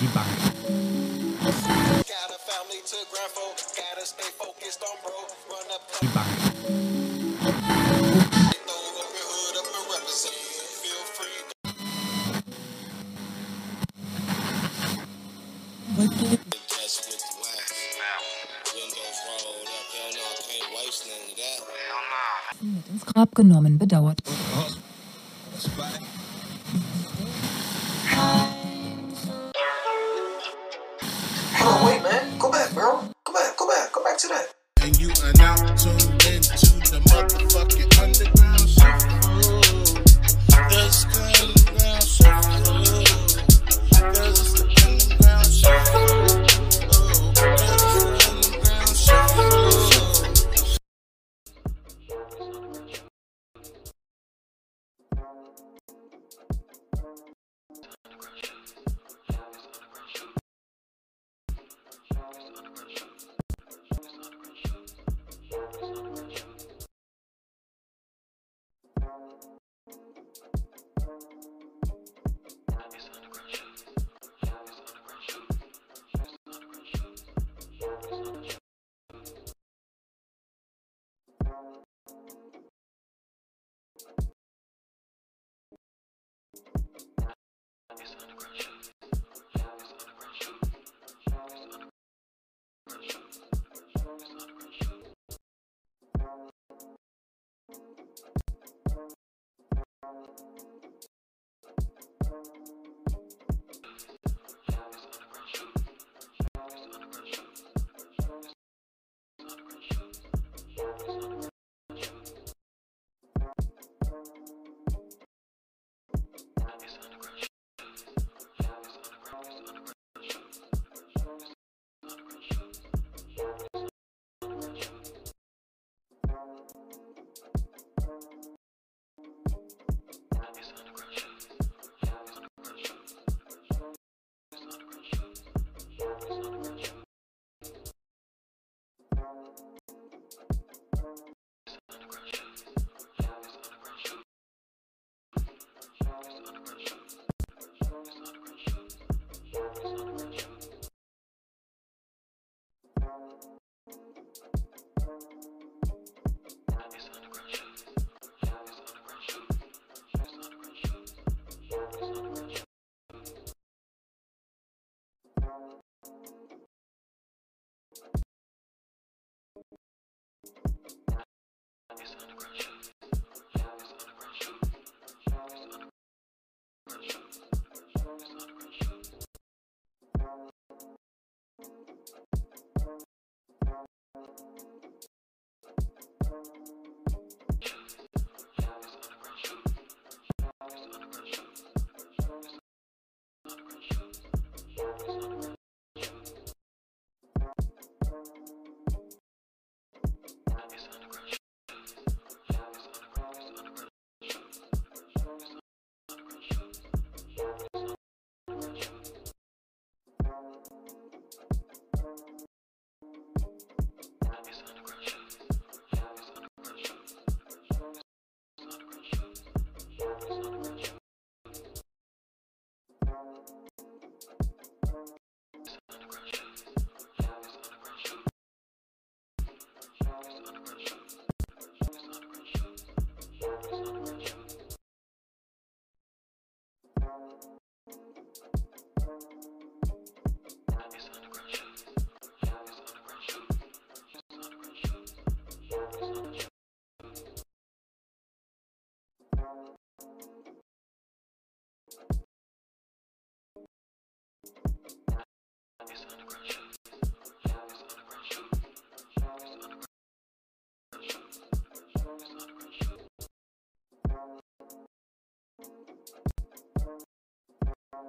die Bank. Die Bank. Mit ins Grab genommen bedauert.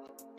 you.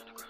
Under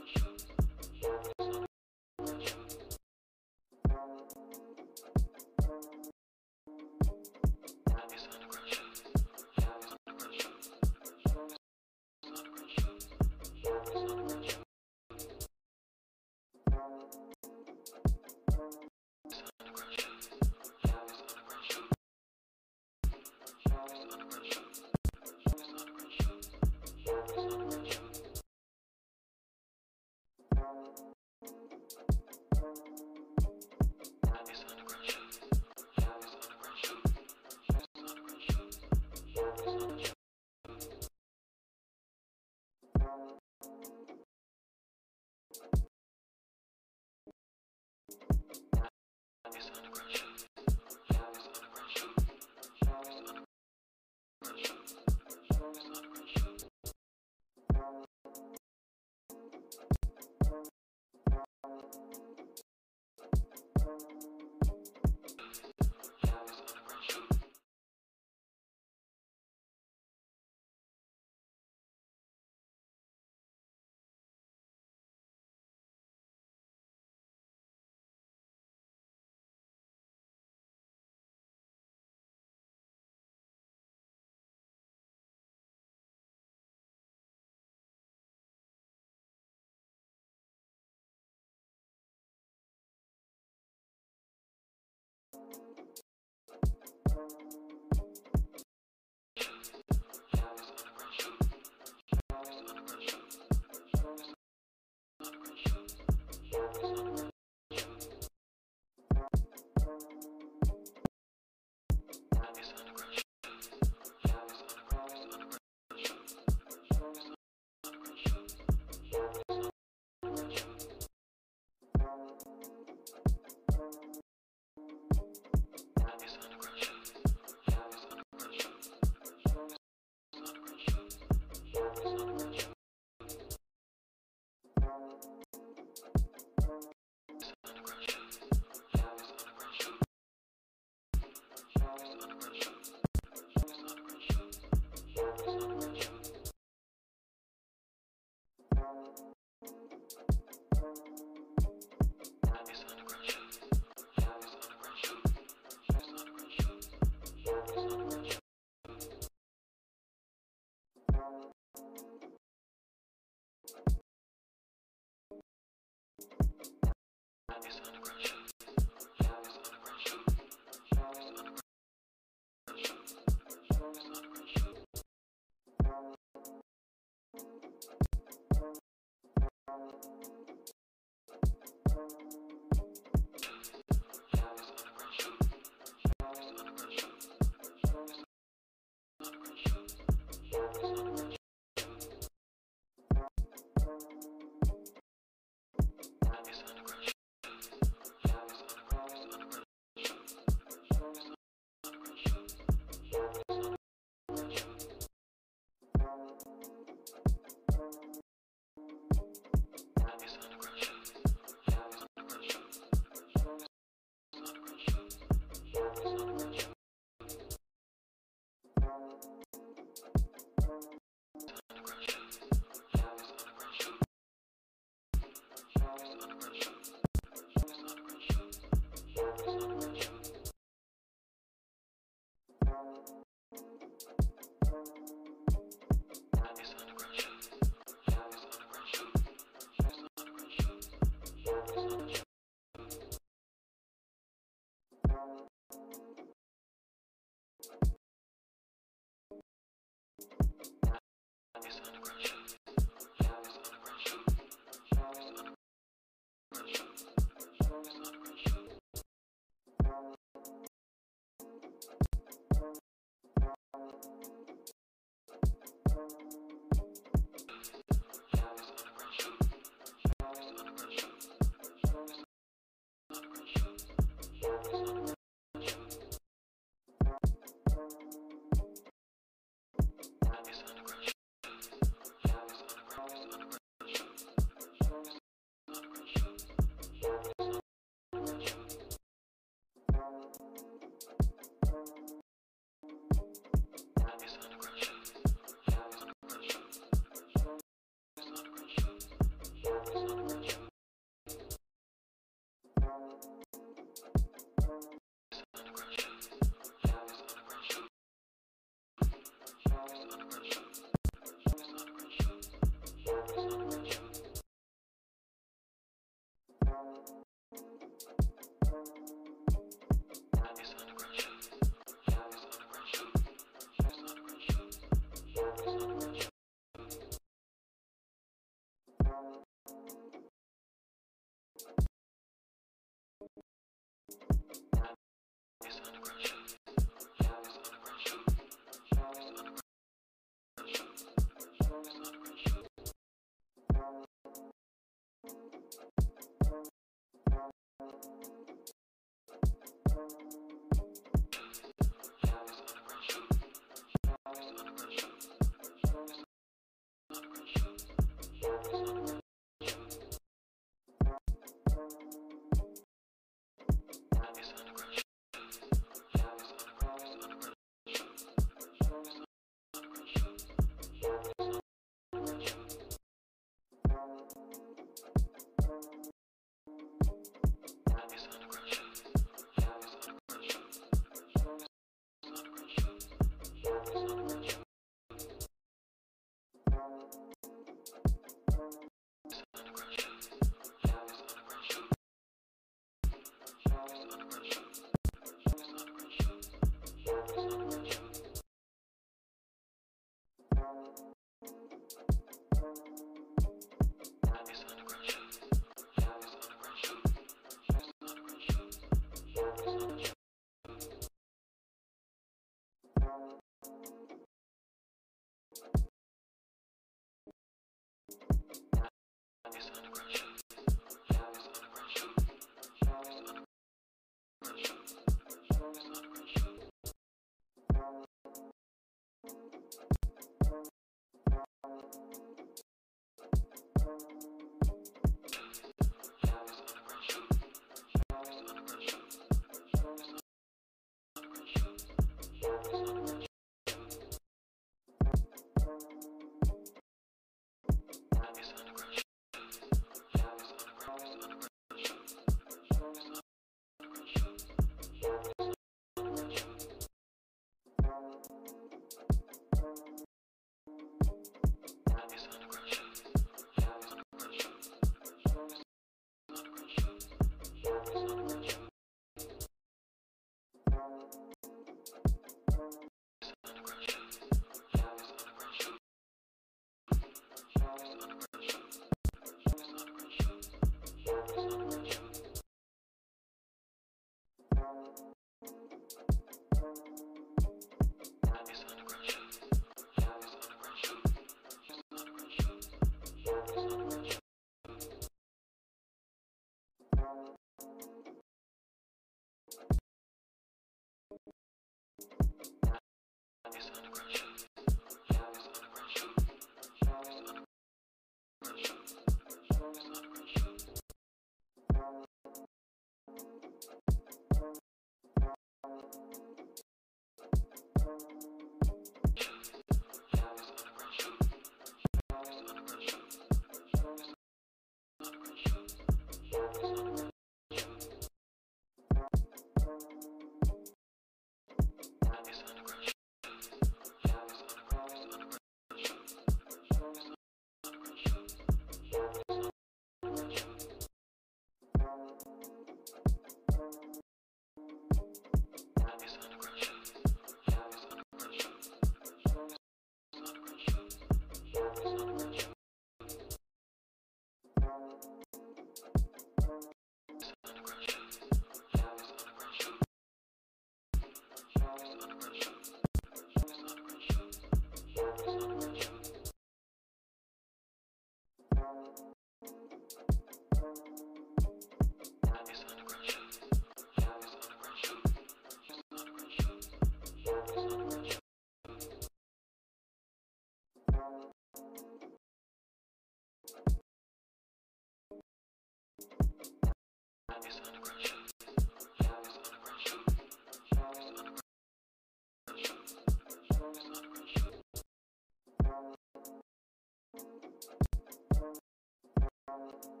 you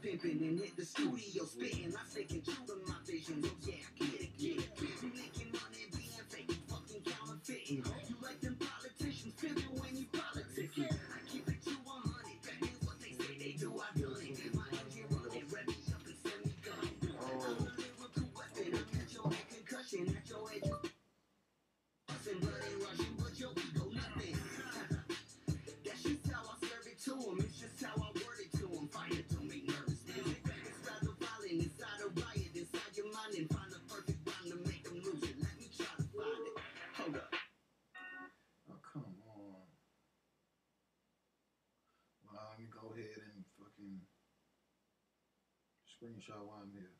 pimping and hit the studio spitting. I stay true to my screenshot while I'm here.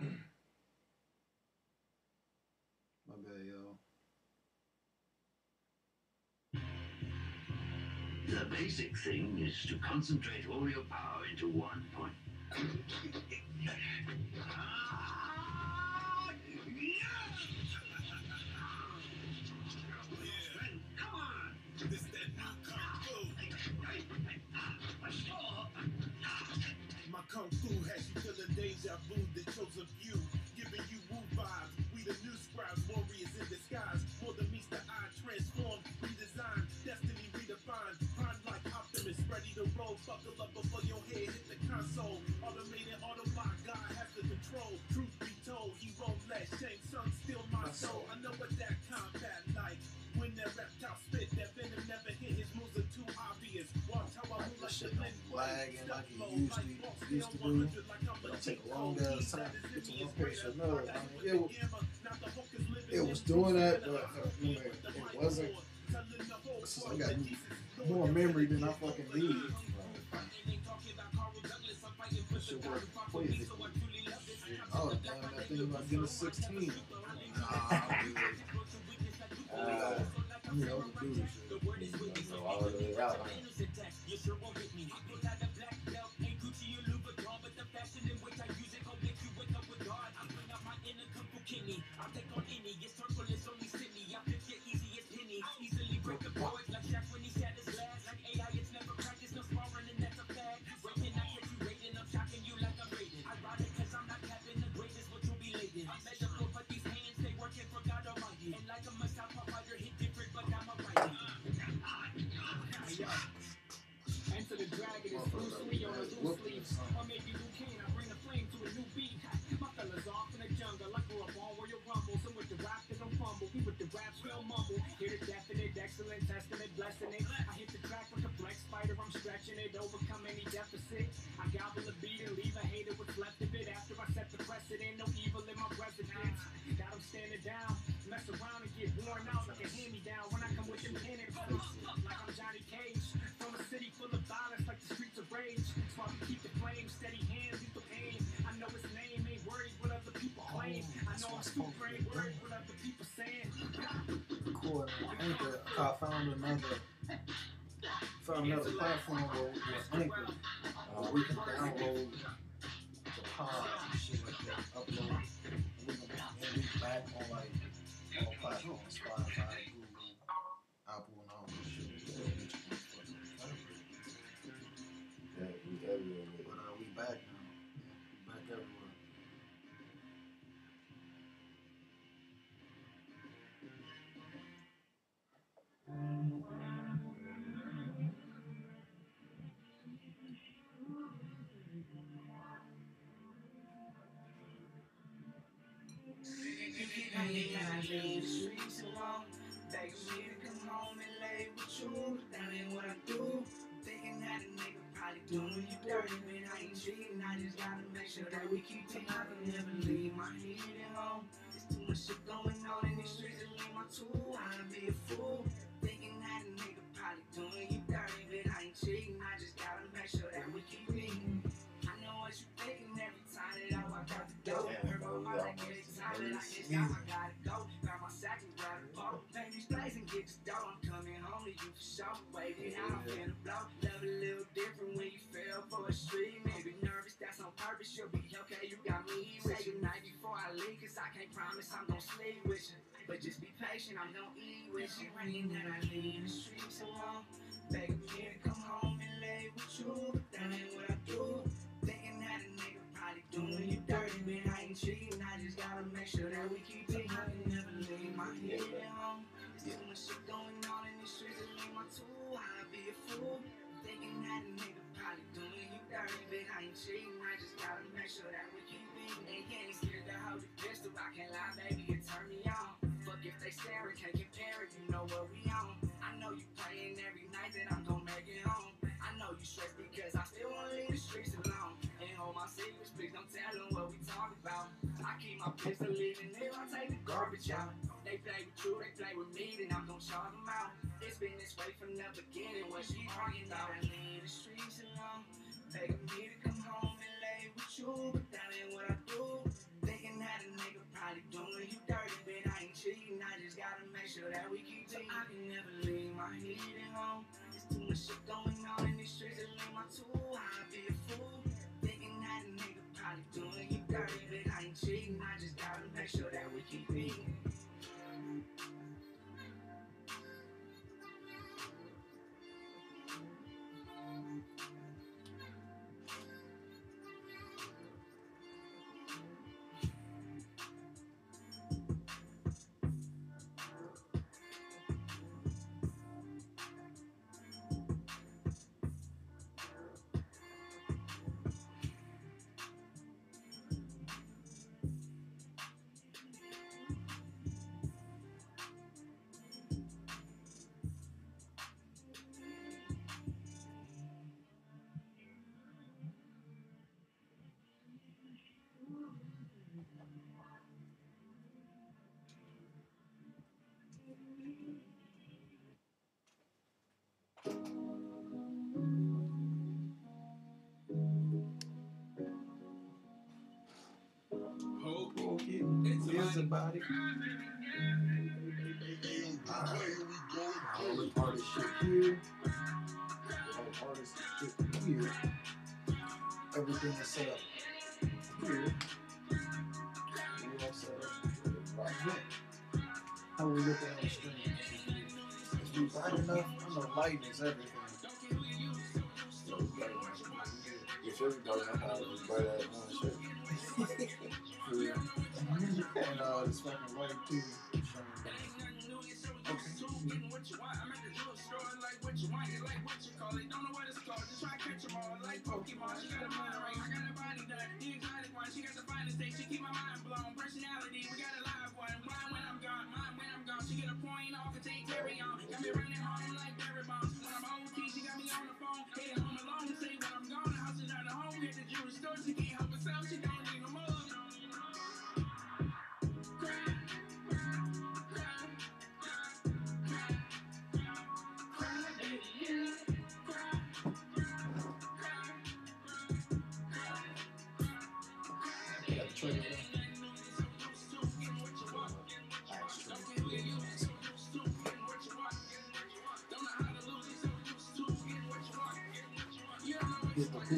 My bad, y'all. The basic thing is to concentrate all your power into one point. Come deja vu, the chosen few, giving you woo vibes. We the new scribes, warriors in disguise. More than meets the eye, transform, redesign, destiny redefined. Prime like Optimus, ready to roll. Buckle up before your head hit the console. Automated, autolock, God has the control. Truth be told, he won't let Shang Tsung steal my soul. I know what that combat like. When that reptile spit, that venom never hit. His moves are too obvious. Watch how I move like the don't Lin lag Kuei. and like it usually used to do. 100 like I'm a It'll take a cheat long ass time that to get to one is page to another. I mean, it was- gamma. Now the hook is living it was doing that, but, the uh, whole remember, world the it wasn't- lord. Telling the whole Since I got that Jesus Lord. more memory than I fucking need. us. Ain't talking about Carl Douglas, I'm fighting for Shit the work God who fought for quick. me, so I truly love this. I was done that thing about getting 16. Nah, I'll do it. Uh, You know, do this shit. go all the way out. huh? On Anchor. I found another found another platform where Anchor uh, we can download the pod and shit like that, upload. I gotta make sure that we keep together. Never leave my heat at home. There's too much shit going on in these streets to leave my tool. I'd be a fool. Thinking that a nigga probably doing you dirty, but I ain't cheating. I just gotta make sure that we keep meeting. I know what you thinking every time that I walk out the door. Hurt bro, my I almost get excited. I just got, I gotta go. Grab my sack and grab a boat. Make these and get this dough. I'm coming home to you for sure. Waiting out, I'm finna blow. Love a little different when you fell for a street. I'm gonna sleep with you. But just be patient, I'm gonna eat with you. Rain that I leave in the streets alone. Beg me to come home and lay with you, but that ain't what I do. Thinking that a nigga probably doing you dirty, but I ain't cheating. I just gotta make sure that we keep it. I can never leave my head at home. There's too much shit going on in these streets to leave my tool. I'd be a fool. Thinking that a nigga probably doing you dirty, but I ain't cheating. I just gotta make sure that we keep it. And you ain't scared to hold pistol. I can't lie, baby, it turn me on. Fuck if they stare, can't compare it. You know what we on. I know you praying every night that I'm gonna make it home. I know you stressed because I still wanna leave the streets alone. And hold my secrets, please don't tell them what we talk about. I keep my pistol even if I take the garbage out. They play with you, they play with me, then I'm gonna charge them out. It's been this way from the beginning, what she arguing about. I leave the streets alone. Begging me to come home and lay with you, at. There's too much shit going on in these streets to leave my tool. I'd be a fool. Thinking that a nigga probably doing you dirty, but I ain't cheating. I just gotta make sure that we keep it. Here's about it. All the artist shit here. All the artist shit here. Everything is set up here. We all set up right here. How we look at the stream. Is we bright enough? I know lighting is everything. Your shirt don't know how to bright ass one shirt. Yeah. And uh, this fucking white too. She got a mind, right? I got a the excited one. She got the finest thing. She keeps my mind blown. Personality, we got a live one. Why when I'm gone? Mine when I'm gone. She get a point off the tank carry on. Got me running home like Barry Boss. When I'm old, she got me on the phone. Say when I'm gone. I'm sitting at home here in the jewel store. She can't help herself, she don't the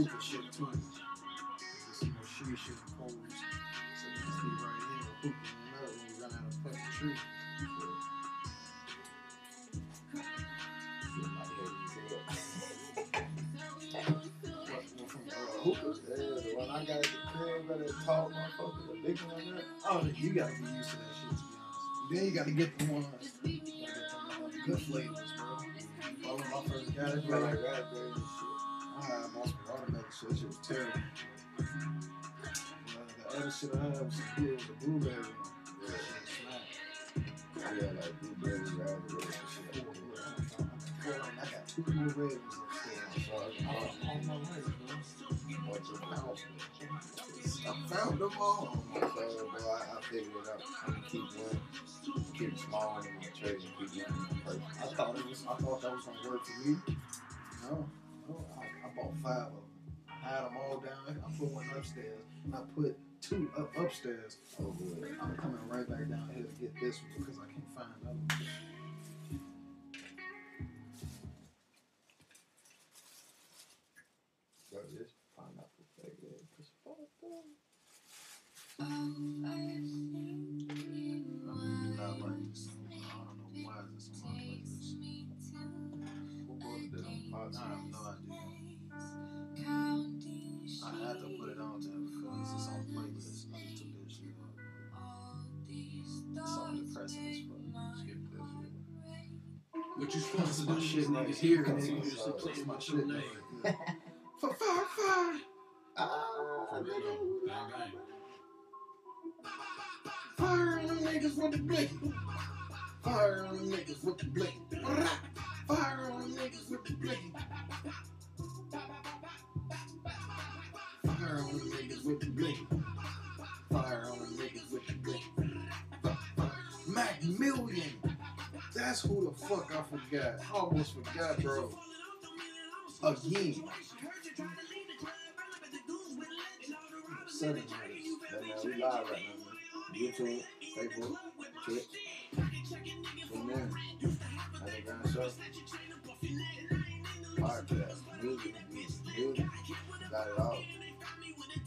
Shit too. There's some I got at the crib, got that tall motherfucker, the big one on there. Oh, you gotta be used to that shit, to be honest. Then you gotta get the ones, good flavors, bro. When I first got Smell bro, raspberry and shit. I had most watermelon shit. That shit was terrible. Uh, the other shit I had was some good, the blueberry one. Yeah. That shit smacked. Yeah, like blueberry, raspberry and shit. I got two more red ones upstairs. So I can buy on my way, bro. one to the house. I found them all. So, bro, I, I figured it out. I'm gonna keep one, keep small one in my tray and keep one in my purse. I thought it was. I thought that was gonna work for me. No, no. I, I bought five of them. I had them all down. I put one upstairs. And I put two up upstairs. Oh, good. I'm coming right back down here to get this one because I can't find another one. Bro, this pineapple flavor is fucked up. I do not like I had to put it on there because it's on playlist. I just took that shit off. It's so depressing as fuck. Skip that shit. What you supposed to My do shit is right niggas here, here, nigga. niggas just play That's my with shit your right name. here. Fire, fire, fire. Ah, For real though. Bang, bang. Fire on them niggas with the blick. Fire on them niggas with the blick. Fire on them niggas with the blick. Fire on them niggas with the blick. Fire on them niggas with the blick. Mac Million. That's who the fuck I forgot. I almost forgot, bro. Again. Seven. That we live right now. YouTube, Facebook, Twitch. Tune. Podcast, music, music. Got it all.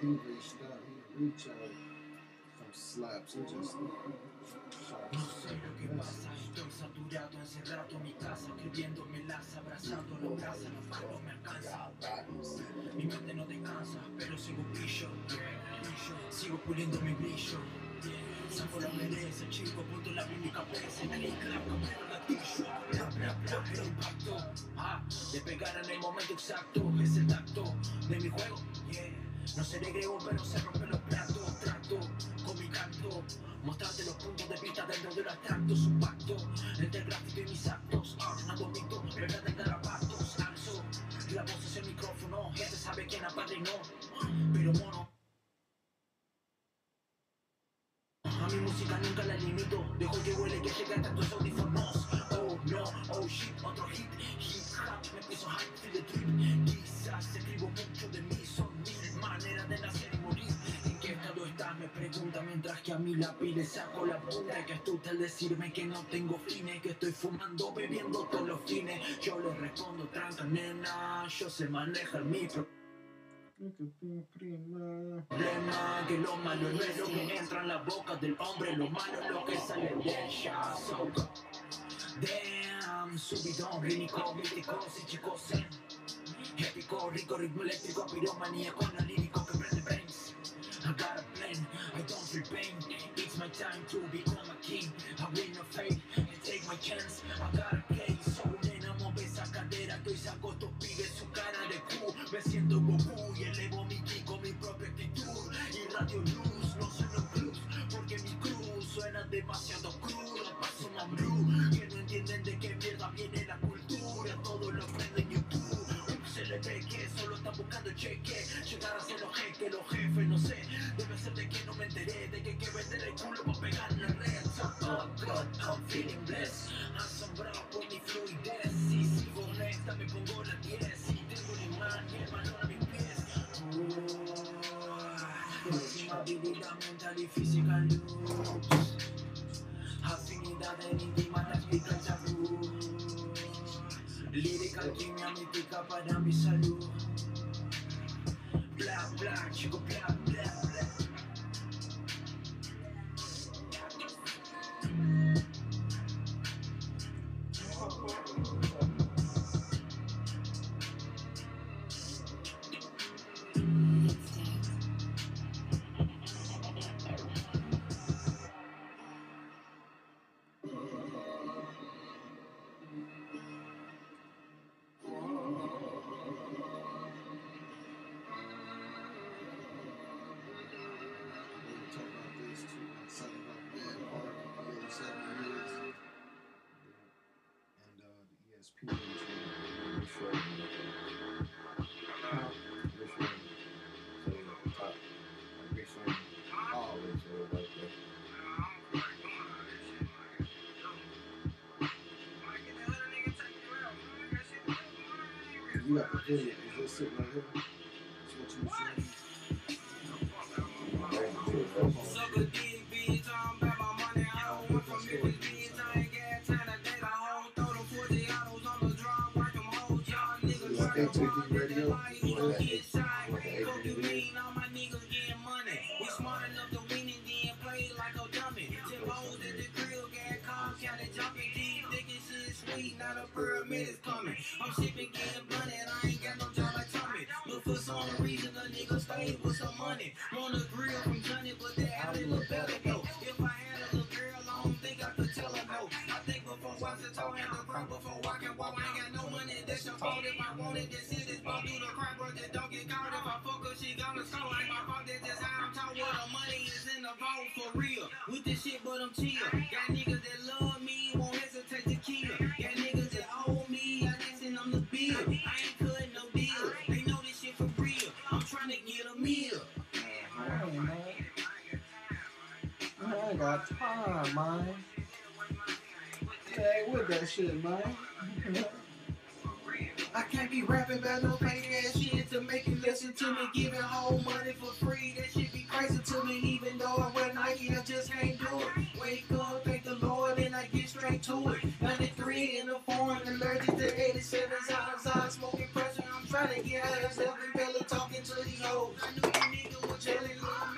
Yeah, he slaps, just No sé lo que pasa, estoy saturado, encerrado en mi casa, escribiéndome las, abrazando la brasa, no paro, me alcanza. Mi mente no descansa, pero sigo brillo, sigo puliendo mi brillo. Saco la merece, chico, punto la clic, clac, cambiar el gatillo, bla, bla, bla, el impacto, ah, de pegar en el momento exacto, es el tacto de mi juego. No seré griego, pero se rompen los platos, trato con mi canto, mostrarte los puntos de vista dentro del abstracto, su pacto. Entre el gráfico y mis actos, ah, no domito, verdad de garabatos, alzo, la voz es el micrófono, gente sabe quién apadrinó, pero mono. A mi música nunca la limito, dejo que huele que llegue hasta tus audífonos. Oh no, oh shit, otro hit, hip hop, me puso hype, feel the trip. Quizás escribo mucho de mí, de nacer y morir. ¿En qué estado estás? Me pregunta mientras que a mi lápiz le saco la punta. Que astuta al decirme que no tengo fines, que estoy fumando, bebiendo todos los fines. Yo le respondo, tranca nena, yo sé manejar mi prima. problema que lo malo no es lo que entra en la boca del hombre, lo malo es lo que sale de ella. So, damn, subidón, rímico, mítico, psíquico, zen. Épico, rico, ritmo eléctrico, piromanía con lírico que prende brains. I got a plan, I don't feel pain. It's my time to become a king. I win no fate and take my chance. I gotta play. So nena, mueve esa cadera que saco estos pibes su cara de Q. Me siento Goku y elevo mi ki con mi propia actitud. Y radio luz, no suena blues, porque mi cruz suena demasiado cruda. Paso mambrú, que no entienden de qué mierda viene la cultura. Buscando cheque. Llegar a ser los jeques, los jefes, no sé. Debe ser de que no me enteré. De que hay que vender el culo para pegar la red. So, oh God, I'm feeling blessed. Asombrado por mi fluidez. Si sigo honesta, me pongo la 10. Y tengo el imán y el valor a mis pies. Encima de difícil ca luz Afinidade intima tak biglang tabu Lyrical kimia mitika pada misalu Blah blah, chico blah blah You got the. Is this sitting right here? That's what you were showing? Right there, right there. Suck a dick, bitch, talking about my money. I don't want from Memphis, bitch. I ain't got time to a hoe. Throw them 40 the drum, work them hoes. Y'all niggas You want try to ATV run, they radio? you Want the Fuck the pyramid is coming. I'm shipping, getting money, and I ain't got no job like Tommy. But for some reason, a nigga stayed with some money. Want a grill from Johnny, but that alley look better though. If I had a little girl, I don't think I could tell her no. I think before I said toe and the ground before I can walk, I ain't got no money. That's your fault if I want it. That shit is bump through the crack, but that don't get caught. If I fuck her, she gonna score. Ain't my fault, that's just how I'm taught. Where the money is in the vault for real. With this shit, but I'm chill. Got niggas ain't got time, man. Hey, with that shit, man. I can't be rapping about no fake ass shit to make you listen to me. Giving whole money for free, that shit be crazy to me. Even though I wear Nike, I just can't do it. Wake up, thank the Lord, and I get straight to it. 93 in the foreign, allergic to 87 outside, smoking pressure. I'm trying to get out of Seven Belly talking to these hoes. I knew you nigga was jelly, little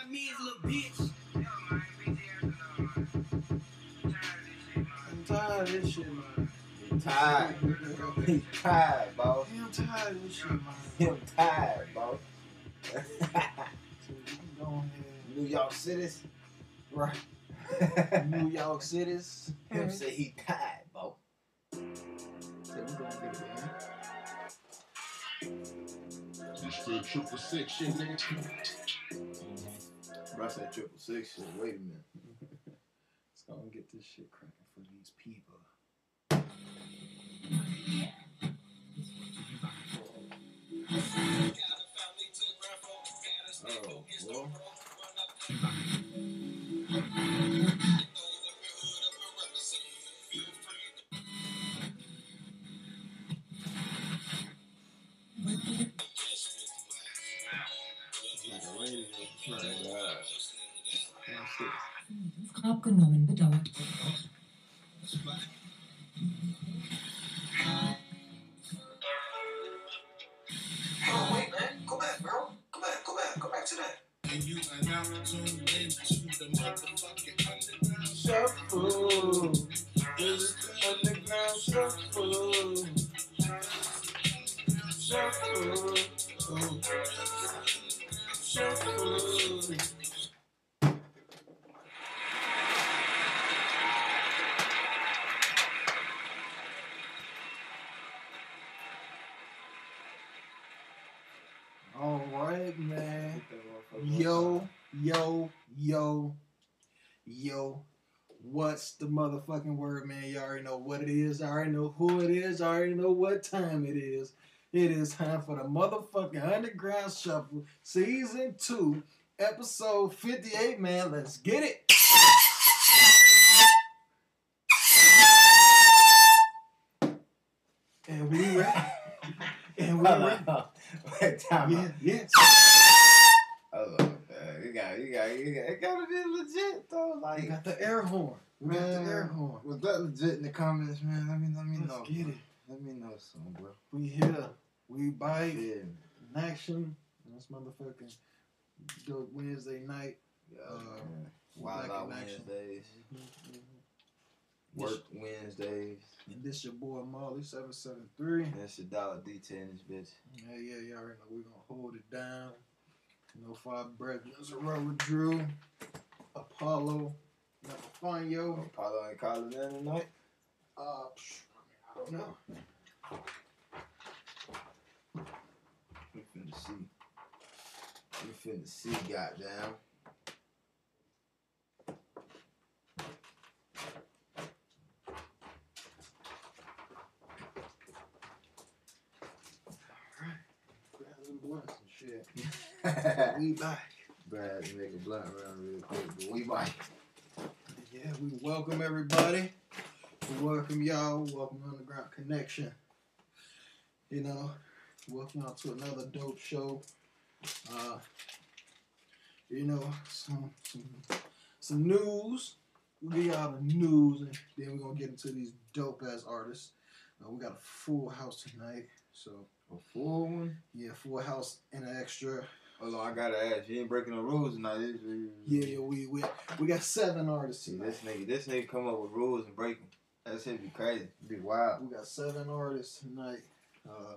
tired of this shit, man. He tired. He tired, boss. Yeah, I'm tired of this shit, man. I'm tired, boss. So we can go ahead. New York cities. Right. New York cities. Him say he tired, boss. So we gonna get it, man. This for the triple six shit, nigga. Bro, I said triple six shit. Wait a minute. Let's go and get this shit cracking for these people. Oh, well. Like a radio. Right. Watch hmm, this. Grab genommen bedauert. Oh, wait, man. Back, bro. Back, go back, back to that. And you are now tuned into the motherfucking what it is. I already know who it is. I already know what time it is. It is time for the motherfucking Underground Shuffle, Season 2, Episode 58, man. Let's get it. And we ready. And we ready. Wait, time Yeah, out. yeah. Man. You got, you got, you got. It gotta be legit though. Like, got the air horn. We got the air horn. Was that legit in the comments, man? Let me, let me Let's know. get bro. it. Let me know some, bro. We here. We bite. Yeah, in action. This motherfucking dope Wednesday night. yeah, Uh, we Wild out. Wednesdays, Mhm, mhm. work Wednesdays. And this your boy Molly seven seven three. That's your dollar D10 in this bitch. Yeah, yeah, you already know we gonna hold it down. Know, five brethren, Robert Drew, Apollo, Nafanyo. Apollo ain't calling in tonight. Uh, psh, I don't know. We finna see. We finna see, goddamn. Alright. Grab some blunts and shit. We back. Brad, make a blunt around real quick, but we might. Yeah, we welcome everybody. We welcome y'all. Welcome Underground Connection. You know, welcome y'all to another dope show. Uh, you know, some some some news. We'll give y'all the news, and then we're gonna get into these dope ass artists. Uh, we got a full house tonight, so A full one? yeah, full house and an extra. Hold on, I gotta ask. You ain't breaking the rules tonight? Yeah, yeah, we we we got seven artists tonight. this nigga, this nigga come up with rules and break them. That shit be crazy. Be wild. We got seven artists tonight. Uh,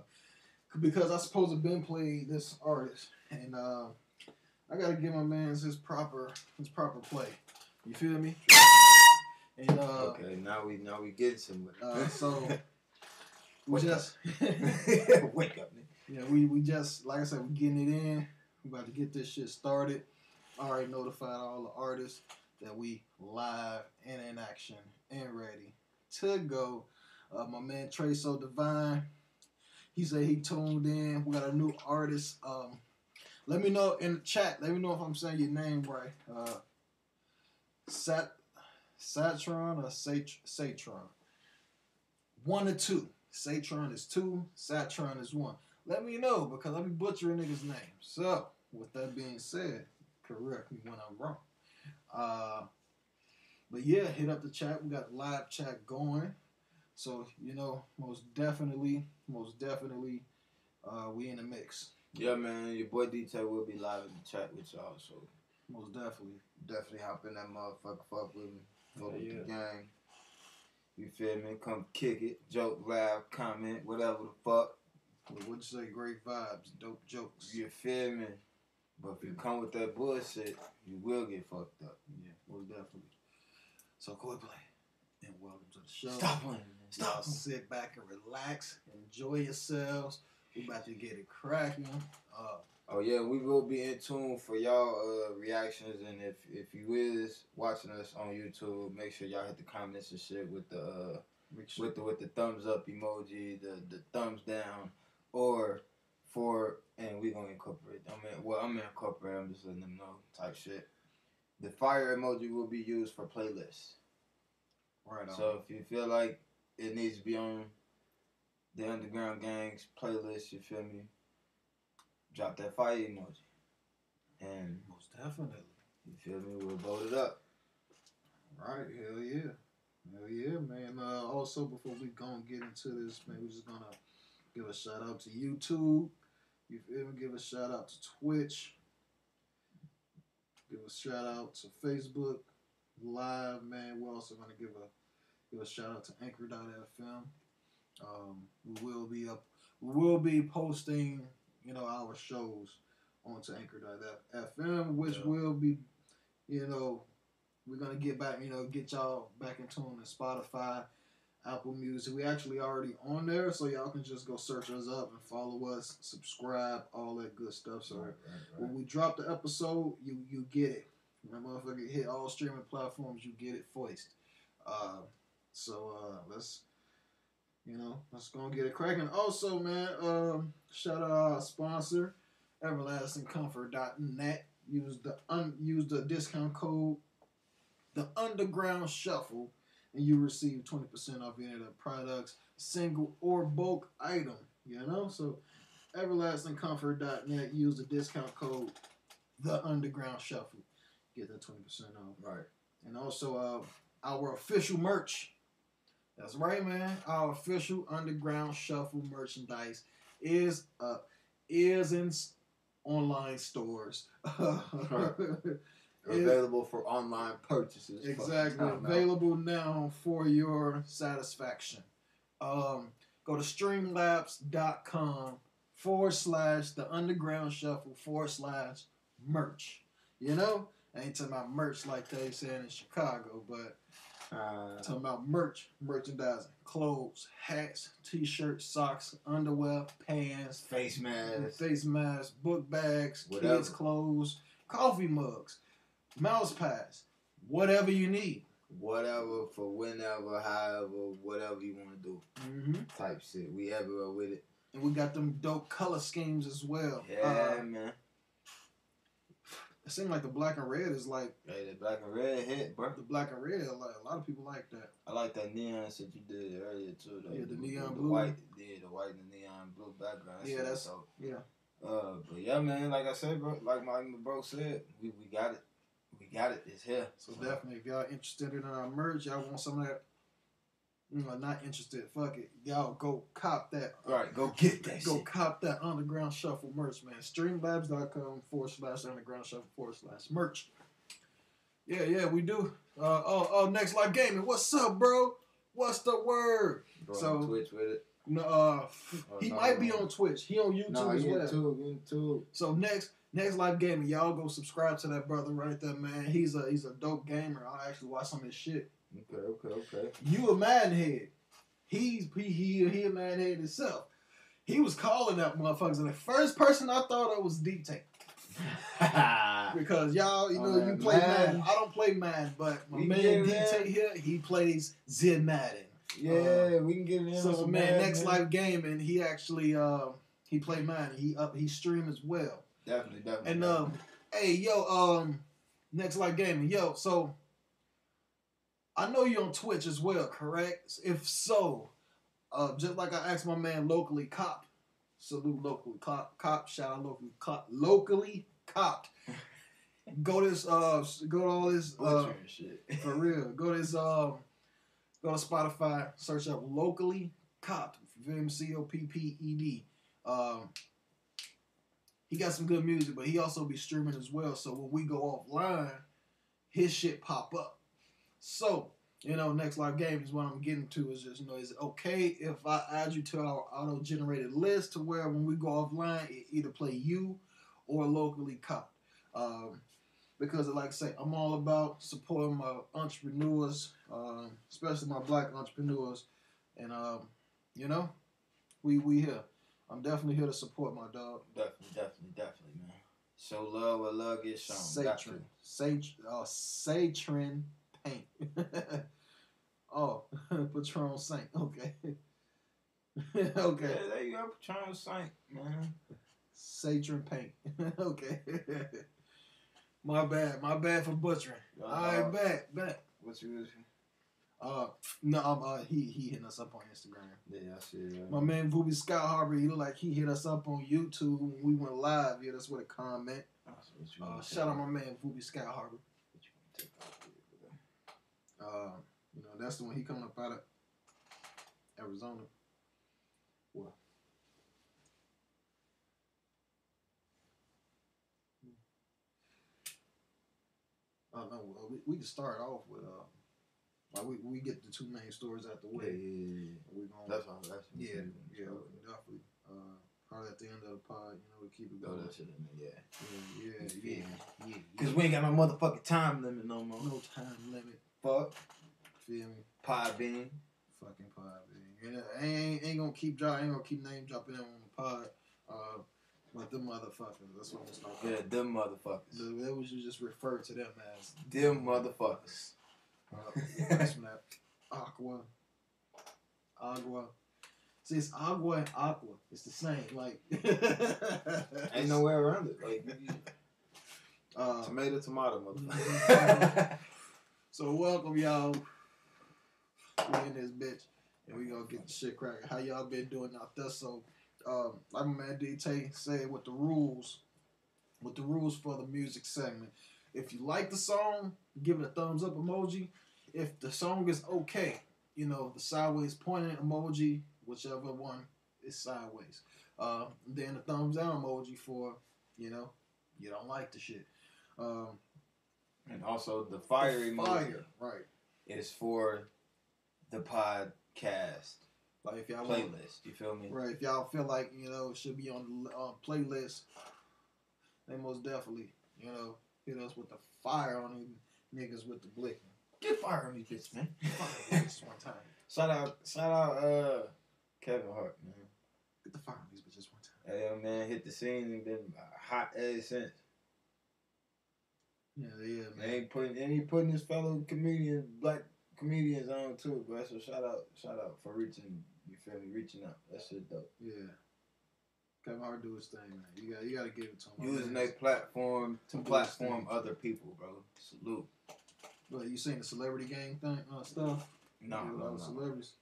because I supposed to been played this artist, and uh, I gotta give my man's his proper his proper play. You feel me? And uh, Okay, now we now we getting somewhere. uh so we Wake just Wake up, nigga. yeah we we just like I said we getting it in. We about to get this shit started. I already notified all the artists that we live and in action and ready to go. Uh, my man Trey So Divine, he said he tuned in. We got a new artist. Um, let me know in the chat. Let me know if I'm saying your name right. Uh, Sat Satron or Sat- Satron? One or two. Satron is two. Satron is one. Let me know because I be butchering niggas' names. So, with that being said, correct me when I'm wrong. Uh, but yeah, hit up the chat. We got live chat going. So, you know, most definitely, most definitely, uh, we in the mix. Yeah, man, your boy DJ will be live in the chat with y'all, so Most definitely. definitely hop in that motherfucker, fuck with me, fuck Yeah, with yeah. the gang. You feel me? Come kick it, joke, laugh, comment, whatever the fuck. What would you say? Great vibes, dope jokes. You feel me? But if you come with that bullshit, you will get fucked up. Yeah, most definitely. So, Koi Play, and welcome to the show. Stop playing, man. Y'all Stop. sit back and relax, enjoy yourselves. We about to get it cracking. Uh, Oh yeah, we will be in tune for y'all uh, reactions, and if if you is watching us on YouTube, make sure y'all hit the comments and shit with the uh, with the with the thumbs up emoji, the the thumbs down, or for and we're gonna incorporate. I mean, well, I'm gonna incorporate. I'm just letting them know type shit. The fire emoji will be used for playlists. right on. So if you feel like it needs to be on the Underground Gangs playlist, you feel me? Drop that fire emoji. And most definitely. you feel me? We'll vote it up. Right, hell yeah. Hell yeah, man. Uh, also, before we gonna get into this, man, we're just gonna give a shout out to YouTube. You feel me? Give a shout out to Twitch. Give a shout out to Facebook Live, man. We're also gonna give a give a shout out to Anchor.fm. Um, we will be up. We will be posting, you know, our shows onto Anchor.fm, which Yeah. will be, you know, we're gonna get back, you know, get y'all back in tune to Spotify, Apple Music. We actually already on there, so y'all can just go search us up and follow us, subscribe, all that good stuff. So when we drop the episode, you you get it That motherfucker hit all streaming platforms. You get it voiced. Uh, so uh, let's, you know, let's go and get it cracking. Also, man, um, shout out our sponsor, EverlastingComfort.net. Use the un, use the discount code, the Underground Shuffle, and you receive twenty percent off any of the products, single or bulk item. You know, so EverlastingComfort.net. Use the discount code, the Underground Shuffle. Get that twenty percent off Right. and also uh, our official merch. That's right, man. Our official Underground Shuffle merchandise is uh is in online stores. It- Available for online purchases. exactly Fuck, I'm out. available now for your satisfaction. Um, go to streamlabs.com forward slash the Underground Shuffle forward slash merch. You know, I ain't talking about merch like they said in Chicago, but Uh, Talking about merch, merchandising, clothes, hats, t-shirts, socks, underwear, pants, face masks, face masks, book bags, Whatever. kids' clothes, coffee mugs, mouse pads, whatever you need. Whatever for whenever, however, whatever you want to do. Mm-hmm. Type shit. We everywhere with it. And we got them dope color schemes as well. Yeah, Uh, man. it seems like the black and red is like Hey, the black and red hit, bro. the black and red. Like a lot of people like that. I like that neon shit you did earlier too. Though. Yeah, the neon the blue. white, yeah, the white and the neon blue background. Yeah, that's- so. yeah. Uh, but yeah, man. Like I said, bro. Like my bro said, we, we got it. Got it. It's here. So definitely, if y'all interested in our merch, y'all want some of that. You know, not interested. Fuck it, y'all go cop that. All right, go get that Go shit. cop that Underground Shuffle merch, man. Streamlabs.com forward slash Underground Shuffle forward slash merch. Yeah, yeah, we do. Uh, oh, oh, Next live Gaming. What's up, bro? What's the word? Bro, So- on Twitch with it. No, uh, Oh, he no, might be no. on Twitch. He on YouTube No, as well. too. You too. So next, next live gaming, y'all go subscribe to that brother right there, man. He's a he's a dope gamer. I'll actually watch some of his shit. Okay, okay, okay. You a madhead. He's he he he a madhead himself. He was calling that motherfuckers, and the first person I thought of was Deep Tank. Because y'all, you Oh, know, you play Madden. Madden. I don't play Madden, but my We man get Deep. Tank here, he plays Zid Madden. yeah, we can get in. So with my some man, Madden, Next Life Gaming, he actually uh he played Madden. He up he stream as well. Definitely, definitely. And um, hey, yo, um, Next Life Gaming, yo, so I know you're on Twitch as well, correct? If so, uh, just like I asked my man locally cop, salute locally cop, cop, shout out locally cop, locally copped. go this, uh, go to all this, uh, for real. Go to this, um, go to Spotify, search up locally copped, M C O P P E D. Um, he got some good music, but he also be streaming as well. So when we go offline, his shit pop up. So you know, next live game is what I'm getting to. Is just you know, is it okay if I add you to our auto generated list to where when we go offline, it either play you or locally copped. Um, because like I say, I'm all about supporting my entrepreneurs, um, especially my black entrepreneurs, and um, you know, we we here. I'm definitely here to support my dog. Definitely, definitely, definitely, man. Show love where love gets shown. Satrin. Sage, uh, Satrin paint. oh, Patron Saint. Okay, okay. Yeah, there you go. Patron Saint, man. Satrin paint. okay. my bad. My bad for butchering. Yo, All right, dog, back, back. What you was? Uh, no, um, uh, he he hit us up on Instagram. Yeah, I see. My man Booby Scott Harbor, he look like he hit us up on YouTube when we went live. Yeah, that's what a comment. What Uh, shout out my man Booby Scott Harbor. what you wanna take off with it, bro. Uh, you know, that's the one he coming up out of Arizona. What? Oh no, well, we, we can start off with uh, like we, we get the two main stories out the way. yeah, yeah. We gonna That's what yeah, yeah, can definitely. Uh, probably at the end of the pod, you know, we keep it going. that shit in there, yeah. Yeah, yeah, yeah, yeah. Cause we ain't got no motherfucking time limit no more. no time limit. Fuck. Feel me? Pod Podbean. Fucking pod, man. And I ain't, ain't gonna keep dropping. Ain't gonna keep name dropping them on the pod. Uh, Like them motherfuckers. That's what I'm start talking about. Yeah, them motherfuckers. them. That was you just refer to them as Them motherfuckers. Uh, what's that? Aqua. Agua. See, it's agua and aqua. It's the same. Like, Ain't no way around it. Like Uh, tomato, tomato, motherfucker. so welcome y'all. We in this bitch, and we gonna get the shit cracking. How y'all been doing out there? So, um, like my man D Tay said, with the rules, with the rules for the music segment. If you like the song, give it a thumbs up emoji. If the song is okay, you know the sideways pointing emoji, whichever one is sideways. Uh, then the thumbs down emoji for you know you don't like the shit. Um, and also the fire the emoji fire, right? is for the podcast Like if y'all want, playlist. You feel me? right? If y'all feel like you know it should be on the uh, playlist, then most definitely you know hit us with the fire on these niggas with the blick. Get fire on these bitches, man. Fire on this one time. Shout out, shout out, uh, Kevin Hart, man. Get the fire on these bitches one time. Hey, man, hit the scene and been hot ever since. Yeah, yeah, And man. he putting and he putting his fellow comedians, black comedians on too, bro. So shout out, shout out for reaching. You feel me? Reaching out. That shit dope. Yeah. Kevin Hart do his thing, man. You got you got to give it to him. Using their platform to platform other people, bro. Salute. But you seen the celebrity gang thing uh, stuff? No, Yeah, with no, all the no. celebrities.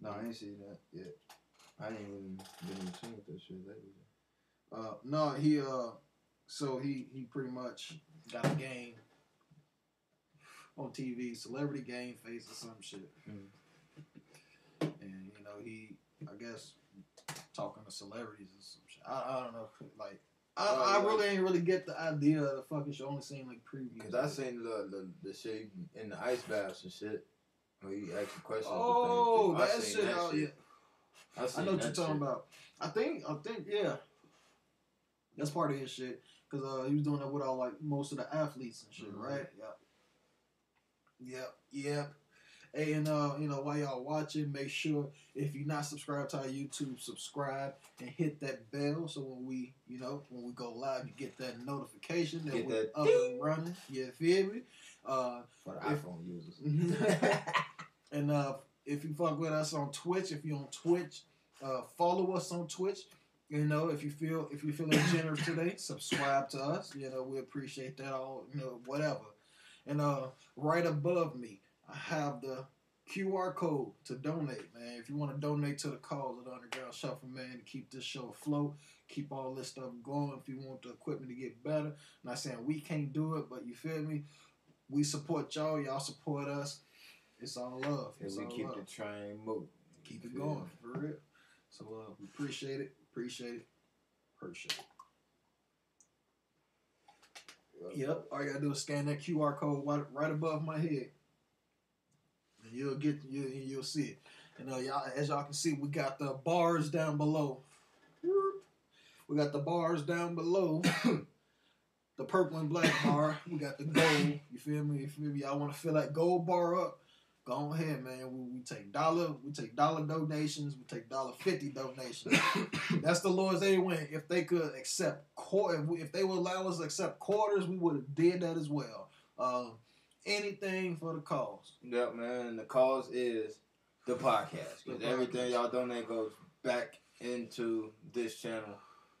No, I ain't seen that yet. I ain't even been in tune with that shit lately. Uh, no, he uh, so he he pretty much got a game on TV, celebrity game face or some shit, Mhm. and you know he, I guess, talking to celebrities or some shit. I, I don't know, like. I, Well, I really ain't really get the idea of the fucking show. Only seen like previews. Cause I seen the, the the shit in the ice baths and shit. Where you questions. Oh, and things. I that shit! oh, yeah. I, I know what you're talking shit. about. I think, I think, yeah, that's part of his shit. Cause uh, he was doing that with all like most of the athletes and shit, Mhm. right? Yep. Yep. Yep. Hey, and uh, you know, while y'all watching, make sure if you're not subscribed to our YouTube, subscribe and hit that bell so when we, you know, when we go live, you get that notification that Get we're that up and running. You feel me? Uh, for the If- iPhone users. and uh, if you fuck with us on Twitch, if you're on Twitch, uh, follow us on Twitch. You know, if you feel if you feeling generous today, subscribe to us. You know, we appreciate that all. You know, whatever. And uh, right above me, I have the QR code to donate, man. If you want to donate to the cause of the Underground Shuffle, man, to keep this show afloat, keep all this stuff going. If you want the equipment to get better, not saying we can't do it, but you feel me. We support y'all. Y'all support us. It's all love. And we keep love. the train moving. keep it going me? for real. So uh, we appreciate it. Appreciate it. Appreciate it. Yep. All you gotta do is scan that QR code right, right above my head, you'll get you you'll see it. And uh, y'all, as y'all can see, we got the bars down below. We got the bars down below. the purple and black bar. We got the gold. You feel me? You feel me? Y'all want to fill that gold bar up? Go ahead, man. We, we take dollar. We take dollar donations. We take dollar fifty donations. That's the lowest they went. If they could accept quarter, if, if they would allow us to accept quarters, we would have did that as well. Um, anything for the cause. Yep, man. And the cause is the podcast. Because everything y'all donate goes back into this channel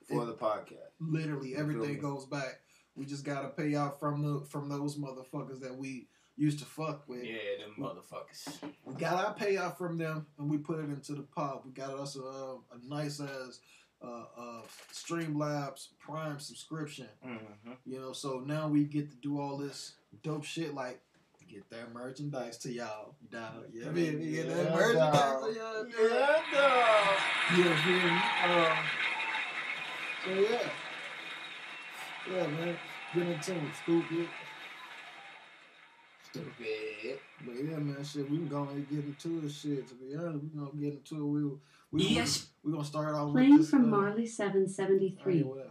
for It- the podcast. Literally You everything goes back. We just gotta pay out from the from those motherfuckers that we used to fuck with. Yeah, them motherfuckers. We got our payout from them and we put it into the pot. We got us a, a nice as uh, uh, Streamlabs Prime subscription. Mm-hmm. You know, so now we get to do all this dope shit like get that merchandise to y'all. Dog. Yeah, I mean, get that Yeah, merchandise dog. to y'all. dog. Yeah, dog. Yeah, feel me? Um, so yeah. Yeah, man. Get into it, stupid. Stupid. But yeah, man, shit, we can go and get into it. Shit, to be honest, we gonna get into it. We we Yes. we gonna start off Playing with this. from uh, Marley oh, 773. yeah, whatever.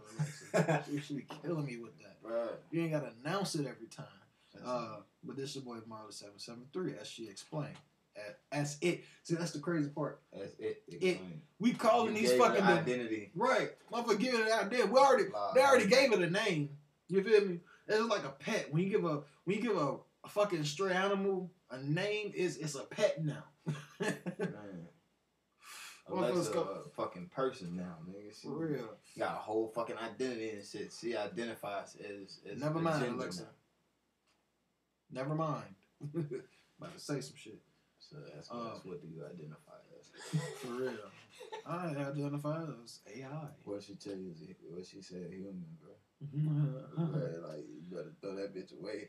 Alexis. she, she be killing me with that. Right. You ain't gotta announce it every time. Uh, but this is your boy Marley seven seven three, as she explained. A- That's it. See, that's the crazy part. That's it. It- We calling You these fucking identity. right. Motherfucker, give it idea. We already Lie. they already gave it a name. You feel me? It's like a pet. When you give a when you give a, a fucking stray animal a name, is it's a pet now. Man. Alexa, a fucking person now, nigga. She For real. got a whole fucking identity and shit. She identifies as, as Never mind, Alexa. now. Never mind. About to say some shit. So that's, Uh, that's what do you identify as? For real. I identify as AI. What she tell you is what she said human, bro. Right, like you better throw that bitch away.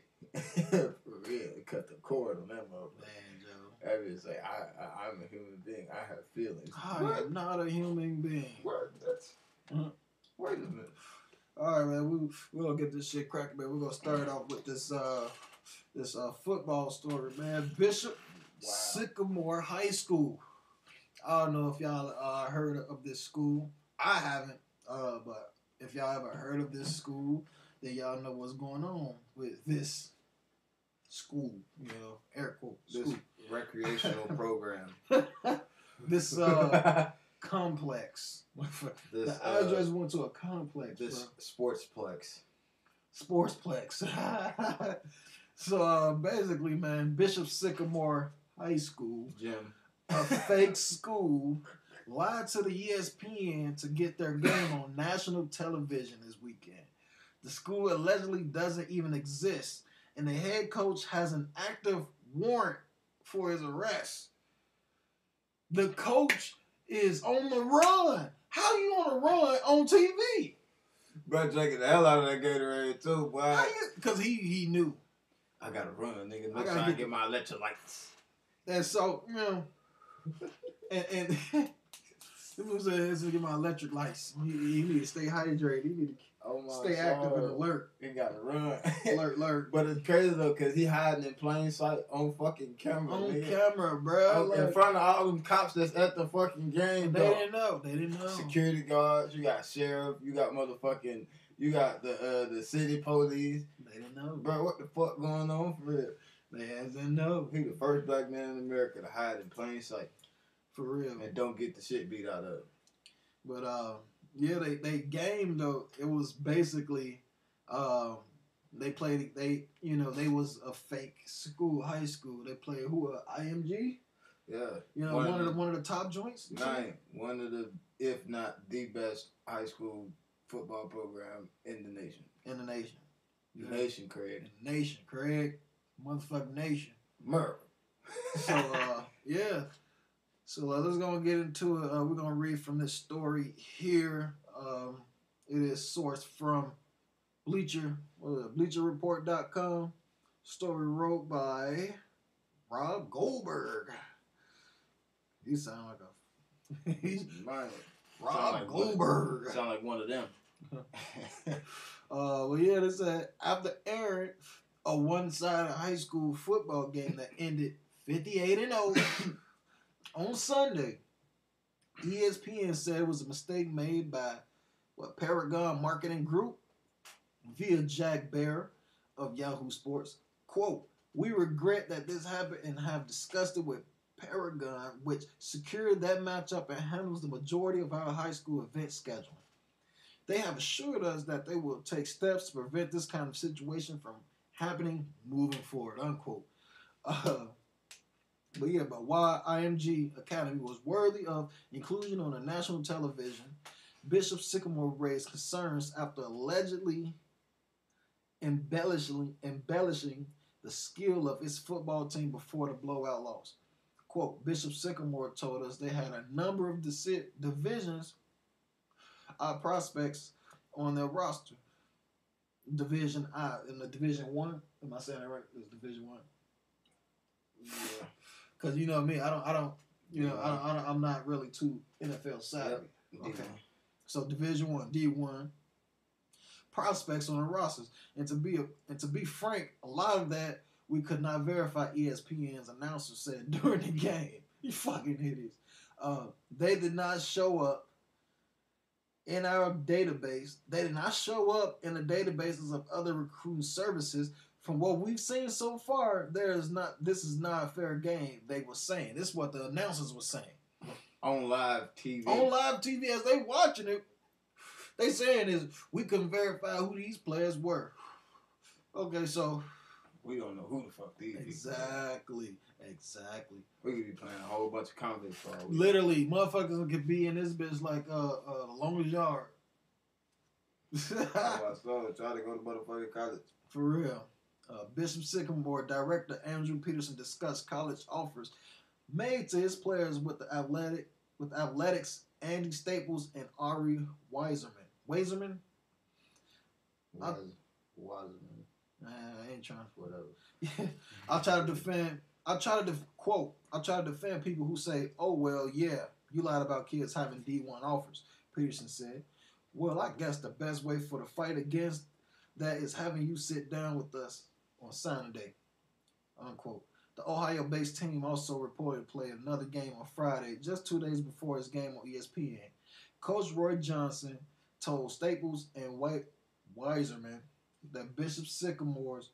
For real, cut the cord on that motherfucker. Man, Joe. That bitch like I, I I'm a human being. I have feelings. I am not a human being. What? That's Mhm. wait a minute. All right, man. We we gonna get this shit cracking, man. We're gonna start off with this uh this uh football story, man. Bishop Wow. Sycamore High School. I don't know if y'all uh, heard of this school. I haven't, uh, but if y'all ever heard of this school, then y'all know what's going on with this school. You know, air quote This school. recreational program. this uh complex. This the address uh, went to a complex. this bro. sportsplex. Sportsplex. so uh, basically, man, Bishop Sycamore High School, Jim. a fake school, lied to the ESPN to get their game on national television this weekend. The school allegedly doesn't even exist, and the head coach has an active warrant for his arrest. The coach is on the run. How you on the run on TV? Bro, drinking the hell out of that Gatorade too, boy. Because he he knew. I gotta run, nigga. I Next gotta time I get- get my electrolytes. And so, you know, and and this was a, to get my electric lights. He, he need to stay hydrated. He need Oh to my stay active and soul. alert. He gotta run. Alert, alert. but it's crazy though, cause he hiding in plain sight on fucking camera, On nigga. camera, bro. Oh, in front of all them cops that's at the fucking game, they dog. didn't know. They didn't know. Security guards, you got sheriff, you got motherfucking, you got the uh, the city police. They didn't know. Bro, what the fuck going on for real? They didn't know. He the first black man in America to hide in plain sight For real. and don't get the shit beat out of. him. But uh, yeah, they they game though. It was basically, um, they played. They you know they was a fake school, high school. They played who? Uh, IMG. Yeah, You know One one, of of the the- one of the top joints. nine, one of the, if not the best high school football program in the nation. in the nation. The nation, Craig. The nation, Craig, motherfucking nation. Murder. So uh, yeah. So uh, let's go and get into it. Uh, we're gonna read from this story here. Um, it is sourced from Bleacher, it, BleacherReport.com. Story wrote by Rob Goldberg. He sound like a he's. Rob Sound like one- Goldberg. Sound like one of them. Uh, well, yeah, they said after airing a one-sided high school football game that ended 58 and 0 on Sunday, ESPN said it was a mistake made by what Paragon Marketing Group via Jack Baer of Yahoo Sports. Quote: We regret that this happened and have discussed it with Paragon, which secured that matchup and handles the majority of our high school event scheduling. They have assured us that they will take steps to prevent this kind of situation from happening moving forward. Unquote. Uh, but yeah, but why IMG Academy was worthy of inclusion on a national television, Bishop Sycamore raised concerns after allegedly embellishing embellishing the skill of its football team before the blowout loss. Quote, Bishop Sycamore told us they had a number of divisions uh, prospects on their roster. Division I in the Division One. Am I saying that right? It's Division One. yeah. Because you know me, I don't, I don't, you know, I don't, I don't, I'm not really too NFL savvy. Yep. Okay. So Division One, D one, prospects on the rosters, and to be and to be frank, a lot of that we could not verify. ESPN's announcer said during the game. You fucking idiots. Uh, they did not show up in our database. They did not show up in the databases of other recruiting services from what we've seen so far, there is not. This is not a fair game. They were saying this is what the announcers were saying On live TV. on live TV as they watching it. They saying is we couldn't verify who these players were. Okay, so we don't know who the fuck these people. exactly, exactly. We could be playing a whole bunch of conflicts for all we know. Literally, motherfuckers could be in this bitch like uh, uh the longest yard. Oh, I saw it. Try to go to motherfucking college. For real. Uh, Bishop Sycamore director Andrew Peterson discussed college offers made to his players with the athletic with athletics Andy Staples and Ari Weiserman. Weiserman? Was, Nah, I ain't trying to whatever. I try to defend. I try to def- quote. I try to defend people who say, "Oh well, yeah, you lied about kids having D one offers." Peterson said, "Well, I guess the best way for the fight against that is having you sit down with us on signing day." Unquote. The Ohio-based team also reported to play another game on Friday, just two days before his game on ESPN. Coach Roy Johnson told Staples and White Weiserman that Bishop Sycamores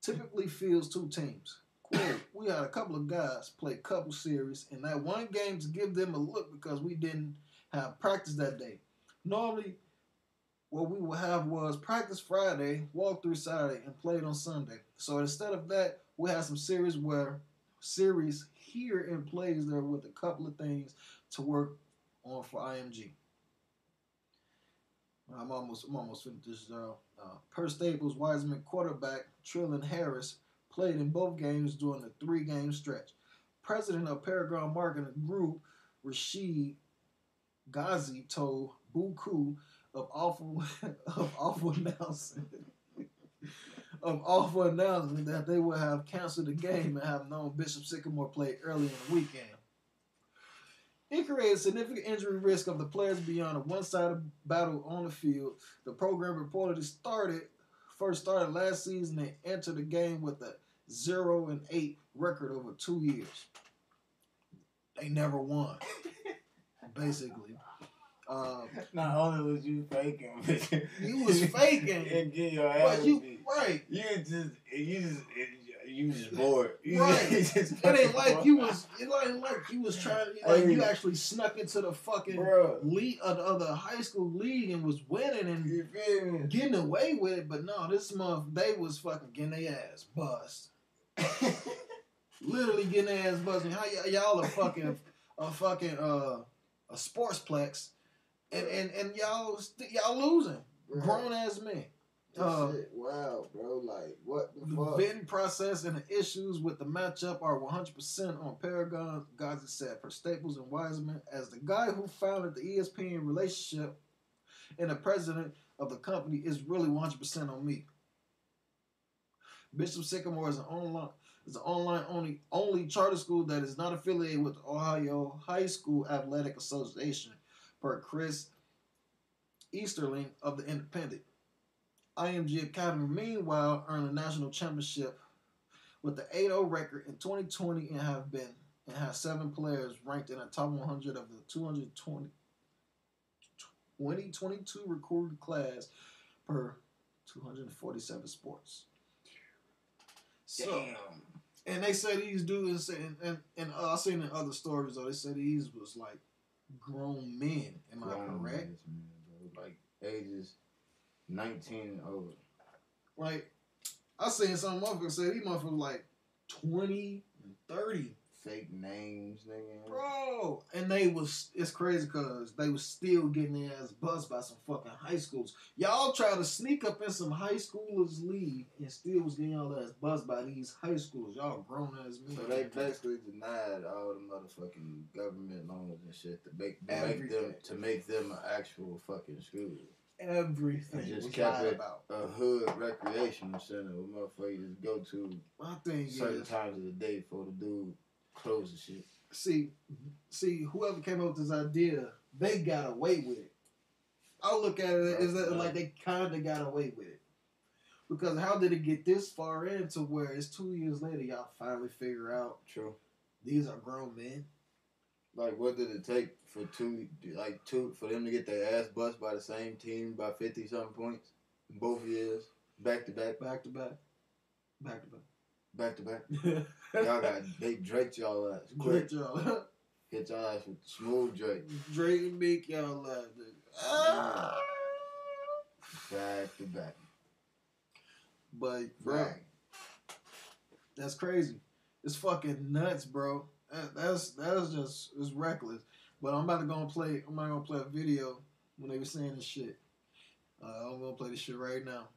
typically fields two teams. Quote, we had a couple of guys play a couple series in that one game to give them a look because we didn't have practice that day. Normally, what we would have was practice Friday, walk through Saturday, and played on Sunday. So instead of that, we had some series where series here and plays there with a couple of things to work on for IMG. I'm almost I'm almost finished this. Uh, uh, per Staples, Wiseman quarterback Trillin Harris played in both games during the three-game stretch. President of Paragon Marketing Group, Rashid Ghazi, told Buku of awful of awful announcement of awful announcement that they would have canceled the game and have known Bishop Sycamore play early in the weekend. It created significant injury risk of the players beyond a one-sided battle on the field. The program reportedly started first started last season and entered the game with a zero and eight record over two years. They never won, basically. Um, Not only was you faking, but You was faking. and get your ass but you beat. right. You just, you just, you just bored. You Right. just It ain't like you was. It ain't like you was trying. Like you actually snuck into the fucking Bruh. league of the, of the high school league and was winning and You getting away with it. But no, this month they was fucking getting their ass bust. Literally getting their ass busted. How y- y'all are fucking a fucking uh a sportsplex, and and and y'all st- y'all losing grown ass men. This Uh, shit, wow, bro. Like, what the fuck? The fuck? bidding process and the issues with the matchup are 100% on Paragon, Gaza said, for Staples and Wiseman, as the guy who founded the ESPN relationship and the president of the company is really 100% on me. Bishop Sycamore is an online is an online only only charter school that is not affiliated with the Ohio High School Athletic Association, per Chris Easterling of the Independent. IMG Academy, meanwhile, earned a national championship with the 8-0 record in 2020 and have been and has seven players ranked in the top 100 of the 220 2022 recruited class per 247 sports. So, Damn. and they said these dudes, and and, and uh, I seen in other stories though, they said these was like grown men. Am I correct? bro. Like ages nineteen oh and over. Like I seen some motherfuckers say these motherfuckers like twenty and thirty, Fake names, nigga. bro. And they was it's crazy because they was still getting their ass buzzed by some fucking high schools. Y'all try to sneak up in some high schoolers league and still was getting y'all ass buzzed by these high schools. Y'all grown ass men. So they basically denied all the motherfucking government loans and shit to make to make them to make them an actual fucking school. Everything They just was kept it about. a hood recreational center where motherfuckers go to My thing certain is, times of the day for the dude clothes and shit. see, see, whoever came up with this idea, they got away with it. I look at it as that like they kind of got away with it. Because how did it get this far into where it's two years later, y'all finally figure out True. these are grown men? Like, what did it take for two, like two, for them to get their ass bust by the same team by fifty something points, in both years, back to back? Back to back. Back to back back to back. back. Y'all got they Drake y'all ass quick. Y'all. Hit y'all ass with smooth Drake. Drake and Meek y'all laugh. Ah. Back to back. But bro, Bang. that's crazy. It's fucking nuts, bro. That, that's that's just it's reckless. But I'm about to go and play. I'm not gonna play a video when they were saying this shit. Uh, I'm gonna play this shit right now.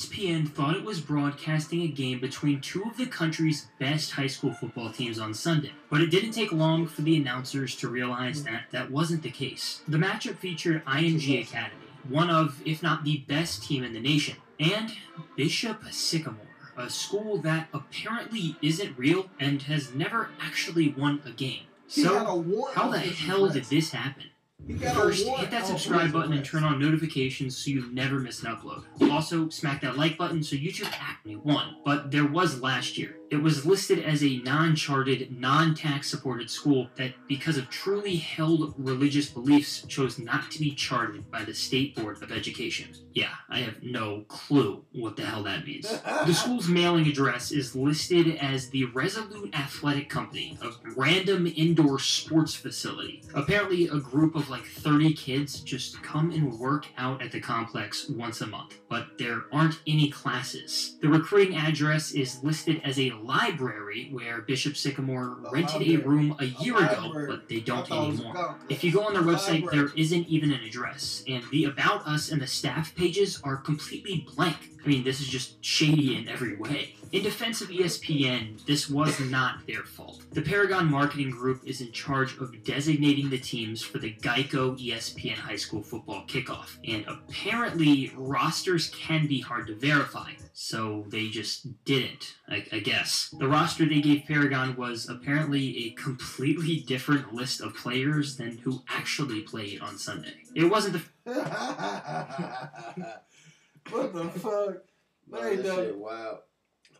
ESPN thought it was broadcasting a game between two of the country's best high school football teams on Sunday, but it didn't take long for the announcers to realize that that wasn't the case. The matchup featured IMG Academy, one of, if not the best team in the nation, and Bishop Sycamore, a school that apparently isn't real and has never actually won a game. He had a So, how the hell did this happen? He got a First, hit that subscribe button and turn on notifications so you never miss an upload. Also, smack that like button so YouTube actually won. But there was last year. It was listed as a non charted, non tax supported school that, because of truly held religious beliefs, chose not to be charted by the State Board of Education. Yeah, I have no clue what the hell that means. The school's mailing address is listed as the Resolute Athletic Company, a random indoor sports facility. Apparently, a group of like 30 kids just come and work out at the complex once a month, but there aren't any classes. The recruiting address is listed as a library where Bishop Sycamore A rented a room a A year ago, library. but they don't thought it was a anymore. If you go on their website, Library. there isn't even an address, and the About Us and the staff pages are completely blank. I mean, this is just shady in every way. In defense of ESPN, this was not their fault. The Paragon Marketing Group is in charge of designating the teams for the Geico ESPN High School Football Kickoff, and apparently rosters can be hard to verify, so they just didn't, I, I guess. The roster they gave Paragon was apparently a completely different list of players than who actually played on Sunday. It wasn't the what the fuck? Man, Hey, that shit wild.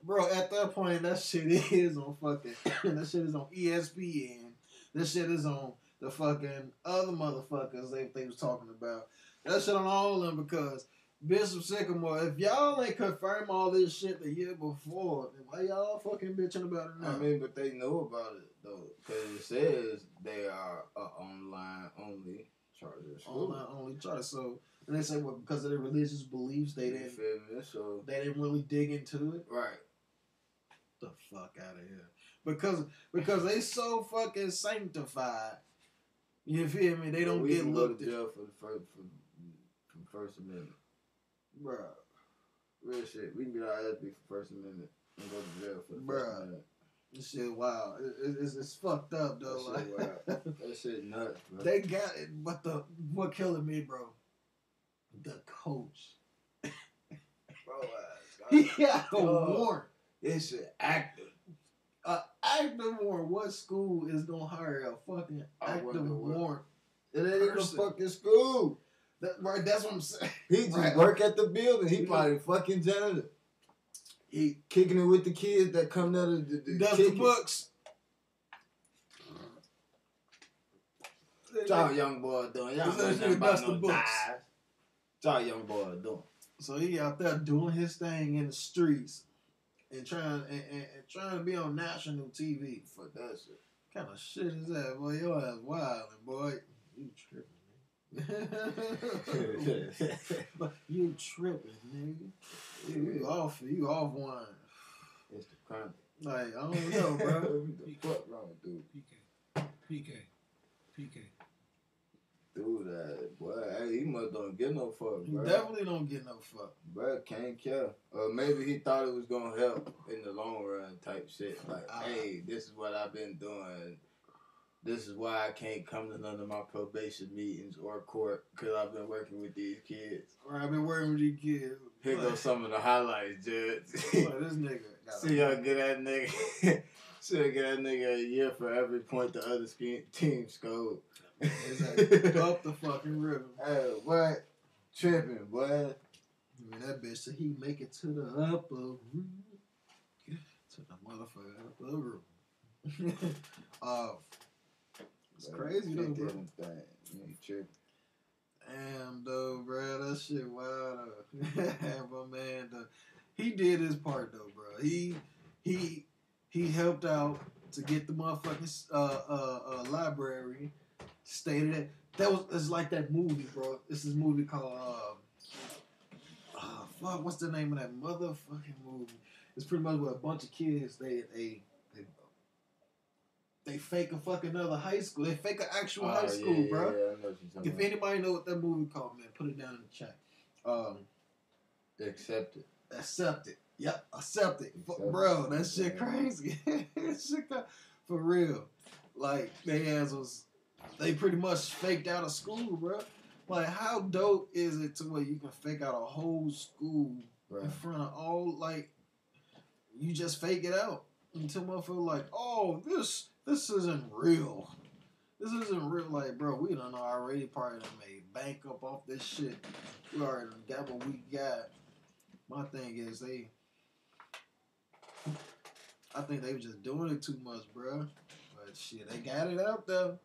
Bro, at that point, that shit is on fucking. that shit is on ESPN. This shit is on the fucking other motherfuckers they, they was talking about. That shit on all of them because Bishop Sycamore, if y'all ain't confirm all this shit the year before, then why y'all fucking bitching about it now? I mean, but they know about it though, because it says they are a online only charter online only charter. So, and they say, well, because of their religious beliefs, they didn't feel me? So they didn't really dig into it. right. the fuck out of here. Because because they so fucking sanctified. You feel me? They don't we get looked to at. jail for the first for, for First Amendment. Bruh. Real shit. We can get our ass beat for First Amendment and go to jail for the Bruh. First Amendment. This shit wild. It, it, it's, it's fucked up though. That shit Like, That shit nuts, bro. they got it, but the what killing me, bro? The coach. bro, He uh, got a Dog. warrant. this shit active. A active warrant. What school is gonna hire a fucking active warrant? It ain't even fucking school. That, right, that's what I'm saying. He just Right. work at the building. He He probably fucking janitor. He Kicking it with the kids that come down to the, the does the books. Y'all young boy doing? Y'all know nothing about no books. Y'all young boy doing? So he out there doing his thing in the streets and trying and, and, and trying to be on national TV. for that shit. What kind of shit is that, boy? Your ass wild, boy. You tripping. you tripping, nigga. You, you off, you off one. it's the crime. Like I don't know, bro. what the fuck wrong, dude? PK. PK. PK. Do that, boy. Hey, he must don't get no fuck, You bro. definitely don't get no fuck. Bro, can't care. Or maybe he thought it was gonna help in the long run, type shit. Like, Ah. hey, this is what I've been doing. This is why I can't come to none of my probation meetings or court because I've been working with these kids. Or I've been working with these kids. Here goes some of the highlights, Judge. this nigga. See y'all get that nigga. See y'all get that nigga a year for every point the other team scored. It's like, up the fucking river. Hey, what? Tripping, boy. I mean, that bitch said he make it to the upper room. To the motherfucking upper room. uh, it's crazy though, bro. Thing. You ain't tripping. Damn, though, bro. That shit wild. though. but man, the, he did his part though, bro. He he he helped out to get the motherfucking uh, uh, uh, library. Stated it. That was it's like that movie, bro. It's this movie called uh, uh, fuck. What's the name of that motherfucking movie? It's pretty much with a bunch of kids. They they they, fake a fucking another high school. They fake an actual Oh, high school, yeah, bro. Yeah, what If about. anybody know what that movie called, man, put it down in the chat. Um, Accept it. accept it. Yep, accept it, Accept bro. it. That shit Yeah. crazy. that shit for real. Like they ass was, they pretty much faked out of school, bro. Like how dope is it to where you can fake out a whole school Right. in front of all like, you just fake it out until motherfucker like, oh this this isn't real. This isn't real. Like, bro, we done already probably done made bank up off this shit. We already got what we got. My thing is they. I think they were just doing it too much, bro. But shit, they got it out there.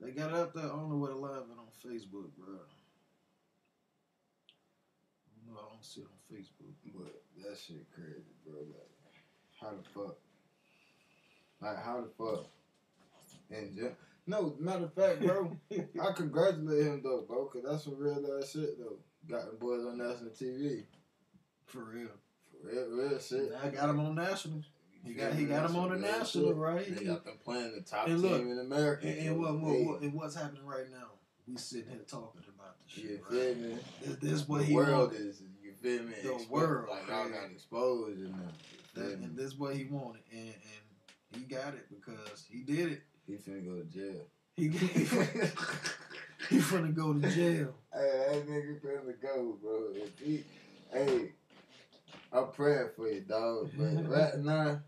They got it out there. Don't know what to live it on Facebook, bro. No, I don't see it on Facebook. But that shit crazy, bro. Like, how the fuck? Like, how the fuck? And ju- no, matter of fact, bro, I congratulate him though, bro, cause that's some real ass shit though. Got them boys on national TV, For real. for real, real shit. I got him on national. He You got he got him on the national, right? They got them playing the top And team look, in America. And, and what, what, what, and what's happening right now? We sitting here talking about the You shit, feel right? me? This, this what the he world wanted. is, you feel me? The Expo- world, Like, y'all man. got exposed and that. That, You feel me? and this what he wanted, and and he got it because he did it. He finna go to jail. He he, finna go to jail. Hey, that nigga finna go, bro. If he, hey, I'm praying for you, dog. But right now,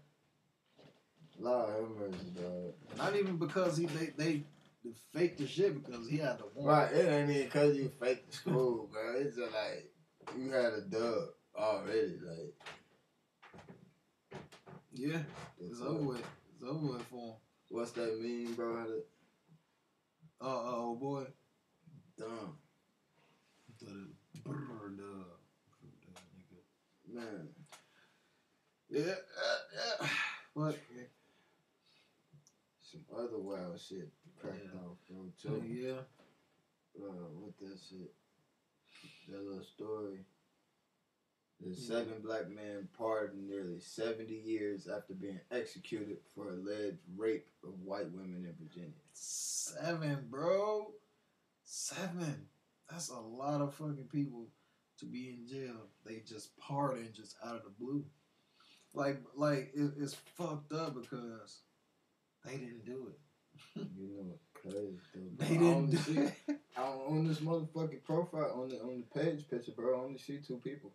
Lord have mercy, dog. Not even because he they they, they faked the shit because he had the one. Right, it ain't even cause you faked the school, bro. It's just like you had a dub already, like. Yeah, it's over with. It's over with for him. What's that mean, bro? How to Uh uh oh boy. dumb The brr, the- the man? Yeah, uh, yeah. But Some other wild shit cracked Yeah. off, bro. so Too. yeah, uh, what that shit, that little story. The Yeah. seven black men pardoned nearly 70 years after being executed for alleged rape of white women in Virginia. seven, bro. Seven. That's a lot of fucking people to be in jail. They just pardoned just out of the blue. Like, like it, it's fucked up because they didn't do it. You know what's crazy though? bro? They I didn't only do it. I, on this motherfucking profile, on the on the page picture, bro, I only see two people.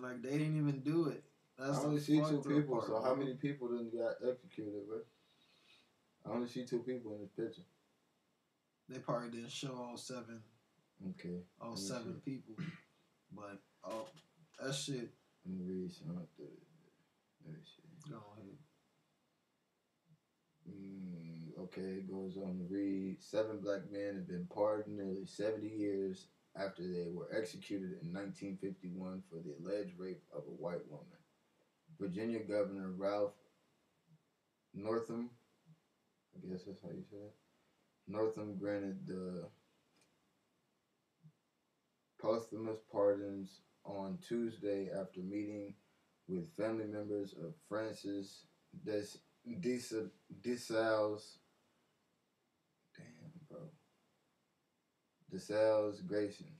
Like they didn't even do it. That's I only see two people, part, so how many people then got executed, bro? I only see two people in this picture. They probably didn't show all seven, Okay. all seven see. people. But oh, that shit. Let me read something. Let me see. Go ahead. Mm, okay, it goes on to read seven black men have been pardoned nearly 70 years after they were executed in 1951 for the alleged rape of a white woman. Virginia Governor Ralph Northam, I guess that's how you say it, Northam granted the posthumous pardons on Tuesday after meeting with family members of Francis Des DeSales. Damn, bro. DeSales Grayson,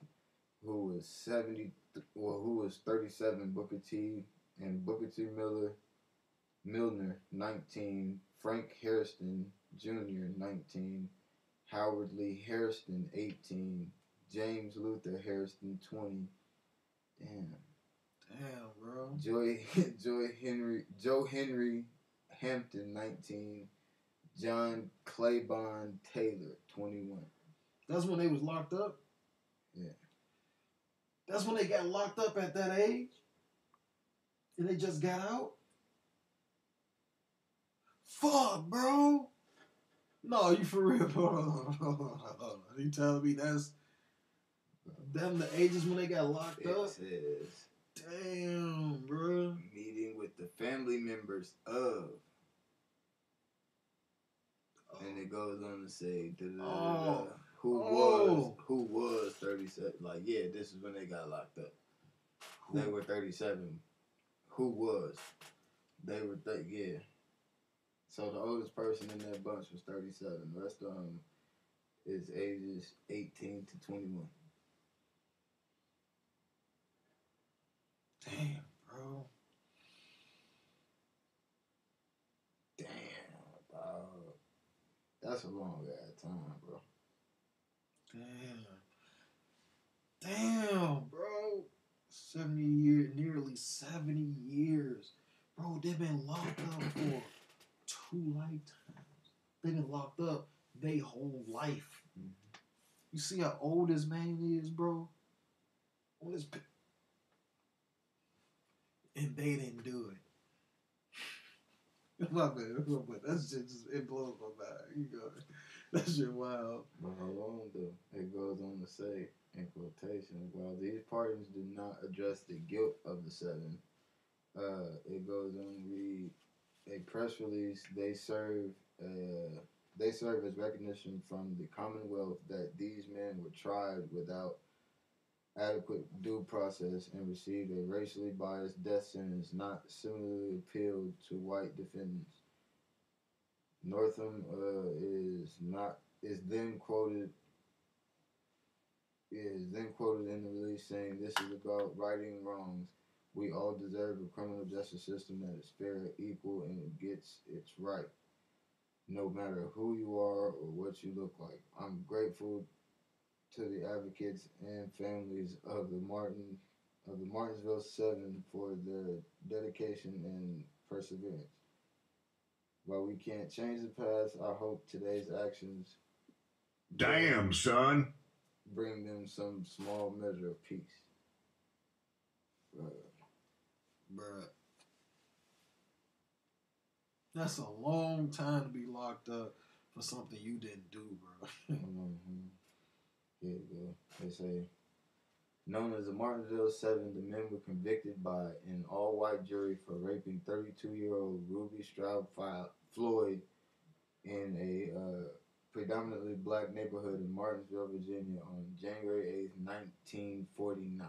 who was 70, well, who was 37, Booker T, and Booker T Miller, Millner, 19, Frank Harrison Jr., 19, Howard Lee Harrison, 18, James Luther Harrison, 20. Damn. Damn, bro. Joy Joy Henry Joe Henry Hampton 19 John Claiborne Taylor 21 That's when they was locked up. Yeah. That's when they got locked up at that age, and they just got out. Fuck, bro. No, you for real? Hold on, hold on, hold on, hold on. You telling me that's them the ages when they got locked it up? says Damn, bro. meeting with first of. And oh. it goes on to say da, da, da, da, oh. Da, Oh. who was who was thirty seven. Like yeah, this is when they got locked up. They were thirty seven. Who was? They were th- yeah. So the oldest person in that bunch was thirty seven. The rest of them is ages eighteen to twenty one. Damn, bro. Damn, dog. That's a long ass. Damn. Damn, bro. 70 years, nearly 70 years. Bro, they've been locked up for two lifetimes. They've been locked up their whole life. Mhm. You see how old this man is, bro? On and they didn't do it. my bad, my bad. That's just, it blows my mind. You go, that shit wild. But how long though. It goes on to say, in quotation, while these parties did not address the guilt of the seven, uh, it goes on to read a press release. They serve uh, they serve as recognition from the Commonwealth that these men were tried without adequate due process and received a racially biased death sentence not similarly appealed to white defendants. Northam uh, is not is then quoted is then quoted in the release saying this is about righting wrongs. We all deserve a criminal justice system that is fair, equal, and gets its right. No matter who you are or what you look like. I'm grateful to the advocates and families of the Martin of the Martinsville Seven for their dedication and perseverance. While we can't change the past, I hope today's actions Damn, son. bring them some small measure of peace. Uh, Bruh. That's a long time to be locked up for something you didn't do, bro. mhm. Here you go. They say, known as the Martinsville Seven, the men were convicted by an all-white jury for raping 32-year-old Ruby Stroud Fi- Floyd in a uh, predominantly black neighborhood in Martinsville, Virginia, on January 8, 1949.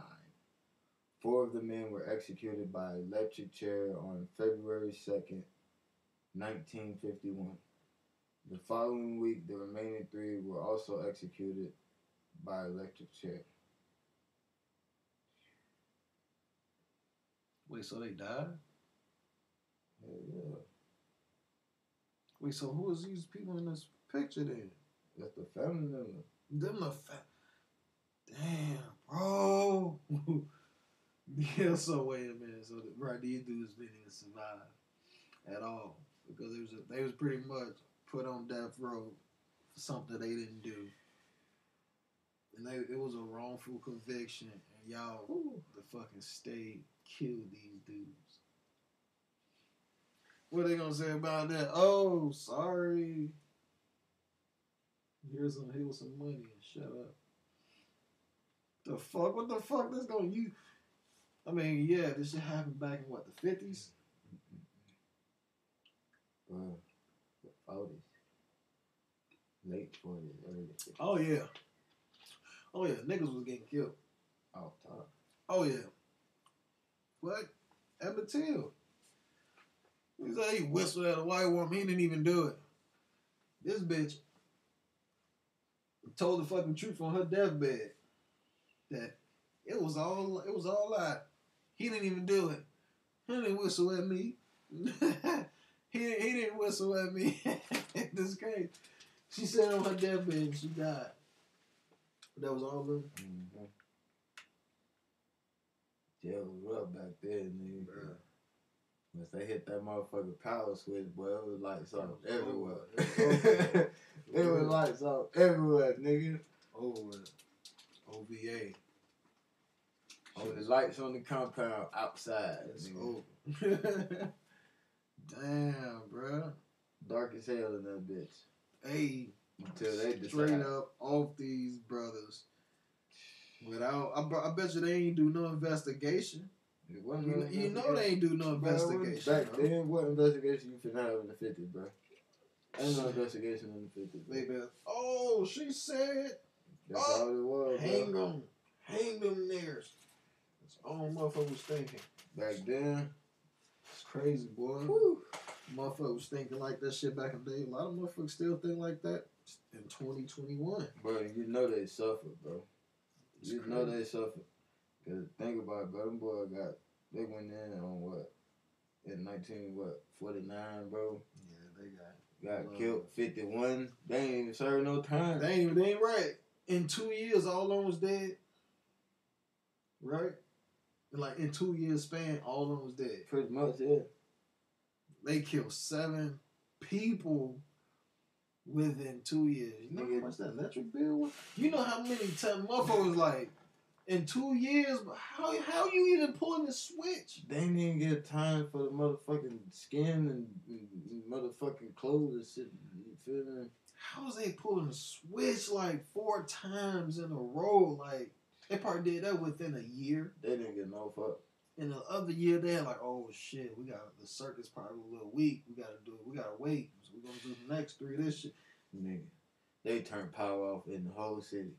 Four of the men were executed by electric chair on February 2nd, 1951. The following week, the remaining three were also executed by electric chair. Wait, so they died? Hell yeah. Wait, so who is these people in this picture then? That's the family member. Them the fa- Damn, bro. yeah, so wait a minute. So, the, right, these dudes didn't even survive at all because it was a, they was pretty much put on death row for something they didn't do. And they, it was a wrongful conviction, and y'all, the fucking state, killed these dudes. What are they gonna say about that? Oh, sorry. Here's some, here's some money and shut up. The fuck? What the fuck? That's gonna you? I mean, yeah, this shit happened back in what the fifties. Bro, the 40s. Late 40s, early 50s. Oh yeah. Oh yeah, niggas was getting killed. Off top. Oh yeah. What? Emmett Till. He said he whistled at a white woman. He didn't even do it. This bitch told the fucking truth on her deathbed that it was all it was all lie. He didn't even do it. He didn't whistle at me. he didn't, he didn't whistle at me. this case. She said on her deathbed and she died. That was all of Mm-hmm. Jail was rough back then, nigga. Bruh. Once they hit that motherfucking power switch, boy, it was lights was everywhere. it was lights off everywhere, nigga. over. OVA. On oh, the lights on the compound outside. It's over. Damn, bruh. Dark as hell in that bitch. Hey, Until they decide. straight up off these brothers. Without, I, I bet you they ain't do no investigation. You, you know they ain't do no Bro, investigation. Back bro. then, what investigation you finna have in the 50s, bro? Ain't no investigation in the 50s. They been, oh, she said, That's Oh, all it was, hang bro. them, hang them niggers. That's all motherfucker was thinking. Back then, It's crazy, boy. Motherfucker was thinking like that shit back in the day. A lot of motherfuckers still think like that in 2021. bro, you know they suffer, bro. It's You know they suffered. Cause think about it, bro. Them boy got they went in on what in nineteen what forty nine, bro. Yeah, they got. Got killed fifty one. They ain't even served no time. They ain't even, they ain't right. In two years, all of them was dead. Right? Like in two years span, all of them was dead. Pretty much, yeah. They killed seven people within two years. You know how much that electric bill was? You know how many times motherfuckers like in two years, but how how you even pulling the switch? They didn't even get time for the motherfucking skin and, motherfucking clothes and shit. You feel me? How was they pulling the switch like four times in a row? Like they probably did that within a year. They didn't get no fuck. In the other year, they had like, oh shit, we got the circuit's probably a little weak. We gotta do it. We gotta wait. So we're gonna do the next three of this shit. Nigga. They turned power off in the whole city.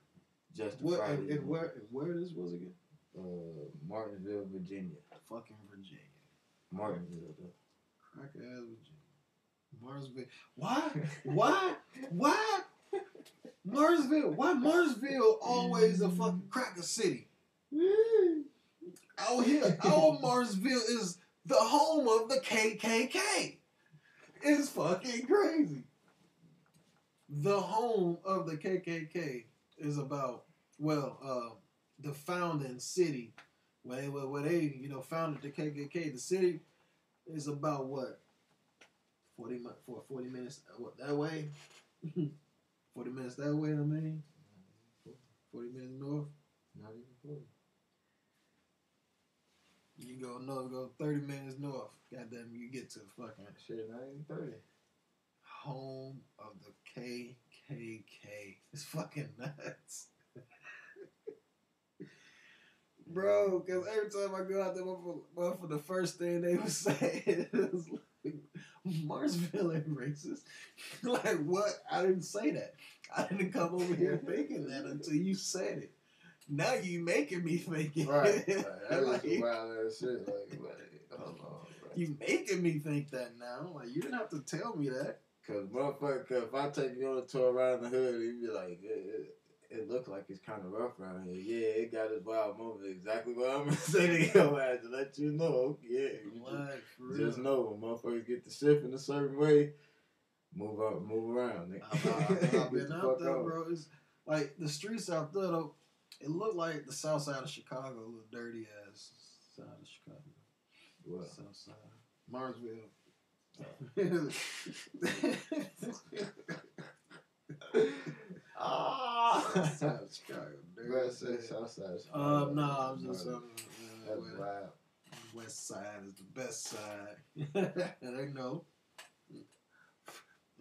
Just What Friday. and, and where and where this was again? Uh, Martinsville, Virginia. Fucking Virginia. Martinsville, though. Crack ass Virginia. Marsville. Why? Why? Why? Marsville. Why Marsville always a fucking cracker city? Out here, our Marsville is the home of the KKK. It's fucking crazy. The home of the KKK is about well, uh, the founding city where they where they you know founded the KKK. The city is about what forty for forty minutes uh, what that way. forty minutes that way. I mean, forty minutes north. Not even forty. You go north, go thirty minutes north. Goddamn, you get to fucking Shit, not even thirty. home of the KKK. It's fucking nuts. Bro, because every time I go out there, motherfucker, motherfucker, the first thing they would say is like, Marsville ain't racist. like, what? I didn't say that. I didn't come over here thinking that until you said it. Now you making me think it. Right. Like, that Like, wild ass shit. Like, like, hold on, bro. you making me think that now. Like, you didn't have to tell me that. Cause motherfucker, 'cause if I take you on a tour around the hood, you'd be like, it, it, it looks like it's kind of rough around here. Yeah, it got its wild moments. Exactly what I'm gonna say to your ass to let you know. Yeah, for just, just know when motherfuckers get the shift in a certain way, move up, move around. nigga. I've, I've- I've been out there, bro. It's like the streets out there, though. It looked like the south side of Chicago, a little dirty ass side of Chicago. What? South side. Marsville. Ah! South side Chicago. Dirty Bro, as say Um, no, I was just um, uh, That's west, wild. west side is the best side. they know.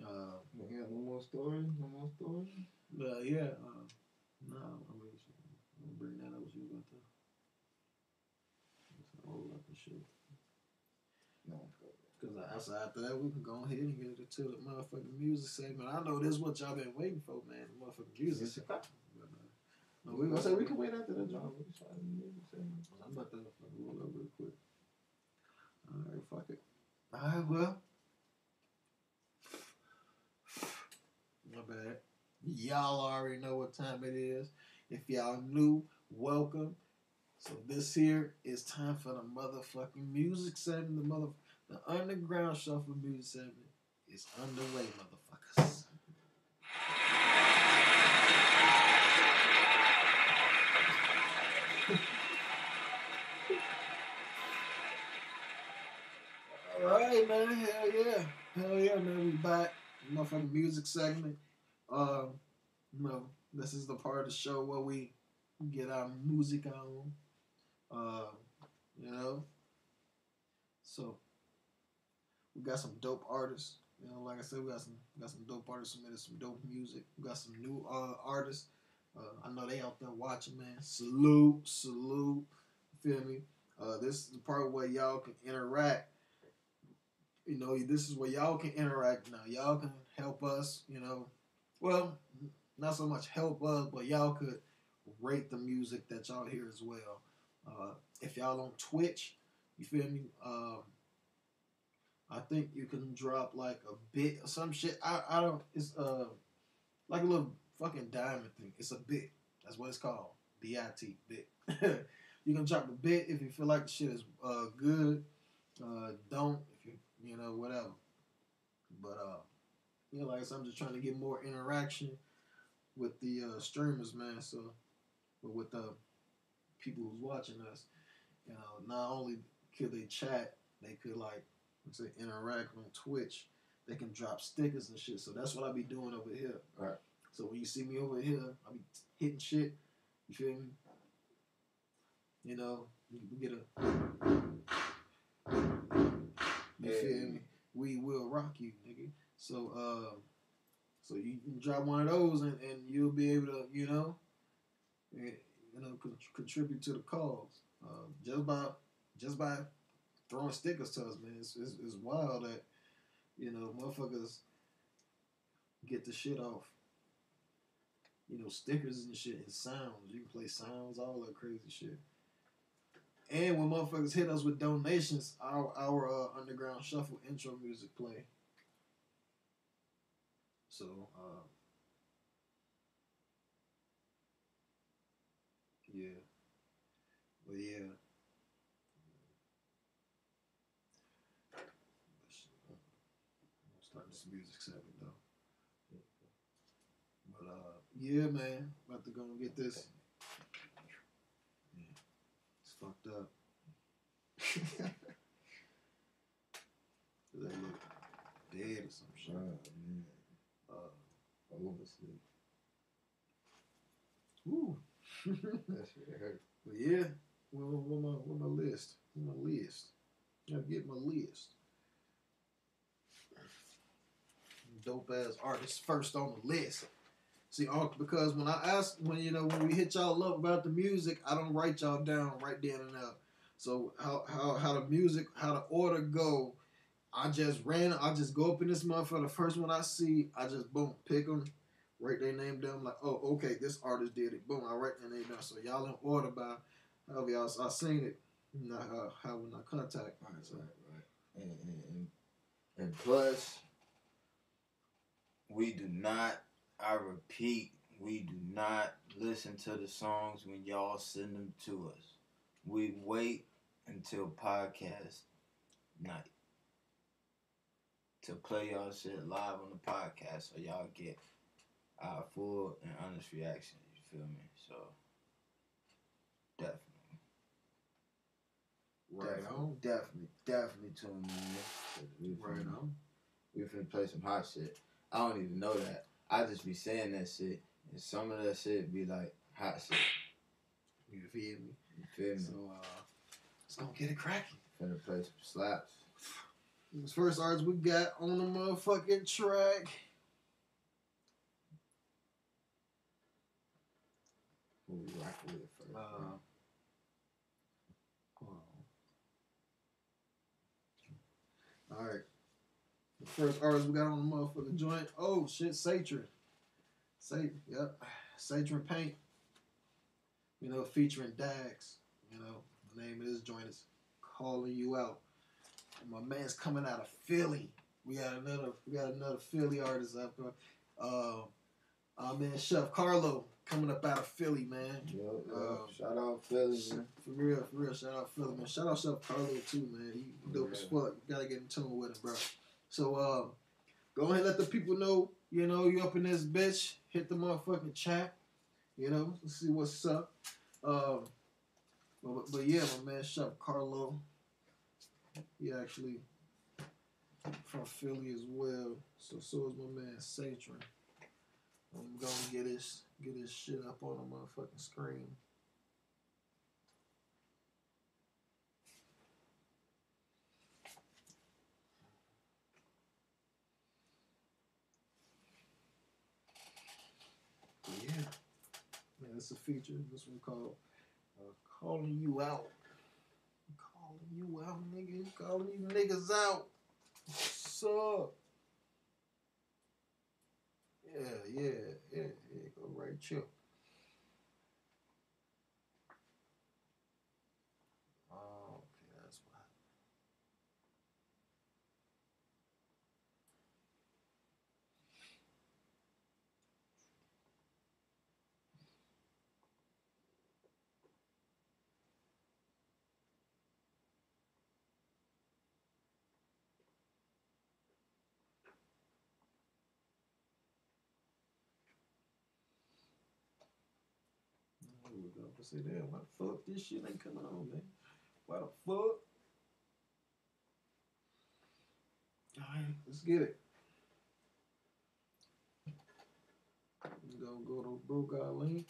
Uh, We got no more stories? No more stories? but yeah, uh, no, I mean, bring that up. What you about to? Hold up and shit. No. Cause after, after that, we can go ahead and get into the motherfucking music segment. I know this is what y'all been waiting for, man. The motherfucking music. But, uh, we gonna say we can wait after that, John. I'm about to fucking roll up real quick. All right, fuck it. All right, well. My bad. Y'all already know what time it is. If y'all new, welcome. So this here is time for the motherfucking music segment. The mother, the underground shuffle music segment is underway, motherfuckers. All right, man. Hell yeah. Hell yeah, man. We back. Motherfucking music segment. Um, you know, this is the part of the show where we get our music on. Uh, you know. So we got some dope artists. You know, like I said, we got some got some dope artists submitted some dope music. We got some new uh, artists. Uh, I know they out there watching, man. Salute, salute. Feel me? Uh, this is the part where y'all can interact. You know, this is where y'all can interact now. Y'all can help us. You know, well, not so much help us, but y'all could rate the music that y'all hear as well. Uh, if y'all on Twitch, you feel me? Um, I think you can drop like a bit or some shit. I, I don't. It's uh like a little fucking diamond thing. It's a bit. That's what it's called. B I T bit. you can drop a bit if you feel like the shit is uh good. Uh, don't if you you know whatever. But uh, you know, like I'm just trying to get more interaction with the uh, streamers, man. So, but with the people who's watching us, you know, not only could they chat, they could like say interact on Twitch. They can drop stickers and shit. So that's what I be doing over here. Right. So when you see me over here, I be hitting shit. You feel me? You know, we get a. You feel me? We will rock you, nigga. So, uh, so you can drop one of those, and, and you'll be able to, you know, eh, you know, con- contribute to the cause. Uh, just by just by throwing stickers to us, man. It's, it's, it's wild that you know motherfuckers get the shit off. You know, stickers and shit and sounds. You can play sounds, all that crazy shit. And when motherfuckers hit us with donations, our our uh, underground shuffle intro music play. So, uh, yeah, but yeah. Start this music segment though. But uh, yeah, man, about to go and get this. Yeah, it's fucked up. they look dead or some shit. Oh, man. Uh, Oversleep. Ooh. That shit hurt. But yeah, well, what my what my list? What my list? Gotta get my list. Dope ass artists first on the list. See, all because when I ask, when you know, when we hit y'all up about the music, I don't write y'all down right then and there. So how how how the music, how the order go? I just ran. I just go up in this motherfucker. The first one I see, I just boom pick them, write their name down. Like, oh, okay, this artist did it. Boom, I write their name down. So y'all in order by however y'all I seen it. Not how how when I contact. Right, right, right. And, and, and plus, we do not, I repeat, we do not listen to the songs when y'all send them to us. We wait until podcast night to play y'all shit live on the podcast so y'all get our full and honest reaction. You feel me? So, definitely. Right definitely, on. Definitely, definitely tune in. Right on. we finna play some hot shit. I don't even know that. I just be saying that shit, and some of that shit be like hot shit. You feel me? You feel me? So uh, let's go get it cracking. Finna play some slaps. This first artist we got on the motherfucking track. Who we rockin' with first? Uh? All right. First artist we got on the motherfucking joint. Oh shit, Satrin. Say, yep, Satrin Paint. You know, featuring Dax. You know, the name of this joint is "Calling You Out." And my man's coming out of Philly. We got another, we got another Philly artist up there. Uh, our man Chef Carlo coming up out of Philly, man. Yo, yo, Um, shout out Philly, man. For real, for real. Shout out Philly, man. Shout out Chef Carlo too, man. He dope as fuck. You gotta get in tune with him, bro. So um, go ahead and let the people know, you know, you up in this bitch. Hit the motherfucking chat. You know, let's see what's up. Um, but, but yeah, my man Chef Carlo. He actually from Philly as well. So so is my man Satrin. I'm gonna get his get his shit up on the motherfucking screen. But yeah, yeah, it's a feature. This one called uh, "Calling You Out." Calling you out, nigga. Calling you niggas out. What's up? Yeah, yeah, yeah, yeah. Go right chill. Oh, okay, that's why. We go. But say, damn, why the fuck this shit ain't coming on, man? Why the fuck? Alright, let's get it. Gonna go to Broke link.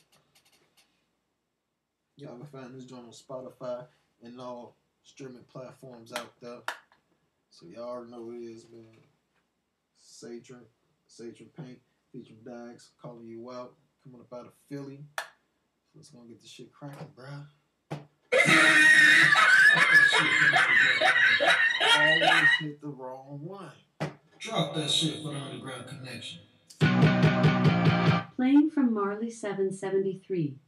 Y'all can find this joint on Spotify and all streaming platforms out there. So y'all already know it is, man. Satron, Satron Paint, featuring Dags, calling you out, coming up out of Philly. So let's go get this shit cracking, bruh. Always hit the wrong one. Drop that shit for the underground connection. Playing from Marley 773.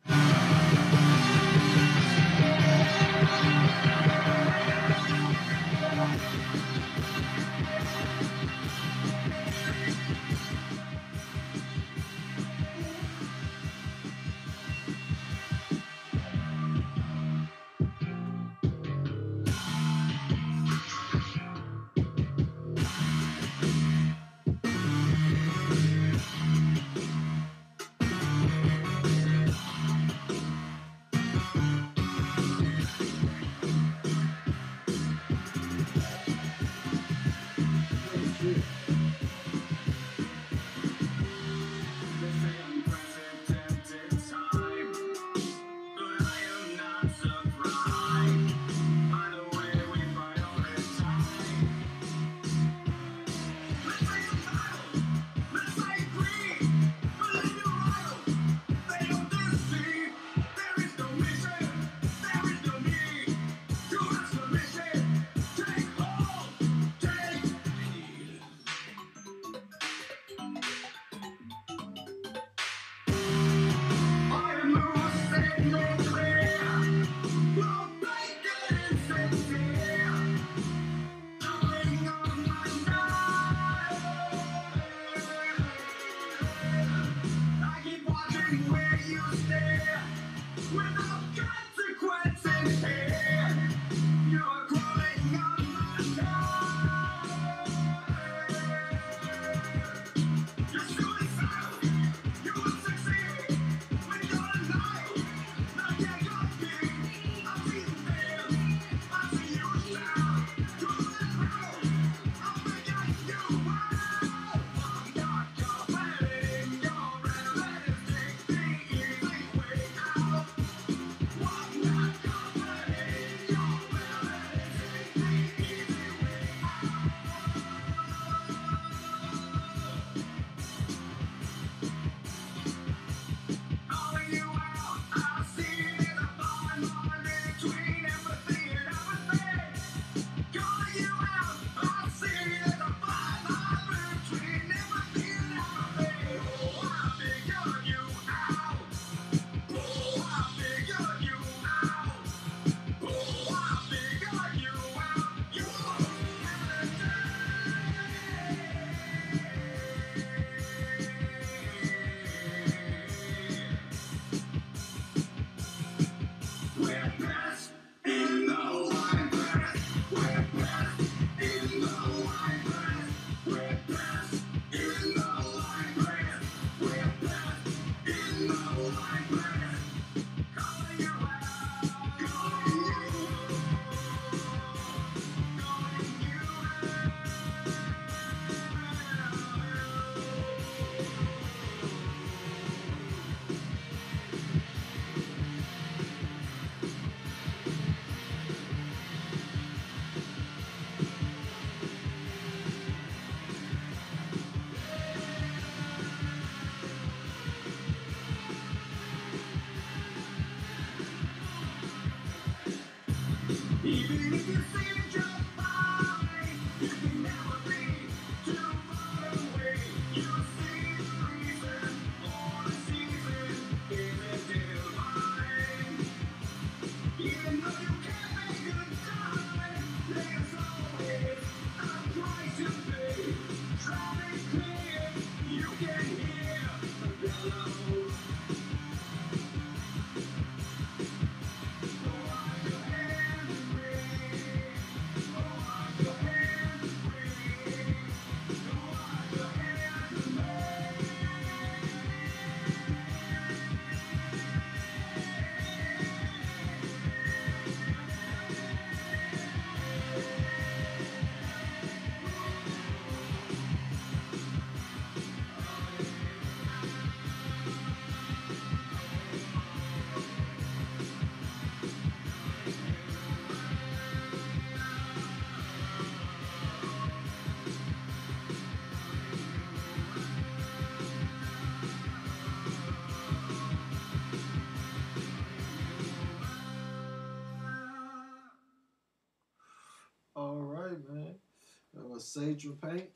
Was Paint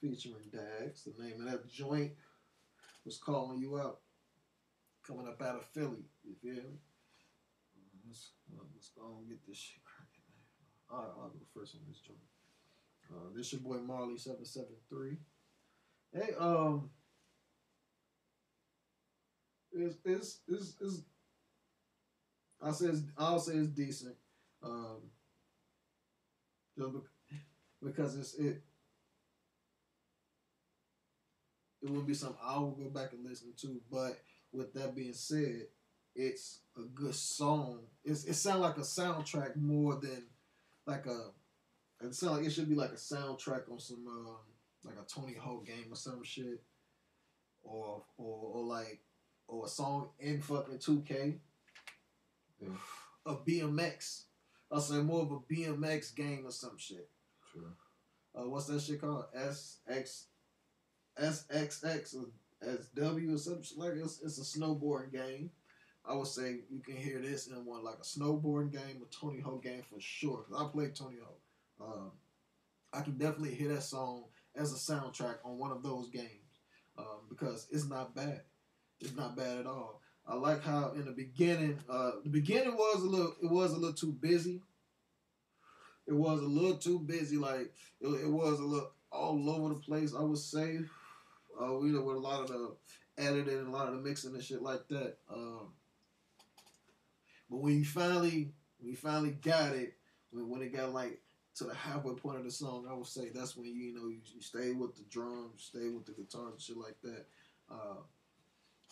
featuring Dags. The name of that joint was Calling You Out. Coming up out of Philly. You feel me? Uh, Let's, uh, let's go and get this shit cracking, man. All right, I'll go first on this joint. Uh, this your boy Marley773. Hey, um, it's, it's, it's, it's, I say I'll say it's decent. Um, because it's it it wouldn't be something I will go back and listen to. But with that being said, it's a good song. It's it sounds like a soundtrack more than like a. It sounds like it should be like a soundtrack on some um, like a Tony Hawk game or some shit, or or or like or a song in fucking two K. A BMX. I'll say more of a BMX game or some shit. True. Uh, what's that shit called? S X S X X or S W or some shit like it's, it's a snowboarding game. I would say you can hear this in one like a snowboarding game, a Tony Hawk game for sure. 'cause I played Tony Hawk. Um, I can definitely hear that song as a soundtrack on one of those games um, because it's not bad. It's not bad at all. I like how in the beginning, uh, the beginning was a little, it was a little too busy. It was a little too busy. Like it, it was a little all over the place. I would say, uh, you know, with a lot of the editing and a lot of the mixing and shit like that. Um, but when you finally, when you finally got it, when, when it got like to the halfway point of the song, I would say that's when you, you know, you, you stay with the drums, stay with the guitars and shit like that. Uh,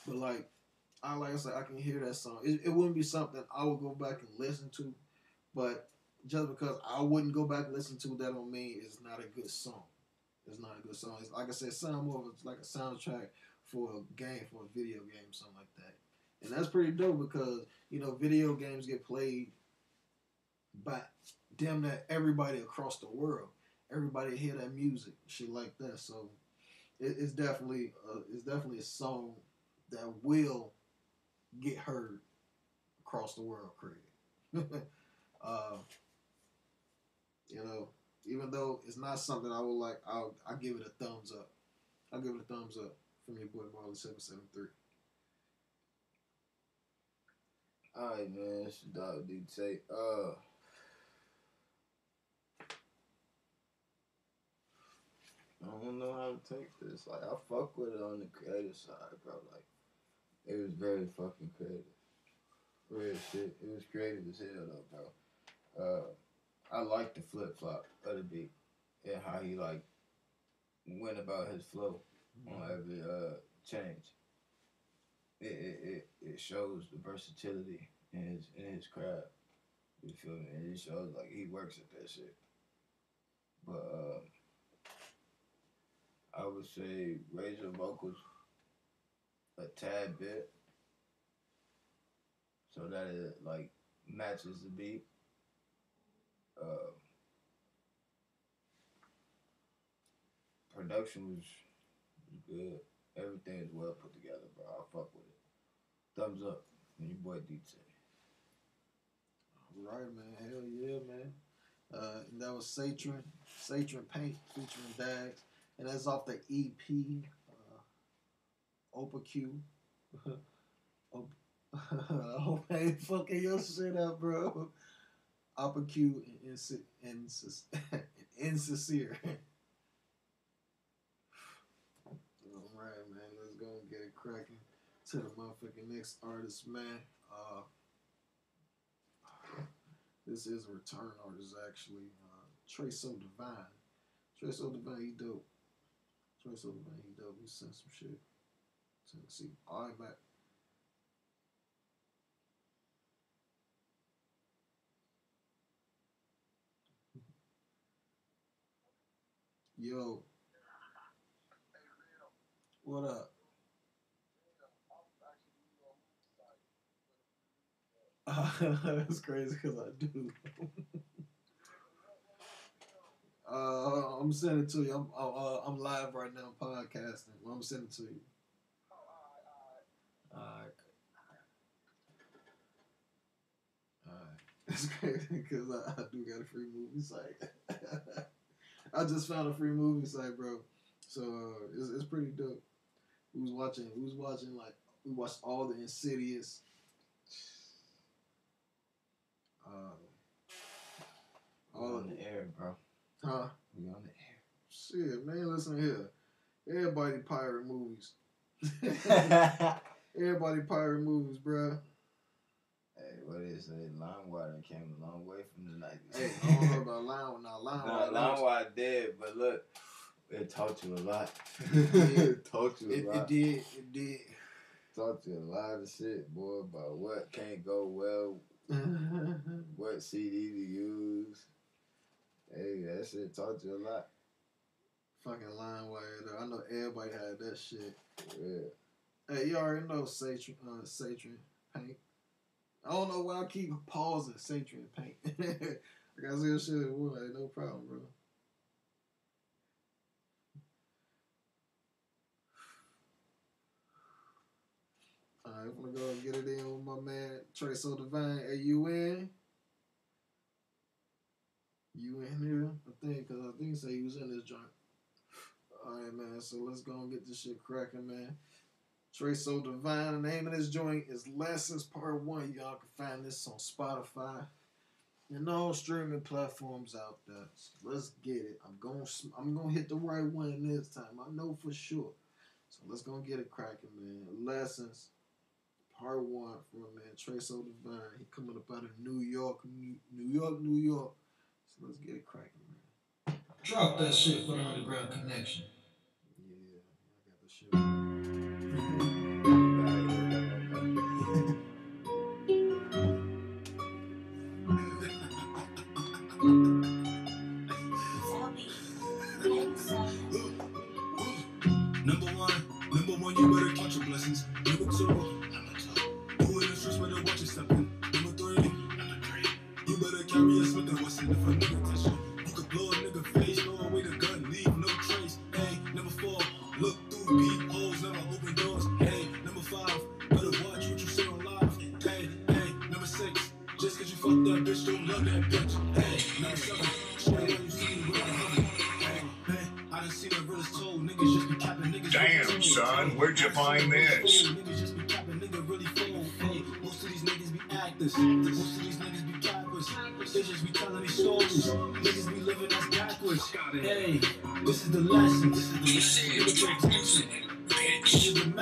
but like, I like I said, I can hear that song. It, it wouldn't be something I would go back and listen to, but just because I wouldn't go back and listen to that don't mean it's not a good song. It's not a good song. It's, like I said, sound more of a, like a soundtrack for a game, for a video game, something like that. And that's pretty dope because you know video games get played by damn that everybody across the world. Everybody hear that music, shit like that. So it, it's definitely uh, it's definitely a song that will get heard across the world, Craig. uh, you know, even though it's not something I would like, I'll I give it a thumbs up. I'll give it a thumbs up from your boy Marley seven seven three. Alright, man. It's your dog, dude. Say, uh. I don't know how to take this. Like, I fuck with it on the creative side, bro. Like, it was very fucking creative. Real shit. It was creative as hell, though, bro. Uh, I like the flip flop of the beat and how he, like, went about his flow on every uh change. It, it, it, it shows the versatility in his in his craft. You feel me? And it shows like he works at that shit. But uh, I would say raise your vocals a tad bit so that it like matches the beat. Uh, production was, good. Everything is well put together, bro. I fuck with it. Thumbs up from your boy DJ. Right, man. Hell yeah, man. Uh, and that was Satrin, Satrin Paint featuring Dags, and that's off the EP, uh, Opa Q. Op- I hope I ain't fucking your shit up, bro opportune and, insi- and, insincere. All right, man. Let's go and get it cracking to the motherfucking next artist, man. Uh, this is a return artist, actually. Uh, Trey So Divine. Trey So Divine, he dope. Trey So Divine, he dope. He sent some shit. Tennessee. All right, back. Yo. What up? That's crazy because I do. uh, I'm sending it to you. I'm uh, I'm live right now, podcasting. I'm sending it to you. Alright. Alright. It's crazy because I, I do got a free movie site. I just found a free movie site, bro. So uh, it's, it's pretty dope. We was watching. We was watching like we watched all the Insidious. Uh, all on the air, bro. huh? We on the air. Shit, man, listen here. Everybody pirate movies. Everybody pirate movies, bro. Hey, what is it? LimeWire came a long way from the nineties. Hey, I don't know about Line, now Line. Nah, LimeWire did, but look, it taught you a lot. It it taught you a It, lot. it did. It did. Taught you a lot of shit, boy, about what can't go well, what CD to use. Hey, that shit taught you a lot. Fucking LimeWire though. I know everybody had that shit. Yeah. Hey, you already know Satrin, uh, Satrin paint. I don't know why I keep pausing Satrin paint. I got say shit. Boy, no problem, bro. Alright, I'm gonna go and get it in with my man Trey So Divine. Hey, you in? You in here? I think, cause I think he said he was in this joint. Alright, man. So let's go and get this shit cracking, man. Trey So Divine. The name of this joint is Lessons Part One. Y'all can find this on Spotify and all streaming platforms out there. So let's get it. I'm going. I'm gonna hit the right one this time. I know for sure. So let's go get it cracking, man. Lessons Part One from my man Trey So Divine. He coming up out of New York, New, New York, New York. So let's get it cracking, man. Drop that shit for the underground connection. Shit. Number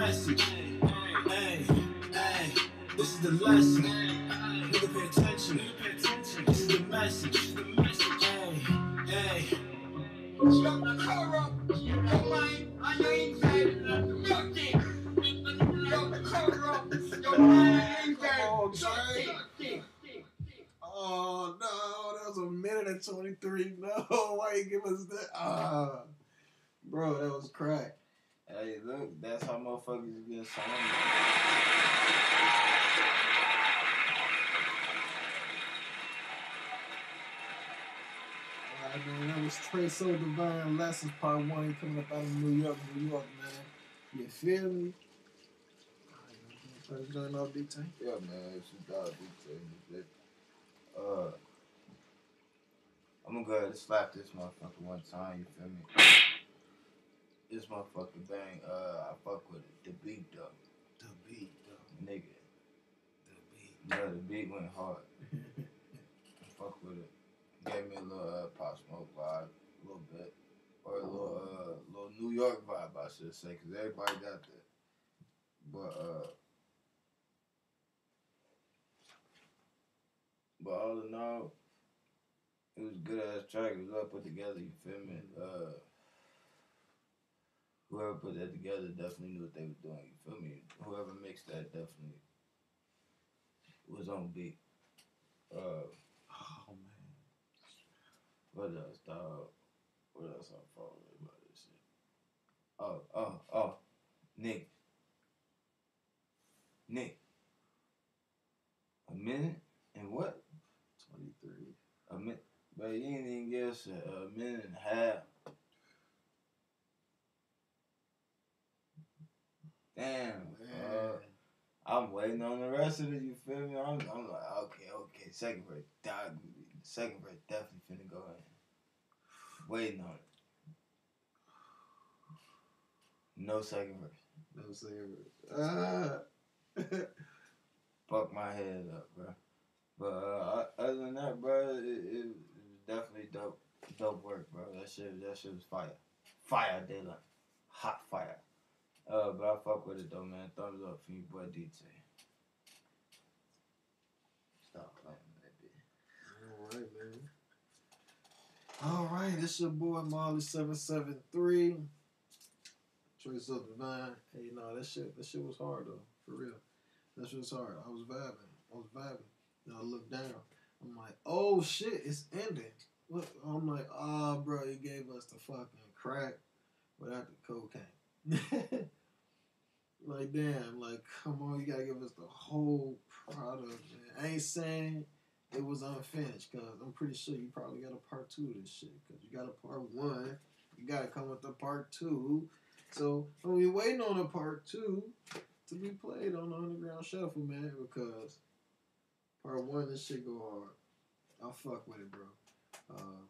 message. Hey, hey, this is the lesson. Nigga, pay attention. This is the message. Hey, hey. Stop the car up, your mind on your inside, milk it. Stop the car up, your mind on your inside, milk. Oh no, that was a minute and twenty three. No, why you give us that? Ah, bro, that was crack. Hey, look, that's how motherfuckers get signed. Alright, man, that was Trey So Divine Lessons Part One. Coming up out of New York, New York, man. You feel me? Alright, man, try to join off D Tank. Yeah, man, she dog detail and shit. Uh, I'm gonna go ahead and slap this motherfucker one time, you feel me? This motherfucker bang, uh, I fuck with it. The beat though. The beat, though. Nigga. The beat. Yeah, the beat went hard. I fuck with it. Gave me a little uh, pop smoke vibe, a little bit. Or a little uh, little New York vibe, I should say, because everybody got that. But uh, but all in all, it was good ass track. It was well put together. You feel me? Uh, whoever put that together definitely knew what they were doing. You feel me? Whoever mixed that definitely was on beat. Uh, Oh man. what else, dog? What else I follow about this shit? Oh, oh, oh, Nick. Nick. A minute and what? Twenty three. A minute, but you didn't even a, a minute and a half. Damn, uh, I'm waiting on the rest of it. You feel me? I'm, I'm like, okay, okay. Second verse, dog. Second verse definitely finna go in. Waiting on it. No second verse. No second verse. Ah. Fuck my head up, bro. But uh, other than that, bro, it, it, it was definitely dope, dope work, bro. That shit, that shit was fire, fire daylight, hot fire. Uh, but I fuck with it though, man. Thumbs up for you, boy, DJ. Stop playing with that bitch. All right, man. All right, it's your boy Marley seven seven three. Trey So Divine. Hey, no, that shit, that shit was hard though, for real. That shit was hard. I was vibing. I was vibing. Then I looked down. I'm like, oh shit, it's ending. What? I'm like, ah, bro, he gave us the fucking crack without the cocaine. like, damn, like, come on, you gotta give us the whole product, man. I ain't saying it was unfinished, cause I'm pretty sure you probably got a part two of this shit, cause you got a part one, you gotta come with the part two. So we waiting on a part two to be played on the underground shuffle, man, because part one, this shit go hard. I'll fuck with it, bro. Uh,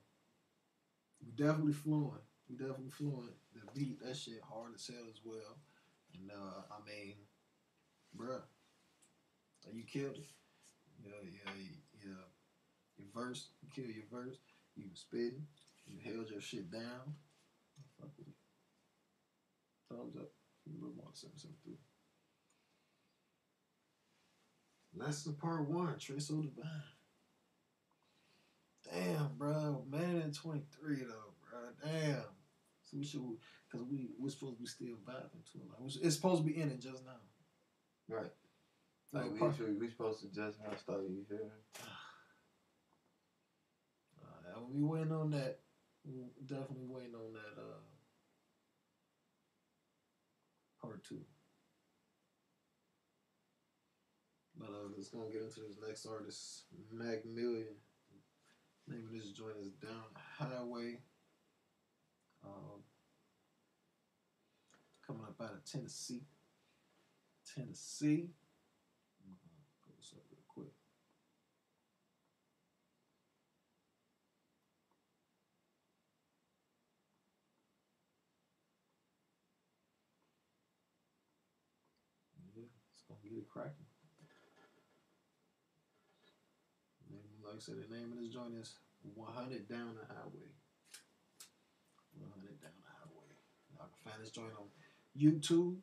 we definitely fluent. We definitely fluent. The beat, that shit hard as hell as well. And uh, I mean, bruh, you killed it. Yeah, yeah, yeah. Your verse, you killed your verse. You was spitting. You held your shit down. Fuck with it. Thumbs up. A little more seven seven three. The part one. Trey So Divine. Damn, bro. Man in 23 though, bro. Damn. So we should, cause we we're supposed to be still vibing to it. Like it's supposed to be ending just now. Right. Like, we, should, we supposed to just now start. You feel me? Uh, we waiting on that. We definitely waiting on that. Uh, part two. But uh, let's gonna get into this next artist, Mac Million. Name of this joint is Down Highway. Um, up out of Tennessee. Tennessee. Pull this up real quick. Yeah, it's gonna get it cracking. Like I said, the name of this joint is 100 Down the Highway. 100 Down the Highway. Y'all can find this joint on YouTube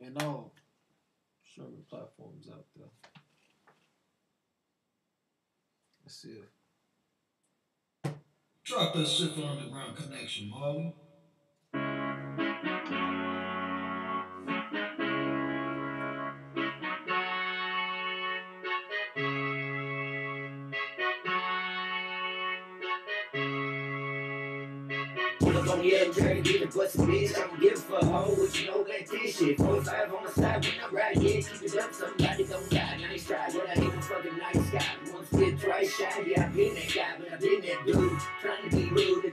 and all streaming platforms out there. Let's see if Drop that shit for Underground Connection, Marley. Try to get a busted bitch. I don't give a hoe, what you know about this shit. 45 on my side when I ride, yeah, keep it up, somebody gon' die. Nice try, but I ain't a fucking nice guy. Once bit, twice shy, yeah, I been that guy, but I been that dude. Trying to be rude,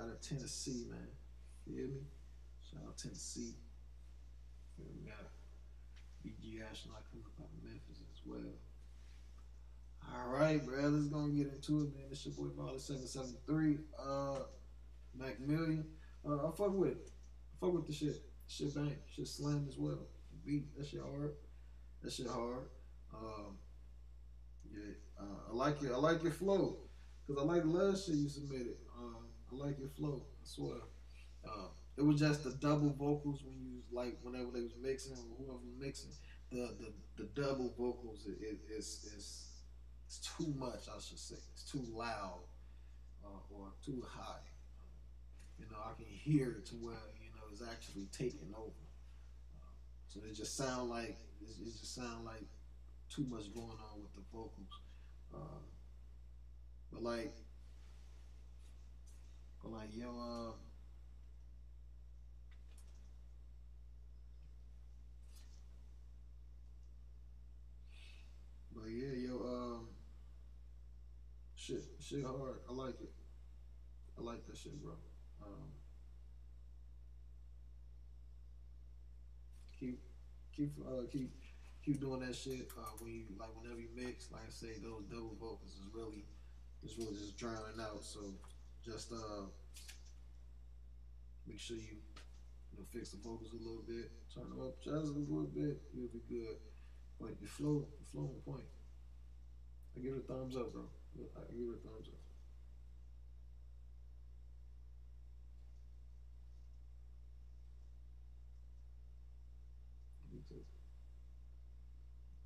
out of Tennessee, man. Feel me? Shout out Tennessee. Me? Got BG Astronaut coming up out of Memphis as well. All right, bro. Let's go and get into it, man. It's your boy Baller 773. Uh, Mac Million. Uh, I fuck with it. I fuck with the shit. Shit bang. Shit slam as well. Beat. That shit hard. That shit hard. Um, yeah, uh, I like your I like your flow, cause I like the last shit you submitted. Um, I like your flow. I swear. Uh, it was just the double vocals when you like whenever they was mixing or whoever was mixing. The the, the double vocals is it, is is it's too much. I should say it's too loud uh, or too high. You know, I can hear it to where you know it's actually taking over. So it just sound like it, it just sound like too much going on with the vocals. Um, but like, but like yo, uh, but yeah, yo, um, shit, shit hard. I like it. I like that shit, bro. Um, keep, keep, uh, keep keep doing that shit. Uh, when you like whenever you mix, like I say, those double vocals is really, is really just drowning out. So just uh, make sure you, you know, fix the vocals a little bit, turn them up just a little bit, you'll be good. But your flow, your flow on point. I give it a thumbs up, bro. I give it a thumbs up.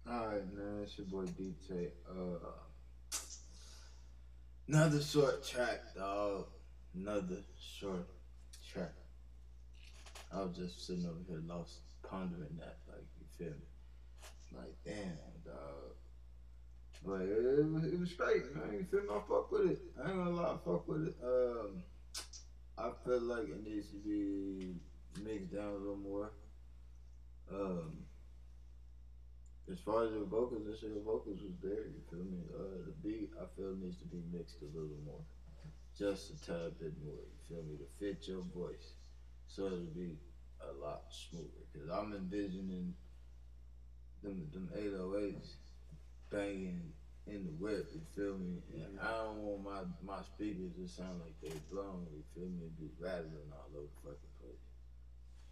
Alright, man, it's your boy DT. Uh, another short track, dog. Another short track. I was just sitting over here lost, pondering that, like, you feel me? Like, damn, dog. But it, was, it was straight, man. You feel me? I fuck with it. I ain't gonna lie, I fuck with it. Um, I feel like it needs to be mixed down a little more. Um, as far as the vocals, I said the vocals was there. You feel me? Uh, the beat, I feel needs to be mixed a little more, just a tad bit more. You feel me? To fit your voice, so it'll be a lot smoother. Cause I'm envisioning them them 808s banging in the whip. You feel me? And I don't want my my speakers to sound like they blown. You feel me? Be rattling all over the fucking place.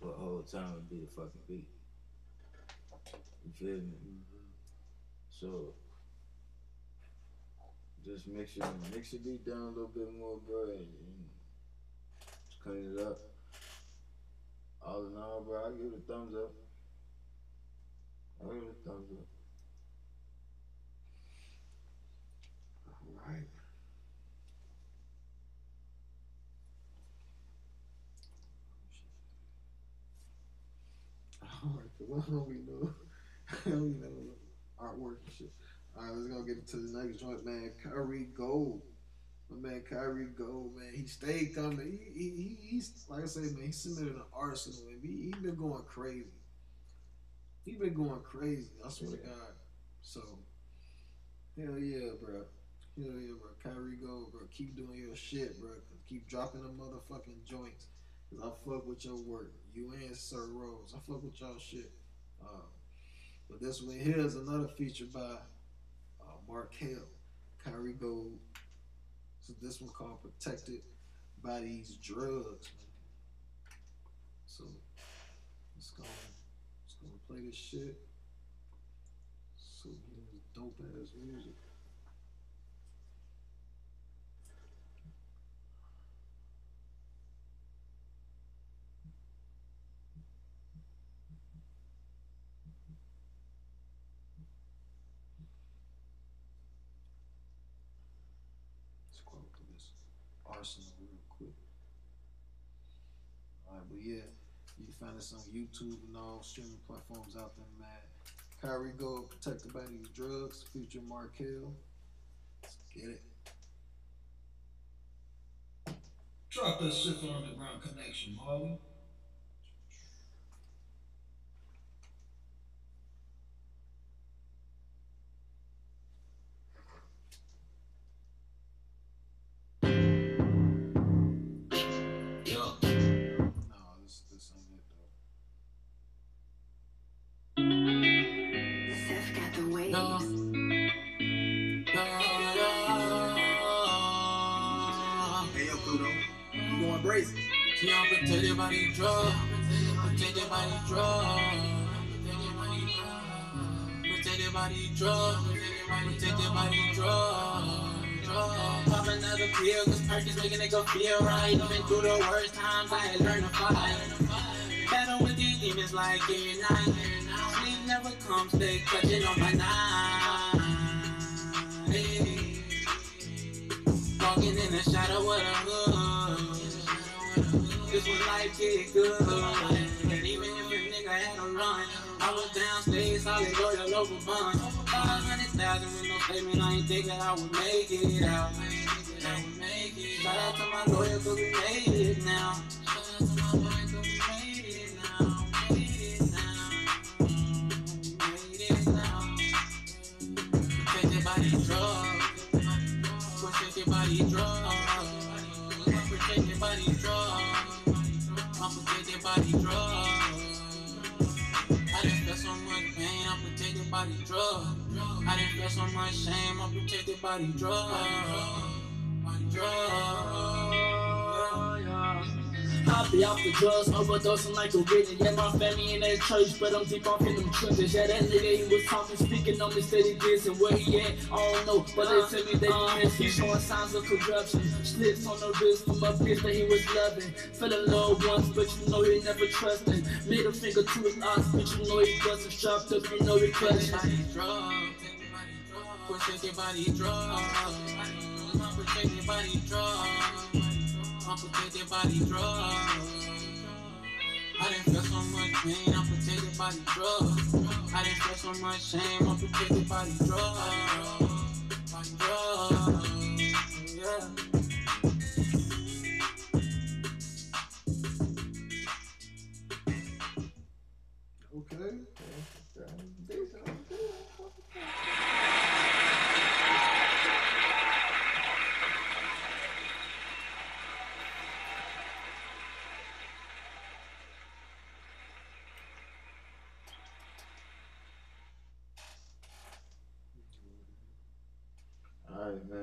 But the whole time it be the fucking beat. You feel me? Mm-hmm. So just mix it, mix the beat down a little bit more, bro, and, and just clean it up. All in all, bro, I give it a thumbs up. I give it a thumbs up. All right. Oh, all right, cause I don't even know, Don't know artwork and shit. All right, let's go get into the next joint, man. Kyrie Gold, my man Kyrie Gold, man. He stayed coming. He, he, he he's like I say, man. He submitted an arsenal, man. He, he been going crazy. He been going crazy. I swear to God. So, hell yeah, bro. Hell yeah, bro. Kyrie Gold, bro. Keep doing your shit, bro. Keep dropping the motherfucking joints. Cause I fuck with your work. You and Sir Rose. I fuck with y'all shit. Uh, but this one here is another feature by uh, Mark Hale, Kyrie Gold. So this one called Protected by These Drugs. So let's go. Let's go play this shit. So dope ass music. Arsenal real quick. Alright, but yeah, us on YouTube and all streaming platforms out there, man. Kyrie Go protected by these drugs, Future Markel. Let's get it. Drop that shit Underground Connection, Marley. Go feel right. Even through the worst times, I had learned to fight. Battle with these demons like every night. Sleep never comes, they clutching on my. Hey. Walking in the shadow of the hood. This when life get good. And even if a nigga had a run, I was downstairs, solid loyal over bun. 500,000 with no statement, I ain't thinking I would make it out. Shout out to my lawyer, cause we made it now. Drugs. Drugs. By these drugs. I so much pain, I'm protected by these drugs. I shame, I'm protected by these drugs. I be off the drugs, overdosing like a rhythm. Yeah, my family in that church, but I'm deep off in them trenches. Yeah, that nigga he was talking, speaking on me steady this and where he at, I don't know. But they tell me that he miss, he showing signs of corruption. Slips on the wrist from a bitch that he was loving. Fell in love once, but you know he never trusted. Middle finger to his eyes, but you know he wasn't strapped up, you know he clutching. Protected by these drugs. I'm protected by these drugs. I'm protected by these drugs. I didn't feel so much pain, I'm protected by these drugs. I didn't feel so much shame, I'm protected by these drugs.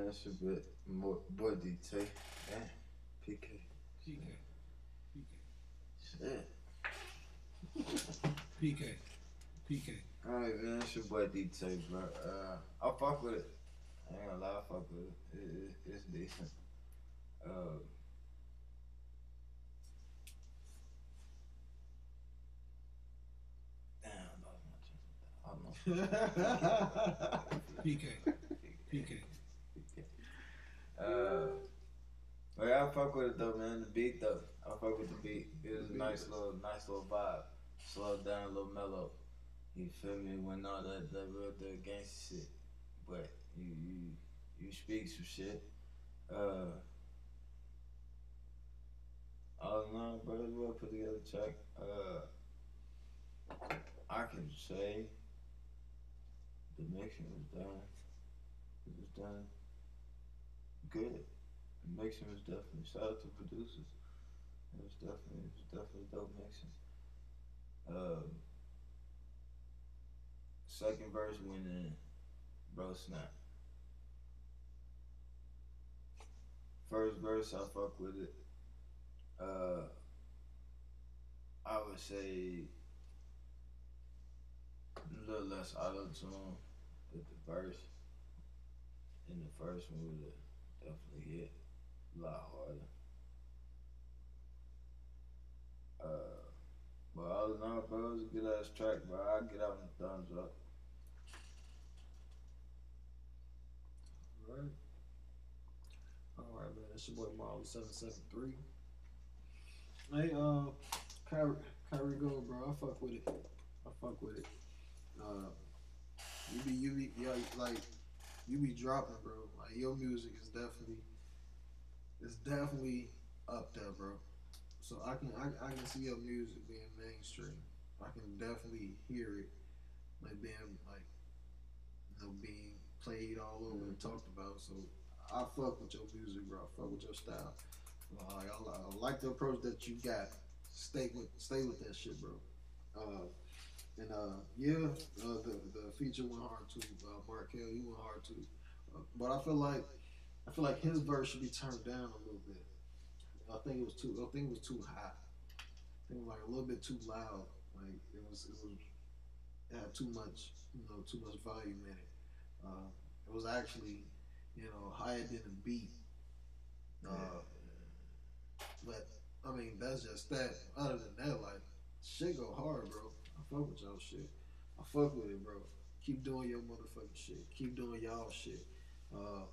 That's a bit more boy DT. Damn, PK. PK. Shit. PK. PK. Alright, man, it's your boy DT, bro. Uh, I fuck with it. I ain't gonna lie, I fuck with it. it, it it's decent. Uh, damn, I lost my train of thought. I don't know. PK. PK. Uh, yeah, I fuck with it though, man. The beat though, I fuck with the beat. It was a nice little, nice little vibe. Slow down, a little mellow. You feel me? When all that, that real that gangster shit, but you you you speak some shit. Uh, all in all, bro, well put together track. Uh, I can say the mixing was done. It was done good. The mixing was definitely shout out to producers. It was definitely it was definitely dope mixing. Um, second verse went in, bro snap. First verse I fuck with it. Uh, I would say a little less auto tune with the verse. And the first one would have definitely hit a lot harder. Uh, but all in all, bro, it was a good ass track, bro. I get out and thumbs up. All right. All right, man. That's your boy Marley seven seven three. Hey, uh, Kyrie, Kyrie go, bro. I fuck with it. I fuck with it. Uh, you be you be yeah, like you be dropping, bro. Like your music is definitely it's definitely up there, bro. So I can I, I can see your music being mainstream. I can definitely hear it like being like you know being played all over and talked about. So I fuck with your music, bro. I fuck with your style. Uh, I, I like the approach that you got. Stay with stay with that shit, bro. Uh, and uh, yeah, uh, the the feature went hard too. Uh, he went hard too. Uh, but I feel like I feel like his verse should be turned down a little bit. I think it was too. I think it was too high. I think it was like a little bit too loud. Like it was. It was. It had too much. You know, too much volume in it. Uh, it was actually, you know, higher than the beat. Uh, but I mean, that's just that. Other than that, like shit go hard, bro. I fuck with y'all shit. I fuck with it, bro. Keep doing your motherfucking shit. Keep doing y'all shit. Uh,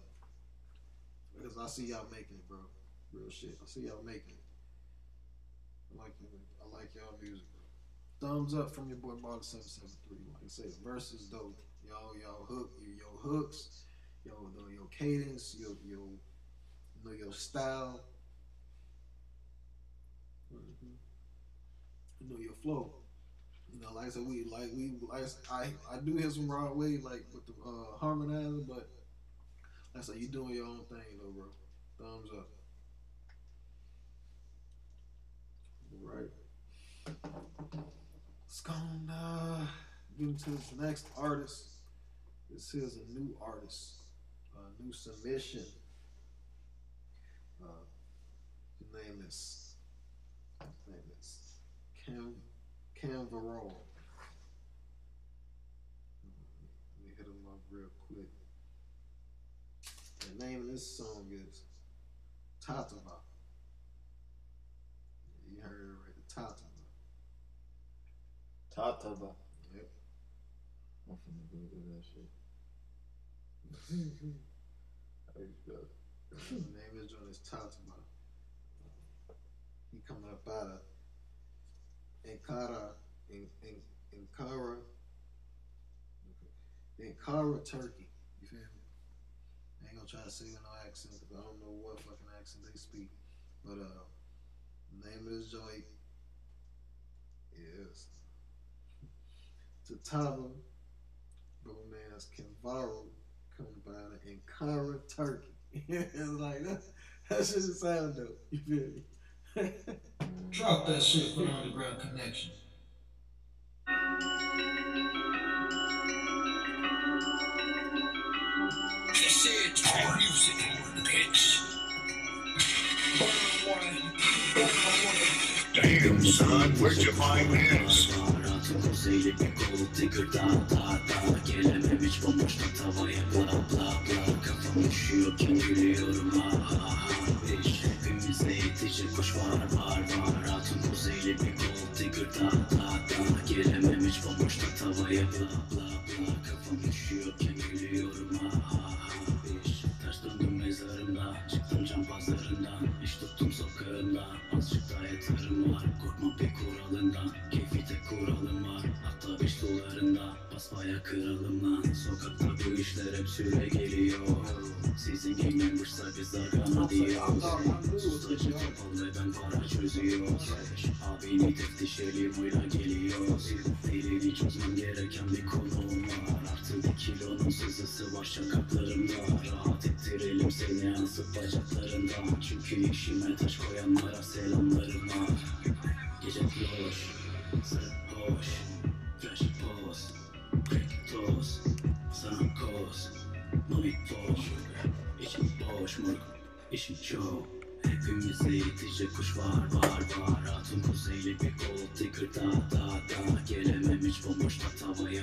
because I see y'all making it, bro. Real shit. I see y'all making it. I like. I like y'all music, bro. Thumbs up from your boy Marley seven seven three. Like I said, verses dope. Y'all, y'all hook, your hooks, yo, your cadence, your your, you know, your style. Mhm. You know your flow. You know, like I said, we like we like I I do hear some raw way like with the uh, harmonizer, but like I said, you doing your own thing though, bro. Thumbs up. Right. Let's go uh, get into this next artist. This is a new artist, a new submission. Uh, his name is his name is Cam Cam Varone. Let me hit him up real quick. The name of this song is Tatava. You heard it right, Tatava. Tatava. Yep. I'm finna Google that shit. How you spell it? the name of his joint is Tatava. He coming up out of Ankara, in, in, Ankara, Ankara, Turkey. You feel me? I ain't gonna try to say no accent because I don't know what fucking accent they speak. But uh, the name of this joint is Tatava coming by out of Ankara, Turkey. it's like that, that shit just sound dope. You feel me? Drop that shit for underground connection. This is trap music, bitch. Damn, son, where'd you find this? Kuzeyle bir kolu tigger da da da Gelemem hiç bomboşta tavaya bla bla bla Kafam üşüyorken gülüyorum ha ha ha Beş hepimizde yetecek kuş var var var. Hatun kuzeyle bir kolu tigger da da da Gelemem hiç bomboşta tavaya bla bla bla. Kafam üşüyorken gülüyorum ha ha ha. Beş ters döndüm mezarımda Çıktım can pazarından. İş tuttum sokağında Azıcık daha yeterim var. Korkma bir kuralından Basbaya kralım lan. Sokakta bu işler hep süre geliyor. Sizin members'a biz zargana diyoruz Ustacı kapalı ve ben para çözüyoruz Abini teftişeli oyla geliyoruz Dilini çözmem gereken bir konum var. Artı bir kilonun sızısı var. Şakaklarımda Rahat ettirelim seni yansıp bacaklarından. Çünkü işime taş koyanlara selamlarım var. Gece loş, sarhoş, kuş var var var. Hatun kuzeyli bir gold digger da da da Gelemem hiç bomboşta tavaya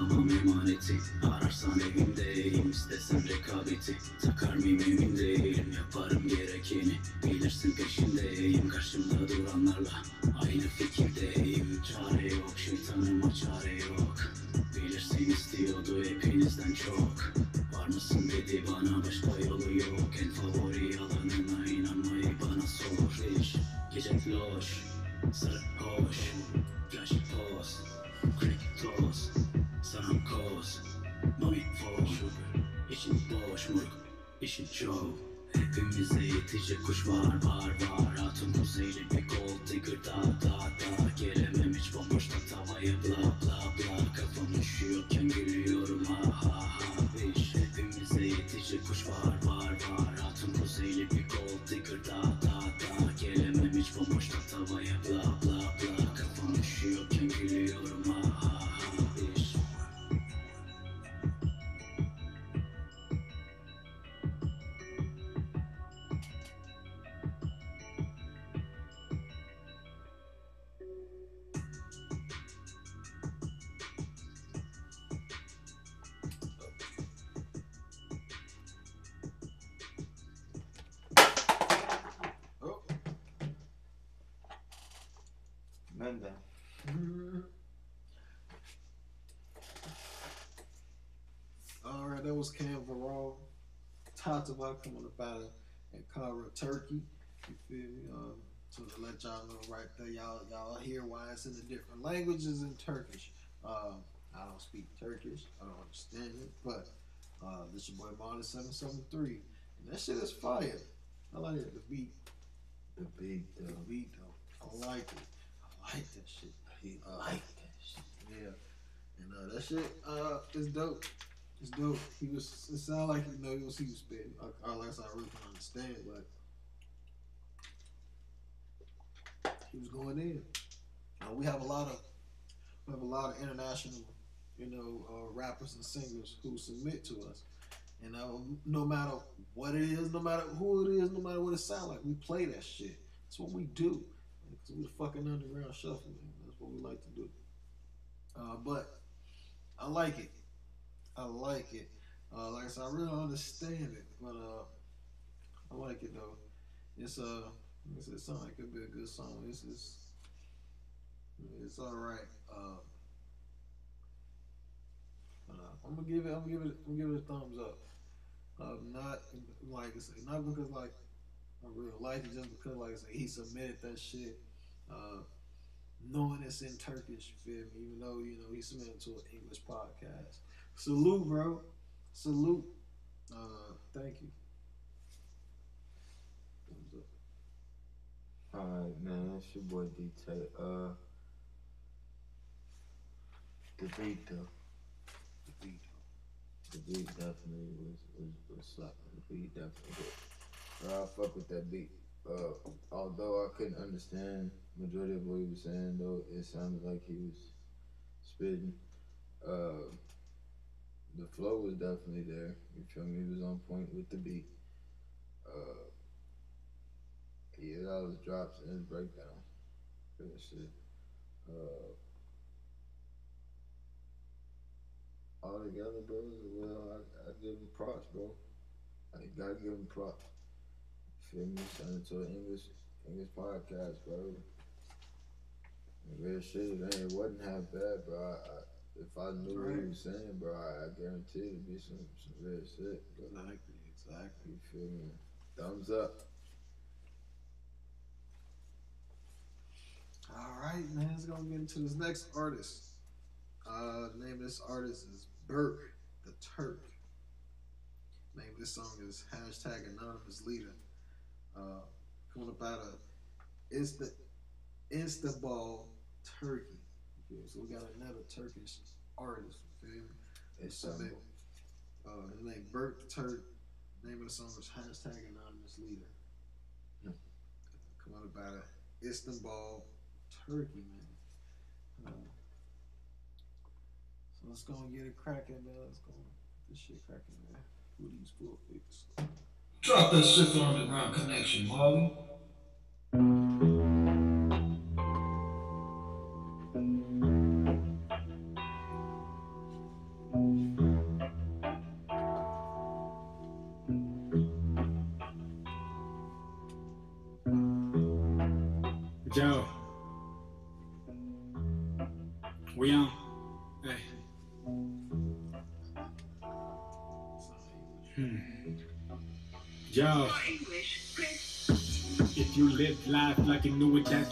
miydi ki hesaplamam emaneti Ararsan evimdeyim Was Cam Varall. About coming up out of Cara, Turkey. You feel me? Um, so to let y'all know right there, y'all y'all hear why it's in the different languages in Turkish. Um, I don't speak Turkish. I don't understand it, but uh, this your boy Marley seven seven three, and that shit is fire. I like it. The beat, The beat the beat though. I like it. I like that shit. Uh, like that shit. Yeah, and uh, that shit uh is dope. It's dope. He was. It sounded like you know he was he was spitting. Or, or last I really can understand, but he was going in. We have a lot of we have a lot of international, you know, uh, rappers and singers who submit to us. And uh, no matter what it is, no matter who it is, no matter what it sounds like, we play that shit. That's what we do. Because we the fucking underground shuffle, man. That's what we like to do. Uh, but I like it. I like it. Uh, like I said, I really don't understand it, but uh, I like it though. It's uh, like I said, it could be a good song. It's it's, it's all right. Uh, uh, I'm gonna give it. I'm gonna give it. I'm gonna give it a thumbs up. Uh, not like I said, not because like I really like it, just because like I said, he submitted that shit. Uh, knowing it's in Turkish, you feel me? Even though you know he submitted to an English podcast. Salute, bro. Salute. Uh, thank you. Alright, man, that's your boy D-Tay. Uh, the beat though. The beat. The beat definitely was was, was slapping. The beat definitely did. Uh, I fuck with that beat. Uh, although I couldn't understand majority of what he was saying, though it sounded like he was spitting. Uh, the flow was definitely there. You feel me? He was on point with the beat. Uh, he had all his drops and his breakdown. Good shit. Uh, all together, bro. Well, I, I give him props, bro. I gotta give him props. You feel me? Signing to an English English podcast, bro. Real shit, it, it wasn't half bad, bro. I, I, if I knew what he was saying, bro, I, I guarantee it'd be some some real shit. Bro. Exactly. Exactly. You feel me? Thumbs up. All right, man. Let's go get into this next artist. Uh, name of this artist is Burke the Turk. Name of this song is hashtag Anonymous Leader. Uh, coming up out of Istanbul Turkey. You feel me? So we got another Turkish artist. You feel me? It's Submit. Uh, his name Burke Turk. Name of the song is hashtag Anonymous Leader. Hmm. Coming up out of Istanbul, Turkey, man. Uh, so let's go and get it cracking, man. Let's go this shit cracking, man. Who these full pics? Drop that shit on the ground connection, Marley.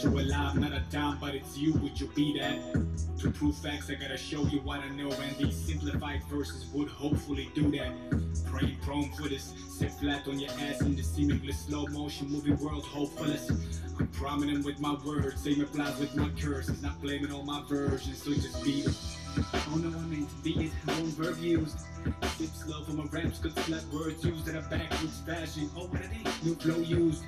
You're alive, not a dime, but it's you, would you be that? To prove facts, I gotta show you what I know, and these simplified verses would hopefully do that. Praying prone for this, sit flat on your ass in the seemingly slow motion movie world, hopeless. I'm prominent with my words, same applies with my curses, not blaming all my versions, so just beat it. Oh no, I meant to be it, wrong verb used. Sip slow for my raps, good slap words used in a backwards fashion. Oh, what are they? New flow used.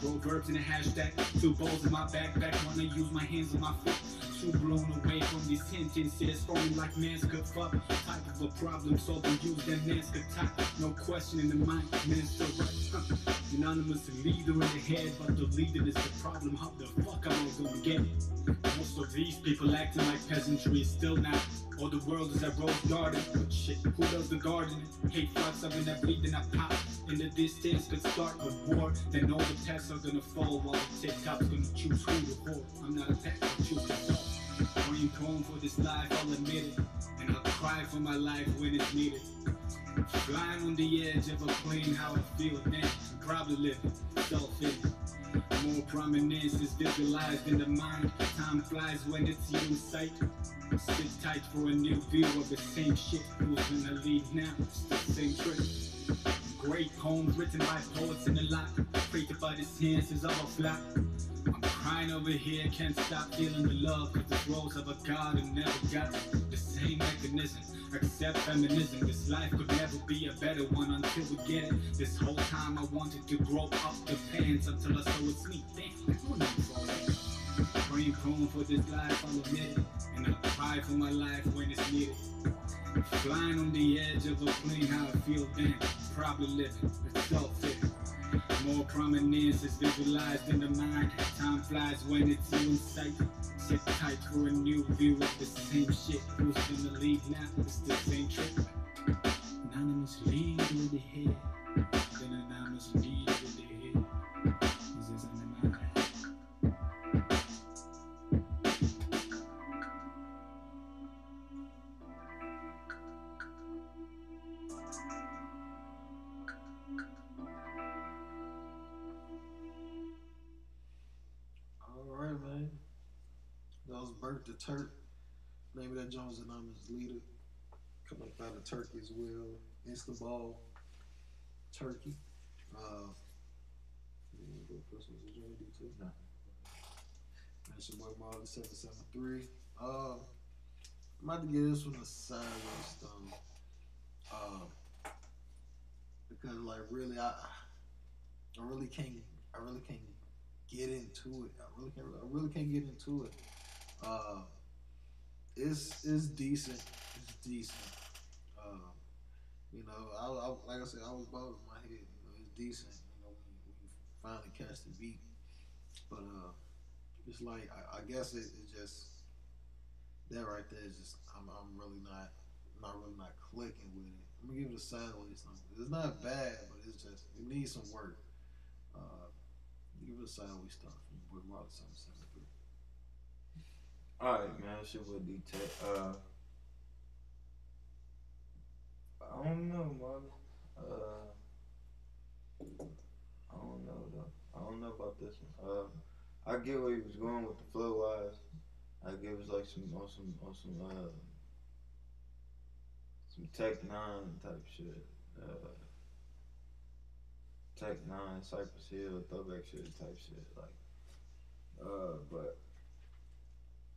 Proverbs in a hashtag. Two balls in my backpack, wanna use my hands on my feet. Too blown away from these sentences, forming like man's could fuck. Type of a problem solving, use that man's could type. No question in the mind, man's so right. Huh. Unanimous leader in the head, but the leader is the problem. How the fuck am I gonna get it? Most of these people acting like peasantry still not. All the world is a rose garden, shit, who does the gardening? Hate up in that bleeding I pop. In the distance could start with war, then all the tests are gonna fall while the TikTok's gonna choose who to whore. I'm not a pet, I choose to fall. Praying prone for this life, I'll admit it. And I'll cry for my life when it's needed. Flying on the edge of a plane, how I feel then. I'm probably living, self-in. More prominence is visualized in the mind. Time flies when it's you in sight. Sit tight for a new view of the same shit. Who's gonna lead now? It's the same trick. Great poems written by poets in the lot. Created by the senses of a flock. I'm crying over here, can't stop feeling the love. Cause the rose of a god who never got the same mechanism. Except feminism. This life could never be a better one until we get it. This whole time I wanted to grow up the pants until I saw it's me. Damn, I don't for. This life, admit it. And I'll cry for my life when it's needed. Flying on the edge of a plane, how I feel then. Probably living, it's self-fit. More prominence is visualized in the mind. Time flies when it's in sight. Sit tight for a new view of the same shit. Who's gonna lead now? It's the same trick. Anonymous lead with the head. Then anonymous lead Bert the Turk. Name of that Jones and I'm his leader. Coming up out of Turkey as well. Istanbul, Turkey. Uh, you go first one? Did you want to do too? No. That's your boy Marley 773. Uh, I'm about to give this one a sideways thumb. Uh, because like really I I really can't I really can't get into it. I really can't I really can't get into it. Uh it's it's decent. It's decent. Uh, you know, I, I like I said, I was bobbing my head. You know, it's decent. You know, when when you finally catch the beat. But uh, it's like I, I guess it, it just that right there is just I'm I'm really not not really not clicking with it. I'm gonna give it a sideways thumb. It's not bad, but it's just it needs some work. Uh, give it a sideways thumb from your boy Three. Alright, man, it's your boy D Uh, I don't know, Marley. Uh, I don't know though. I don't know about this one. Uh, I get where he was going with the flow wise. I give us like some on some on some uh some Tech N9ne type shit. Uh, Tech N9ne, Cypress Hill, throwback shit type shit. Like, uh, but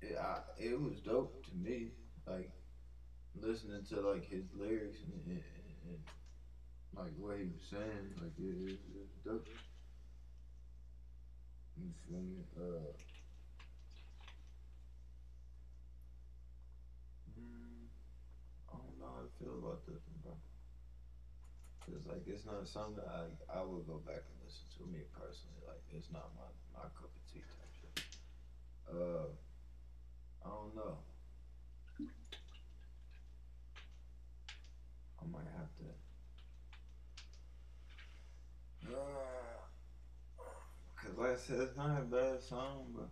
it I, it was dope to me. Like listening to like his lyrics and, and, and, like what he was saying. Like it, it, it was dope. You feel me? Uh, mm, I don't know how I feel about this bro. Cause like it's not something I I would go back and listen to me personally. Like it's not my my cup of tea type shit. Uh, I don't know. I might have to. Uh, Cause like I said, it's not a bad song, but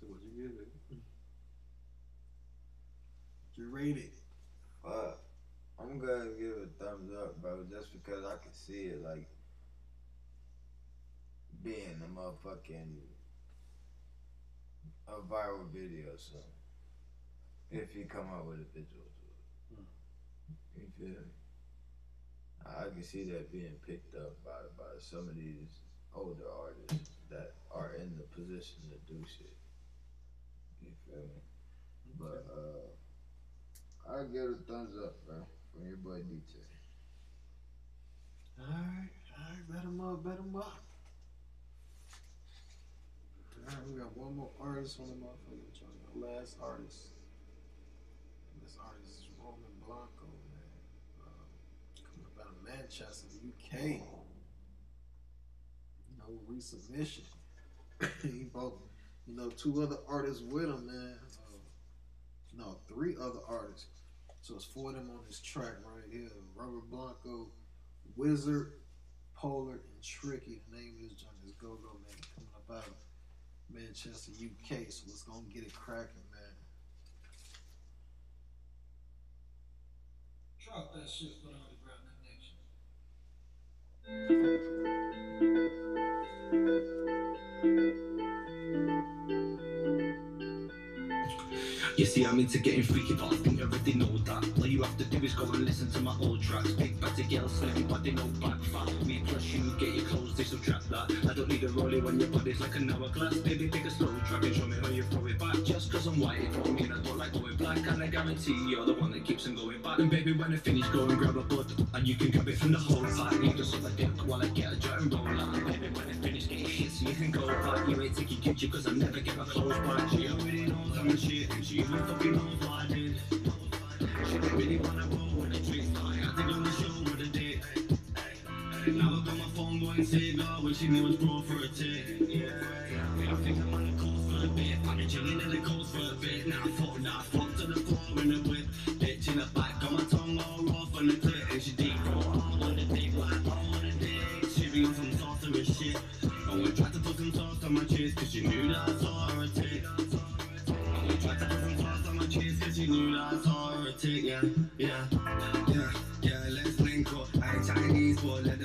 So what you give it? You rate it. fuck. I'm gonna give it a thumbs up, bro, just because I can see it like being a motherfucking a viral video soon. If you come out with a visual to it. You feel me? I can see that being picked up by by some of these older artists that are in the position to do shit. You feel me? But uh I give a thumbs up, bro, from your boy DJ. Alright, alright, bet him up, bet him up. Alright, we got one more artist on the motherfucking. The last artist. This artist is Roman Blanco, man. Um, coming up out of Manchester, UK. No resubmission. he both, you know, two other artists with him, man. Uh, no, three other artists. So it's four of them on this track right here. Robert Blanco, Wizard, Polar, and Tricky. The name of this joint is Go Go Man. Coming up out of Manchester, UK. So let's go and get it cracking, man. Drop that shit for the underground connection. You see, I'm into getting freaky, but I think you already know that. All you have to do is go and listen to my old tracks. Big batty girls, so everybody know back fat. Me plus you, get your clothes, they subtract that. I don't need a rollie when your body's like an hourglass. Baby, pick a slow track and show me how you throw it back. Just cause I'm white, it don't mean I don't like going black. And I guarantee you're the one that keeps on going back. And baby, when I finish, go and grab a bud. And you can grab it from the whole pack. You just suck a dick while I get a jet and roll out. Baby, when I finish getting shit, so you can go back. You ain't taking kitchen cause I never get my clothes back. She already knows I'm a shit, and she She didn't really wanna roll when the drinks started. I had to go on the show with a date. Now I got my phone going cigar, wishing it was bro for a tick. Yeah, I think I'm on the coast for a bit. I've been chilling in the coast for a bit. Now I thought, now I fucked to the floor in the whip. Bitch in the back, got my tongue all rough on the clit. And she deep throat, all on the dick, like all on the dick. She be on some sorceress shit. I went tried to put some sauce on my chest, cause she knew that cause she knew that I saw her a tick. Yeah, yeah, yeah, yeah, let's link up. I Chinese, but let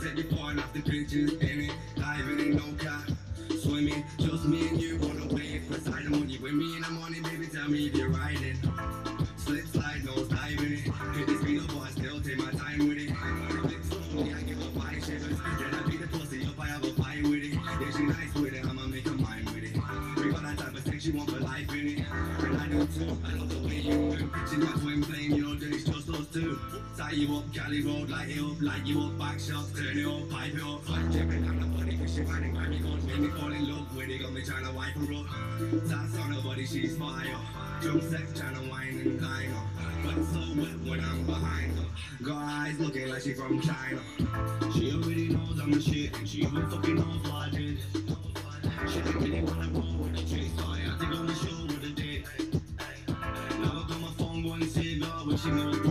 Take the point off the pictures, in it. Diving in no cat. Swimming, just me and you on a wave. Beside when you with me in the morning, baby, tell me if you're riding. Tie you up, Cali road, light it up, light you up, back shots, turn it up, pipe it up. I'm jumping down the body, cause she finding grimy guns. Made me fall in love with it, got me trying to wipe her up. That's on her body, she's fire. Jump sex, trying to wine and dine her. But so wet when I'm behind her. Got eyes looking like she from China. She already knows I'm the shit, and she even fucking knows what I did. She didn't really wanna roll with the chase, so I had to go on the show with a date. Now I got my phone going cigar, wishing was bro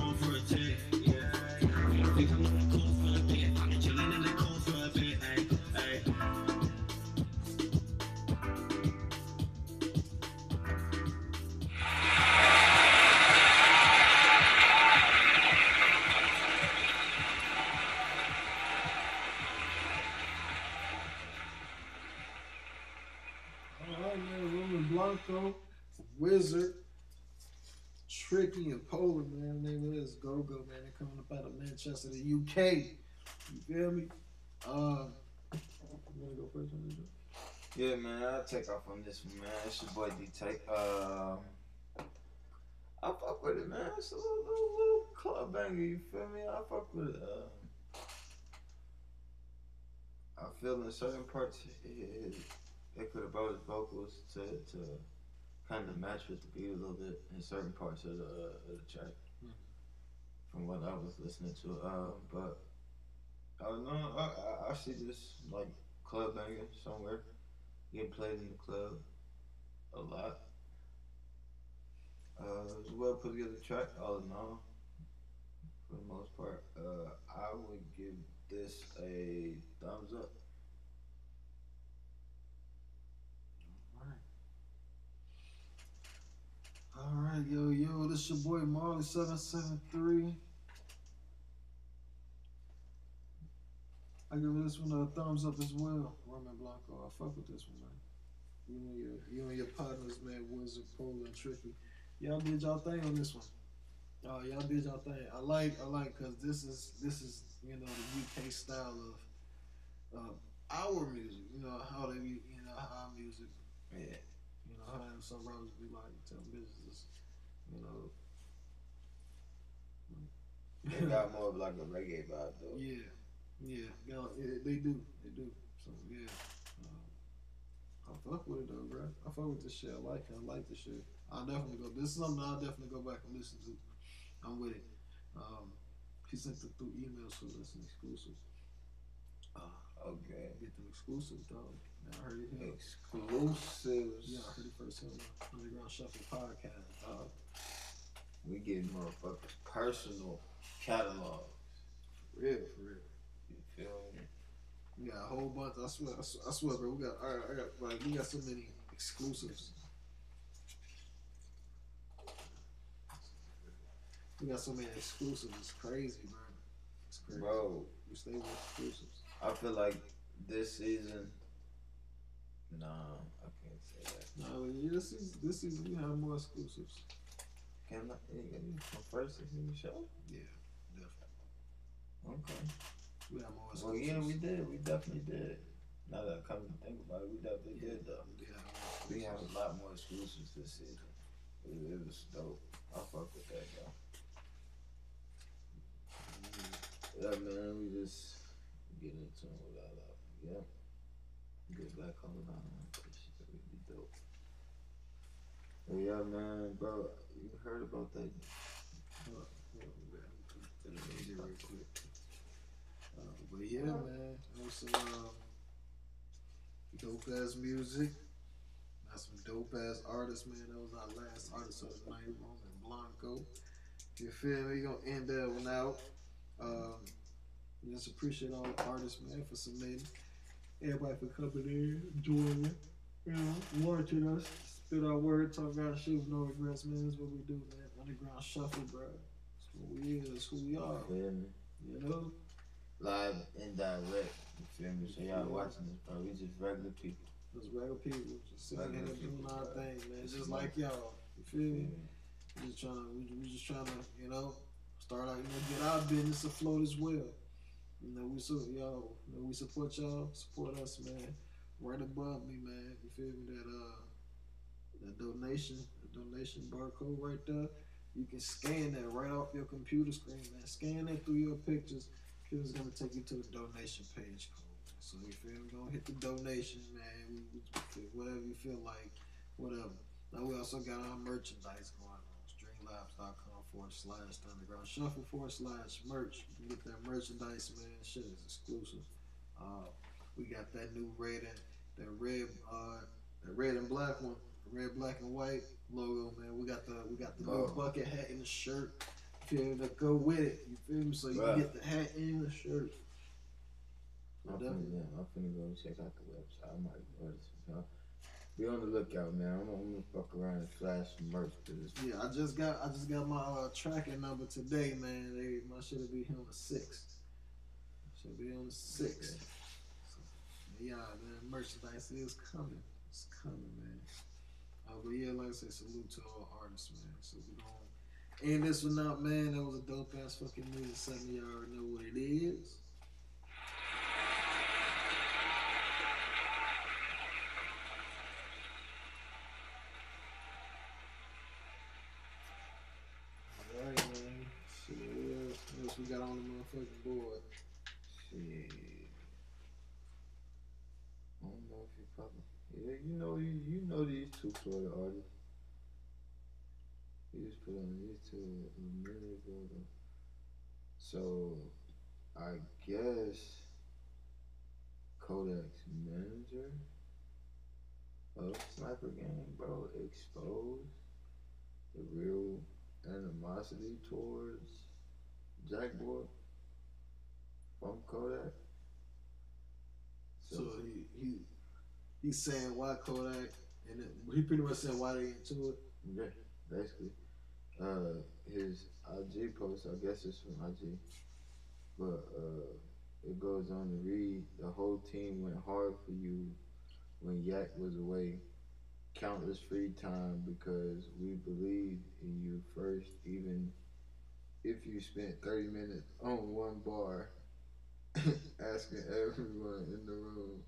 Wizard, Tricky, and Polar, man. Name this Go Go, man. They're coming up out of Manchester, the UK. You feel me? Uh, you wanna go first on this? one? Yeah, man, I'll take off on this one, man. It's your boy D Take. Um, I fuck with it, man. It's a little, little, little club banger, you feel me? I fuck with it. Um, I feel in certain parts it, it, it could have brought his vocals to, to kind of match with the beat a little bit in certain parts of the, uh, of the track. From what I was listening to, um, but I don't know. I, I, I see this like club banger somewhere getting played in the club a lot. Uh, it was well put together track, all in all, for the most part. Uh, I would give this a thumbs up. All right, yo, yo, this your boy Marley seven seven three. I give this one a thumbs up as well. Roman Blanco, I fuck with this one, man. You and your, you and your partners, man, Wizard, Pole, and Tricky. Y'all did y'all thing on this one. Oh, y'all did y'all thing. I like, I like, cause this is, this is, you know, the UK style of, uh, our music. You know how they, you know, how our music. Yeah. You know how some rappers be like, tell business, you know. They got more of like a reggae vibe though. Yeah, yeah, yeah, yeah, they do, they do. So yeah, um, I fuck with it though, bro. I fuck with this shit. I like it. I like this shit. I'll definitely go. This is something I'll definitely go back and listen to. I'm with it. Um, he sent it through email, so that's and exclusives. Uh, okay. Get them exclusive, dog. I heard it here. Exclusives. Yeah, I heard it first on the Underground Shuffle podcast, dog. We get motherfuckers personal catalogs. For real, for real. You feel me? We got a whole bunch. I swear, I swear, I swear bro. We got, all right, I got, like, we got so many exclusives. We got so many exclusives. It's crazy, bro. It's crazy. Bro. We stay with exclusives. I feel like this season. Nah, I can't say that. No, yeah, this is this season we have more exclusives. Can I? From first season show? Yeah, definitely. Okay. We have more Well, exclusives. yeah, we did. We definitely did. Now that I come to think about it, we definitely did though. Yeah, We have a lot more exclusives this season. It, it was dope. I fuck with that though. Mm-hmm. Yeah, man, we just get into it without that. Yeah. Get on the line. That would be dope. But yeah, man, bro, you heard about that? Hold get real quick. Uh, but yeah, man, that some uh, dope ass music. Got some dope ass artists, man. That was our last artist of the night, Roman Blanco. You feel me? We gonna end that one out. Um, just appreciate all the artists, man, for submitting. Everybody for coming in, joining, you know, watching us, spit our word, talk our shit with no regrets, man. That's what we do, man. Underground shuffle, bro. That's what we is. That's who we are. Feel? You know? Live and direct. You feel me? So y'all watching this, bro. We just regular people. Just regular people, just sitting here doing our bro. thing, man. Just Just like- y'all. You feel me? We just trying to, we, we just trying to, you know, start out, you know, get our business afloat as well. You know, we so y'all, you know, we support y'all, support us, man. Right above me, man. You feel me? That uh, that donation, the donation barcode right there. You can scan that right off your computer screen, man. Scan that through your pictures. It's gonna take you to the donation page code. So you feel me? Gonna hit the donation, man. Whatever you feel like, whatever. Now we also got our merchandise going on. Streamlabs.com forward slash underground shuffle forward slash merch. You can get that merchandise, man. Shit is exclusive. Uh, we got that new red and that red uh that red and black one, red, black and white logo, man. We got the we got the new Oh. bucket hat and the shirt. Feel me? To go with it. You feel me? So you Right. can get the hat and the shirt. I'm finna, yeah, I'm finna go check out the website. I might order some. Be on the lookout, man. I'm, I'm gonna fuck around and flash some merch to this. Yeah, I just got I just got my uh, tracking number today, man. They my shit will be here on the sixth. Should be on the sixth. So, yeah, man, merchandise is coming. It's coming, man. Uh, but yeah, like I said, salute to all artists, man. So we gonna end this one out, man. That was a dope ass fucking music. Seven y'all already know what it is. Motherfucking board. Shit. I don't know if you probably. Yeah, you know you you know these two Florida artists. He just put on these two a minute ago. So I guess Kodak's manager of Sniper Gang, bro, exposed the real animosity towards Jackboy from Kodak. So he he he's saying why Kodak, and then he pretty much said why they into it. Yeah, basically. Uh, his IG post, I guess it's from IG, but uh, it goes on to read the whole team went hard for you when Yak was away. Countless free time because we believed in you first, even if you spent 30 minutes on one bar asking everyone in the room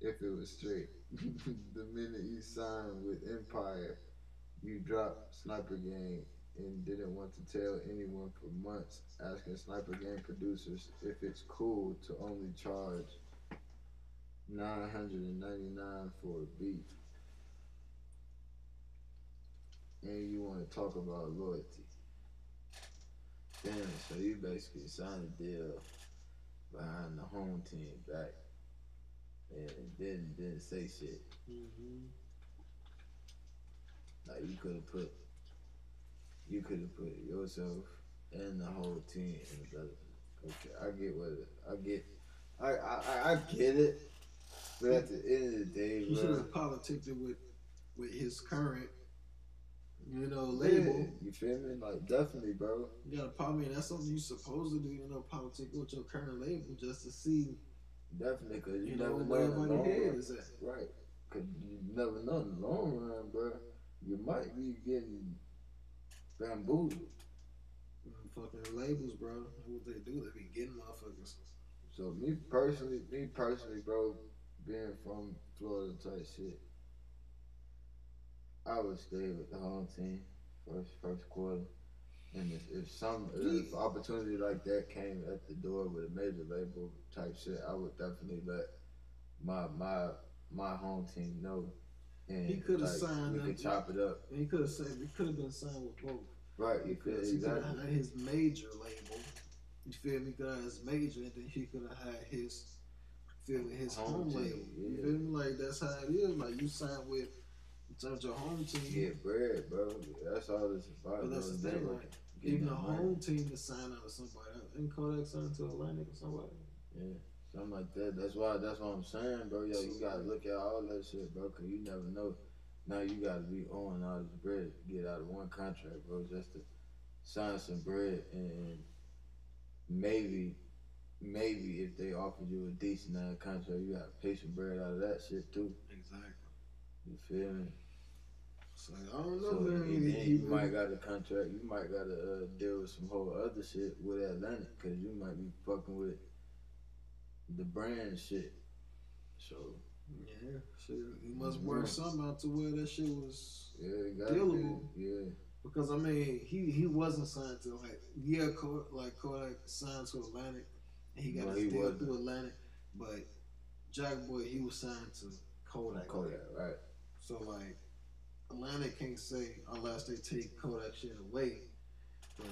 if it was straight. the minute you signed with Empire, you dropped Sniper Gang and didn't want to tell anyone for months, asking Sniper Gang producers if it's cool to only charge 999 for a beat. And you want to talk about loyalty. Damn, so you basically signed a deal behind the home team back and didn't didn't say shit. Mm-hmm. Like you could have put, you could have put yourself and the whole team in a better. Okay, I get what it, I get. I, I I- get it, but at the end of the day, He should have politicked it with with his current, you know, yeah, label. you feel me? Like definitely, bro. You gotta probably that's something you supposed to do, you know, politic with your current label just to see Definitely, cause you, You never know, where everybody long run. is at. Right, cause you never know in the long run, bro. You might be getting bamboozled. fucking labels, bro. What they do. They be getting motherfuckers. So me personally, me personally, bro, being from Florida type shit, I would stay with the home team first first quarter. And if, if some if opportunity like that came at the door with a major label type shit, I would definitely let my my my home team know. And He could have like, signed We could chop it up. He could have said he could have been signed with both. Right, you feel Because he could have exactly. had his major label. You feel me? Have his major, and then he could have had his feel me his Home home, label. You feel me? Like that's how it is. Like you sign with terms of home team. Get bread, bro. That's all it's about. But that's bro. the thing, like getting even money. home team to sign out to somebody. And Kodak signed to Atlantic or somebody. Yeah, something like that. That's why. That's what I'm saying, bro. Yo, you gotta look at all that shit, bro, cause you never know. Now you gotta be on all this bread to get out of one contract, bro, just to sign some bread and maybe, maybe if they offered you a decent contract, you gotta pay some bread out of that shit too. Exactly. You feel me? So I don't know, So man. then he you might got a contract. You might got to uh, deal with some whole other shit with Atlantic, cause you might be fucking with the brand shit. So Yeah, shit. He must work something out to where that shit was yeah, dealable. be. Yeah, Because I mean, he he wasn't signed to like yeah, like Kodak signed to Atlantic, and he got No, his he deal wasn't. through Atlantic, but Jackboy he was signed to Kodak. Kodak, right? So like, Atlantic can't say unless they take Kodak shit away, but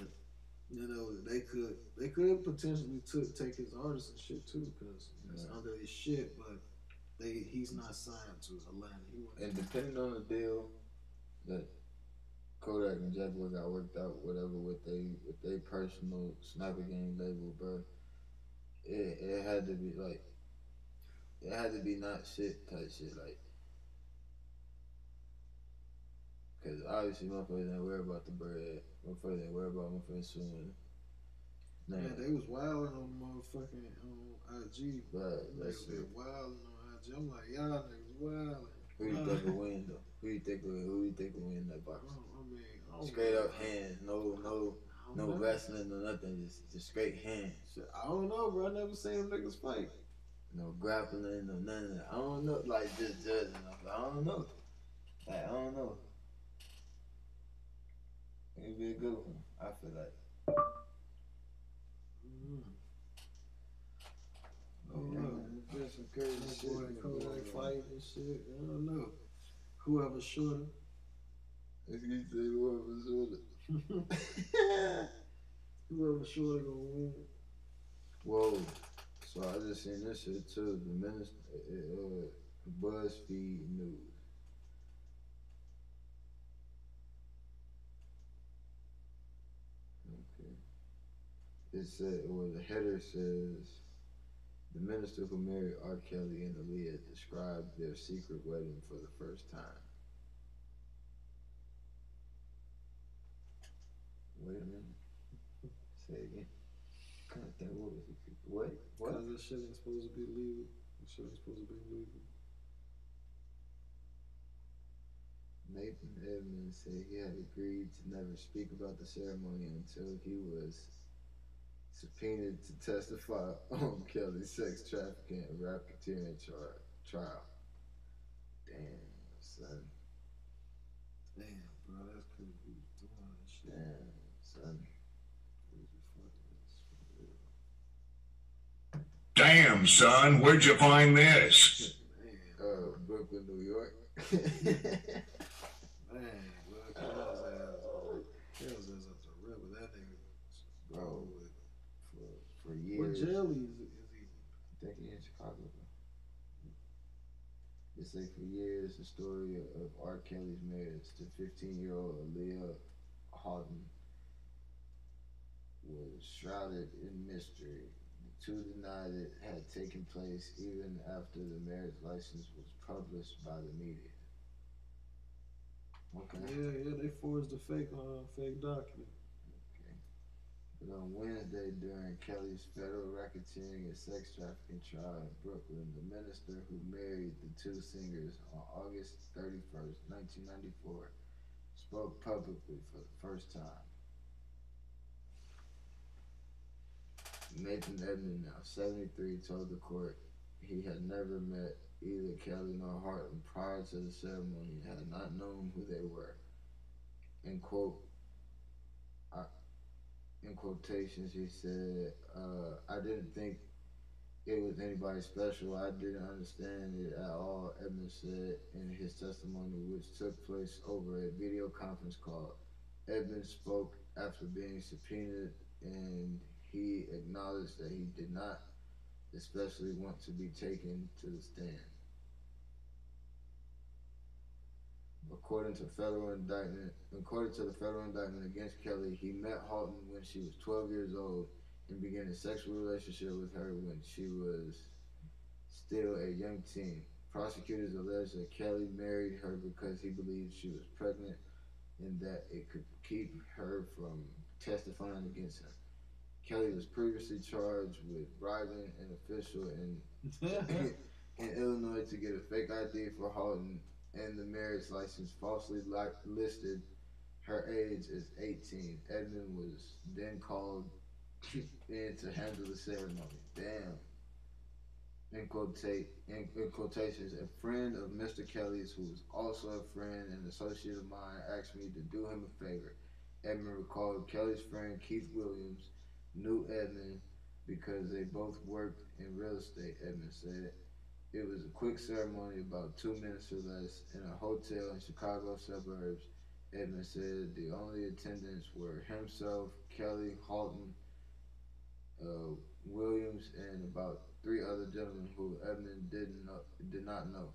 you know they could they could potentially took take his artists and shit too because it's Right. under his shit, but they he's not signed to Atlantic. And depending on the deal that Kodak and Jaguar got worked out, whatever with they with their personal Sniper Gang label, bro, it it had to be like it had to be not shit type shit like. Cause obviously motherfuckers ain't worry about the bread. Motherfuckers ain't worry about motherfuckers suing. Nah, Man, they was wilding on motherfucking um, on IG. Right, they was wilding on IG. I'm like, y'all niggas wilding. Who you think will win though? Who you think will who you think will win that box? Um, I mean, I Straight up hands, no no no know. wrestling or nothing, just just straight hands. Shit, I don't know, bro. I never seen niggas fight. No grappling, no none of that. I don't know, like just judging. I don't know. Like I don't know. It'd be a good one. I feel like. Mm. don't Yeah, know. some crazy That shit boy been Kodak going on. fight and shit. I don't know. Whoever shorter. If you say whoever shorter. Whoever shorter gonna win. Whoa. So I just seen this shit too. The minister, uh, BuzzFeed News. Okay. It said, well, the header says, the minister who married R. Kelly and Aaliyah described their secret wedding for the first time. Wait a minute. Say it again. God damn, what was it? What? What? Cause this shit ain't supposed to be legal. This shit ain't supposed to be legal. Nathan Edmonds said he had agreed to never speak about the ceremony until he was subpoenaed to testify on Kelly's sex trafficking and racketeering tri- trial. Damn, son. Damn, bro, that's crazy. Doing this shit. Damn, son. Damn, son, where'd you find this? Uh, Brooklyn, New York. Man, look, Kells ass, Kells ass up the river. That nigga, Bro, for, what jail is, is he? I think he in Chicago. They say for years the story of R. Kelly's marriage to 15 year old Aaliyah Haughton was shrouded in mystery. The two denied it had taken place even after the marriage license was published by the media. Okay. Yeah, yeah, they forged a fake, uh, fake document. But on Wednesday, during Kelly's federal racketeering and sex trafficking trial in Brooklyn, the minister who married the two singers on August 31st, 1994, spoke publicly for the first time. Nathan Edmond, now 73, told the court he had never met either Kelly nor Hartman prior to the ceremony and had not known who they were. In quote, in quotations, he said, uh, I didn't think it was anybody special. I didn't understand it at all, Edmond said in his testimony, which took place over a video conference call. Edmond spoke after being subpoenaed and he acknowledged that he did not especially want to be taken to the stand. According to federal indictment, according to the federal indictment against Kelly, he met Haughton when she was 12 years old and began a sexual relationship with her when she was still a young teen. Prosecutors allege that Kelly married her because he believed she was pregnant and that it could keep her from testifying against him. Kelly was previously charged with bribing an official in in Illinois to get a fake ID for Haughton and the marriage license falsely li- listed her age as 18. Edmond was then called in to handle the ceremony. Damn. In, quotate, in, in quotations, a friend of Mr. Kelly's, who was also a friend and associate of mine, asked me to do him a favor. Edmond recalled Kelly's friend Keith Williams knew Edmond because they both worked in real estate, Edmond said. It was a quick ceremony, about two minutes or less, in a hotel in Chicago suburbs. Edmond said the only attendants were himself, Kelly, Haughton, uh, Williams, and about three other gentlemen who Edmond didn't know, did not know.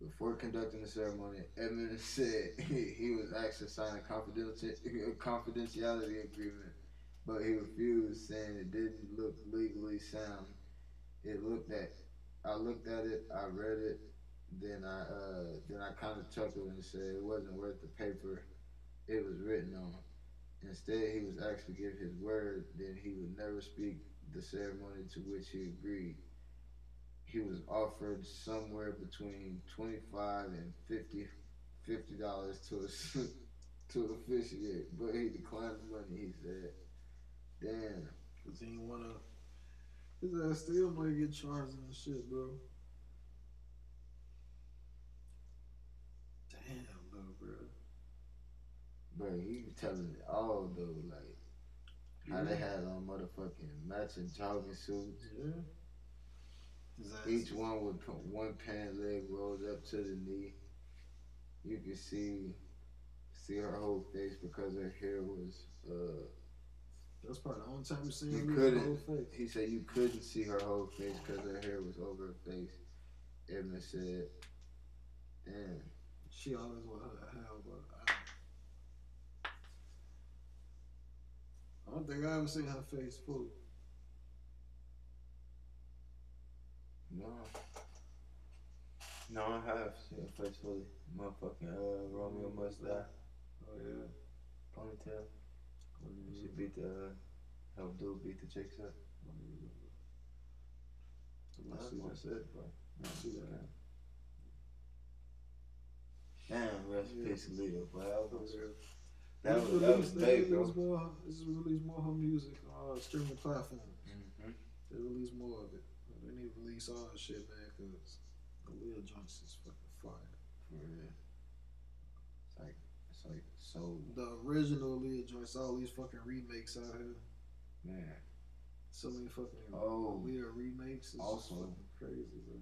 Before conducting the ceremony, Edmond said he, was asked to sign a confidentiality, a confidentiality agreement, but he refused, saying it didn't look legally sound. It looked at, I looked at it, I read it, then I uh, then I kind of chuckled and said it wasn't worth the paper it was written on. Instead, he was asked to give his word that he would never speak the ceremony to which he agreed. He was offered somewhere between twenty five and fifty fifty dollars to to officiate, but he declined the money. He said, "Damn." Cause he ain't wanna. His ass still might get charged and shit, bro. Damn, though, bro. Bro, he was telling it all though, like how they had on motherfucking matching jogging suits. Yeah. Ass Each one with one pant leg rolled up to the knee. You could see see her whole face because her hair was uh That's probably the only time you see you couldn't whole face. he said you couldn't see her whole face because her hair was over her face. Edmond said, Damn. She always her hell, but I, I don't think I ever seen her face full. No. No, I have seen her face fully. Motherfucking uh, Romeo must die. Oh yeah. Ponytail. She beat the uh, help dude beat the chicks up. That's see what I bro. I see. Damn, rest in peace, Leo, bro. That was, that was, that was they big, bro. more. This is release more her music on uh, streaming platforms. Mhm. They release more of it. They need to release all the shit, man, because the Lil joints is fucking fire. For real. It's like, it's like so, The original Lil joints, all these fucking remakes out here. man. So many fucking Oh. Lil remakes. It's Also- crazy, bro.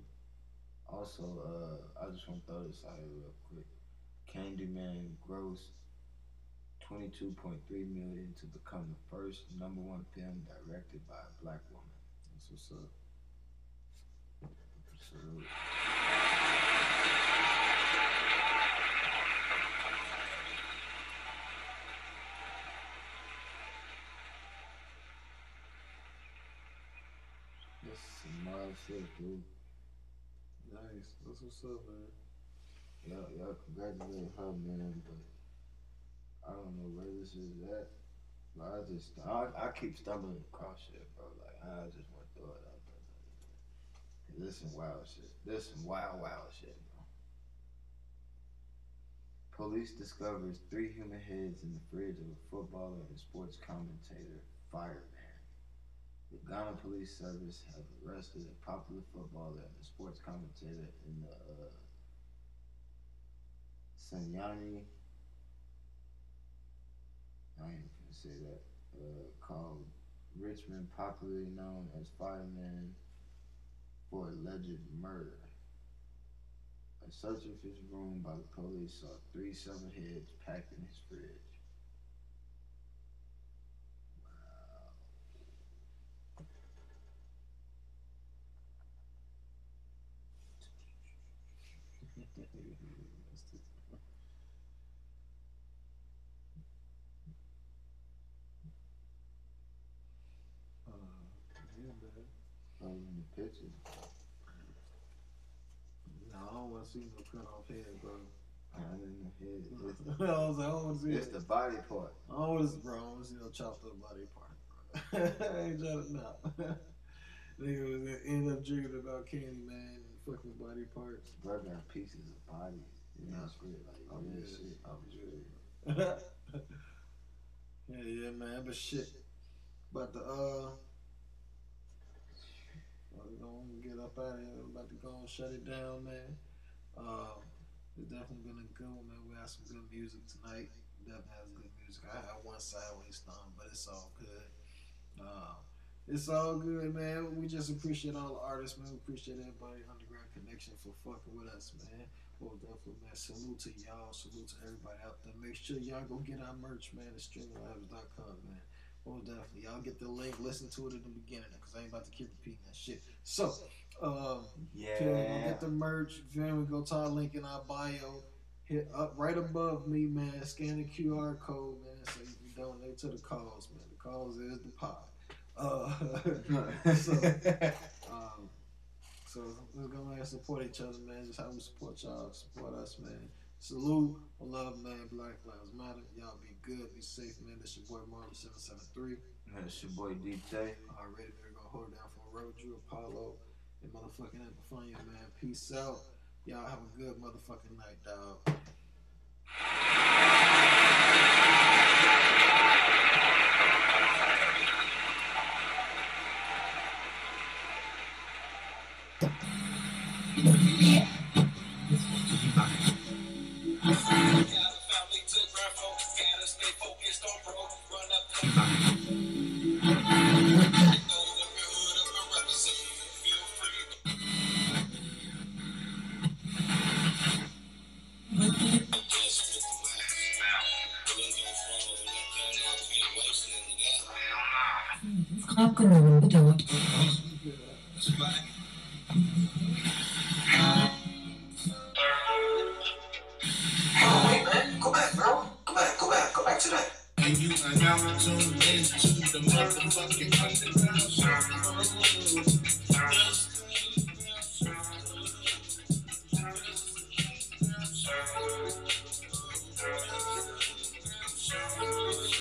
Also, uh, I just want to throw this out here real quick. Candyman grossed 22.3 million to become the first number one film directed by a black woman. That's what's up. This wild shit, dude. Nice. That's what's up, man. Y'all, y'all congratulate her, man, but I don't know where this is at. But I just, I, I keep stumbling across shit, bro. Like, I just want to throw it there. This some wild shit. This some wild, wild shit, bro. Police discovers three human heads in the fridge of a footballer and sports commentator, fireman. The Ghana Police Service have arrested a popular footballer and sports commentator in the uh, Sunyani. I ain't gonna say that. Uh, called Richmond, popularly known as Fireman, for alleged murder. A search of his room by the police saw three severed heads packed in his fridge. Uh, yeah, man. Oh, in the pictures. No, I don't want to see no cut off head, bro. Not in the head. It's, I was like, I don't want to see it's it. the body part. I don't want to, bro. I want to see no chopped up body part, bro. I ain't trying to, nah. Nigga was end up dreaming about Candyman and fucking body parts. Bro got pieces of bodies in Nah. his. Like, I'm real good. shit. I'm good. yeah, yeah, man. But shit. About to, uh, we're gonna get up out of here. We're about to go and shut it down, man. Um, it's definitely been a good one, man. We have some good music tonight. Definitely has good music. I had one sideways thumb, but it's all good. Uh, it's all good, man. We just appreciate all the artists, man. We appreciate everybody Underground Connection for fucking with us, man. Well, definitely, man. Salute to y'all. Salute to everybody out there. Make sure y'all go get our merch, man. At streamlabs.com, man. Well, definitely. Y'all get the link. Listen to it in the beginning, because I ain't about to keep repeating that shit. So, um, Yeah. feel get the merch. Feel me? Go to our link in our bio. Hit up right above me, man. Scan the QR code, man. So you can donate to the cause, man. The cause is the pod. Uh, so, um, so we're gonna support each other, man. Just how we support y'all, support us, man. Salute, love, man. Black Lives Matter. Y'all be good, be safe, man. This your boy Marley seven seven three. Man, it's your boy DJ. Already, we're gonna hold it down for Road Drew Apollo and motherfucking Epiphania, man. Peace out. Y'all have a good motherfucking night, dog.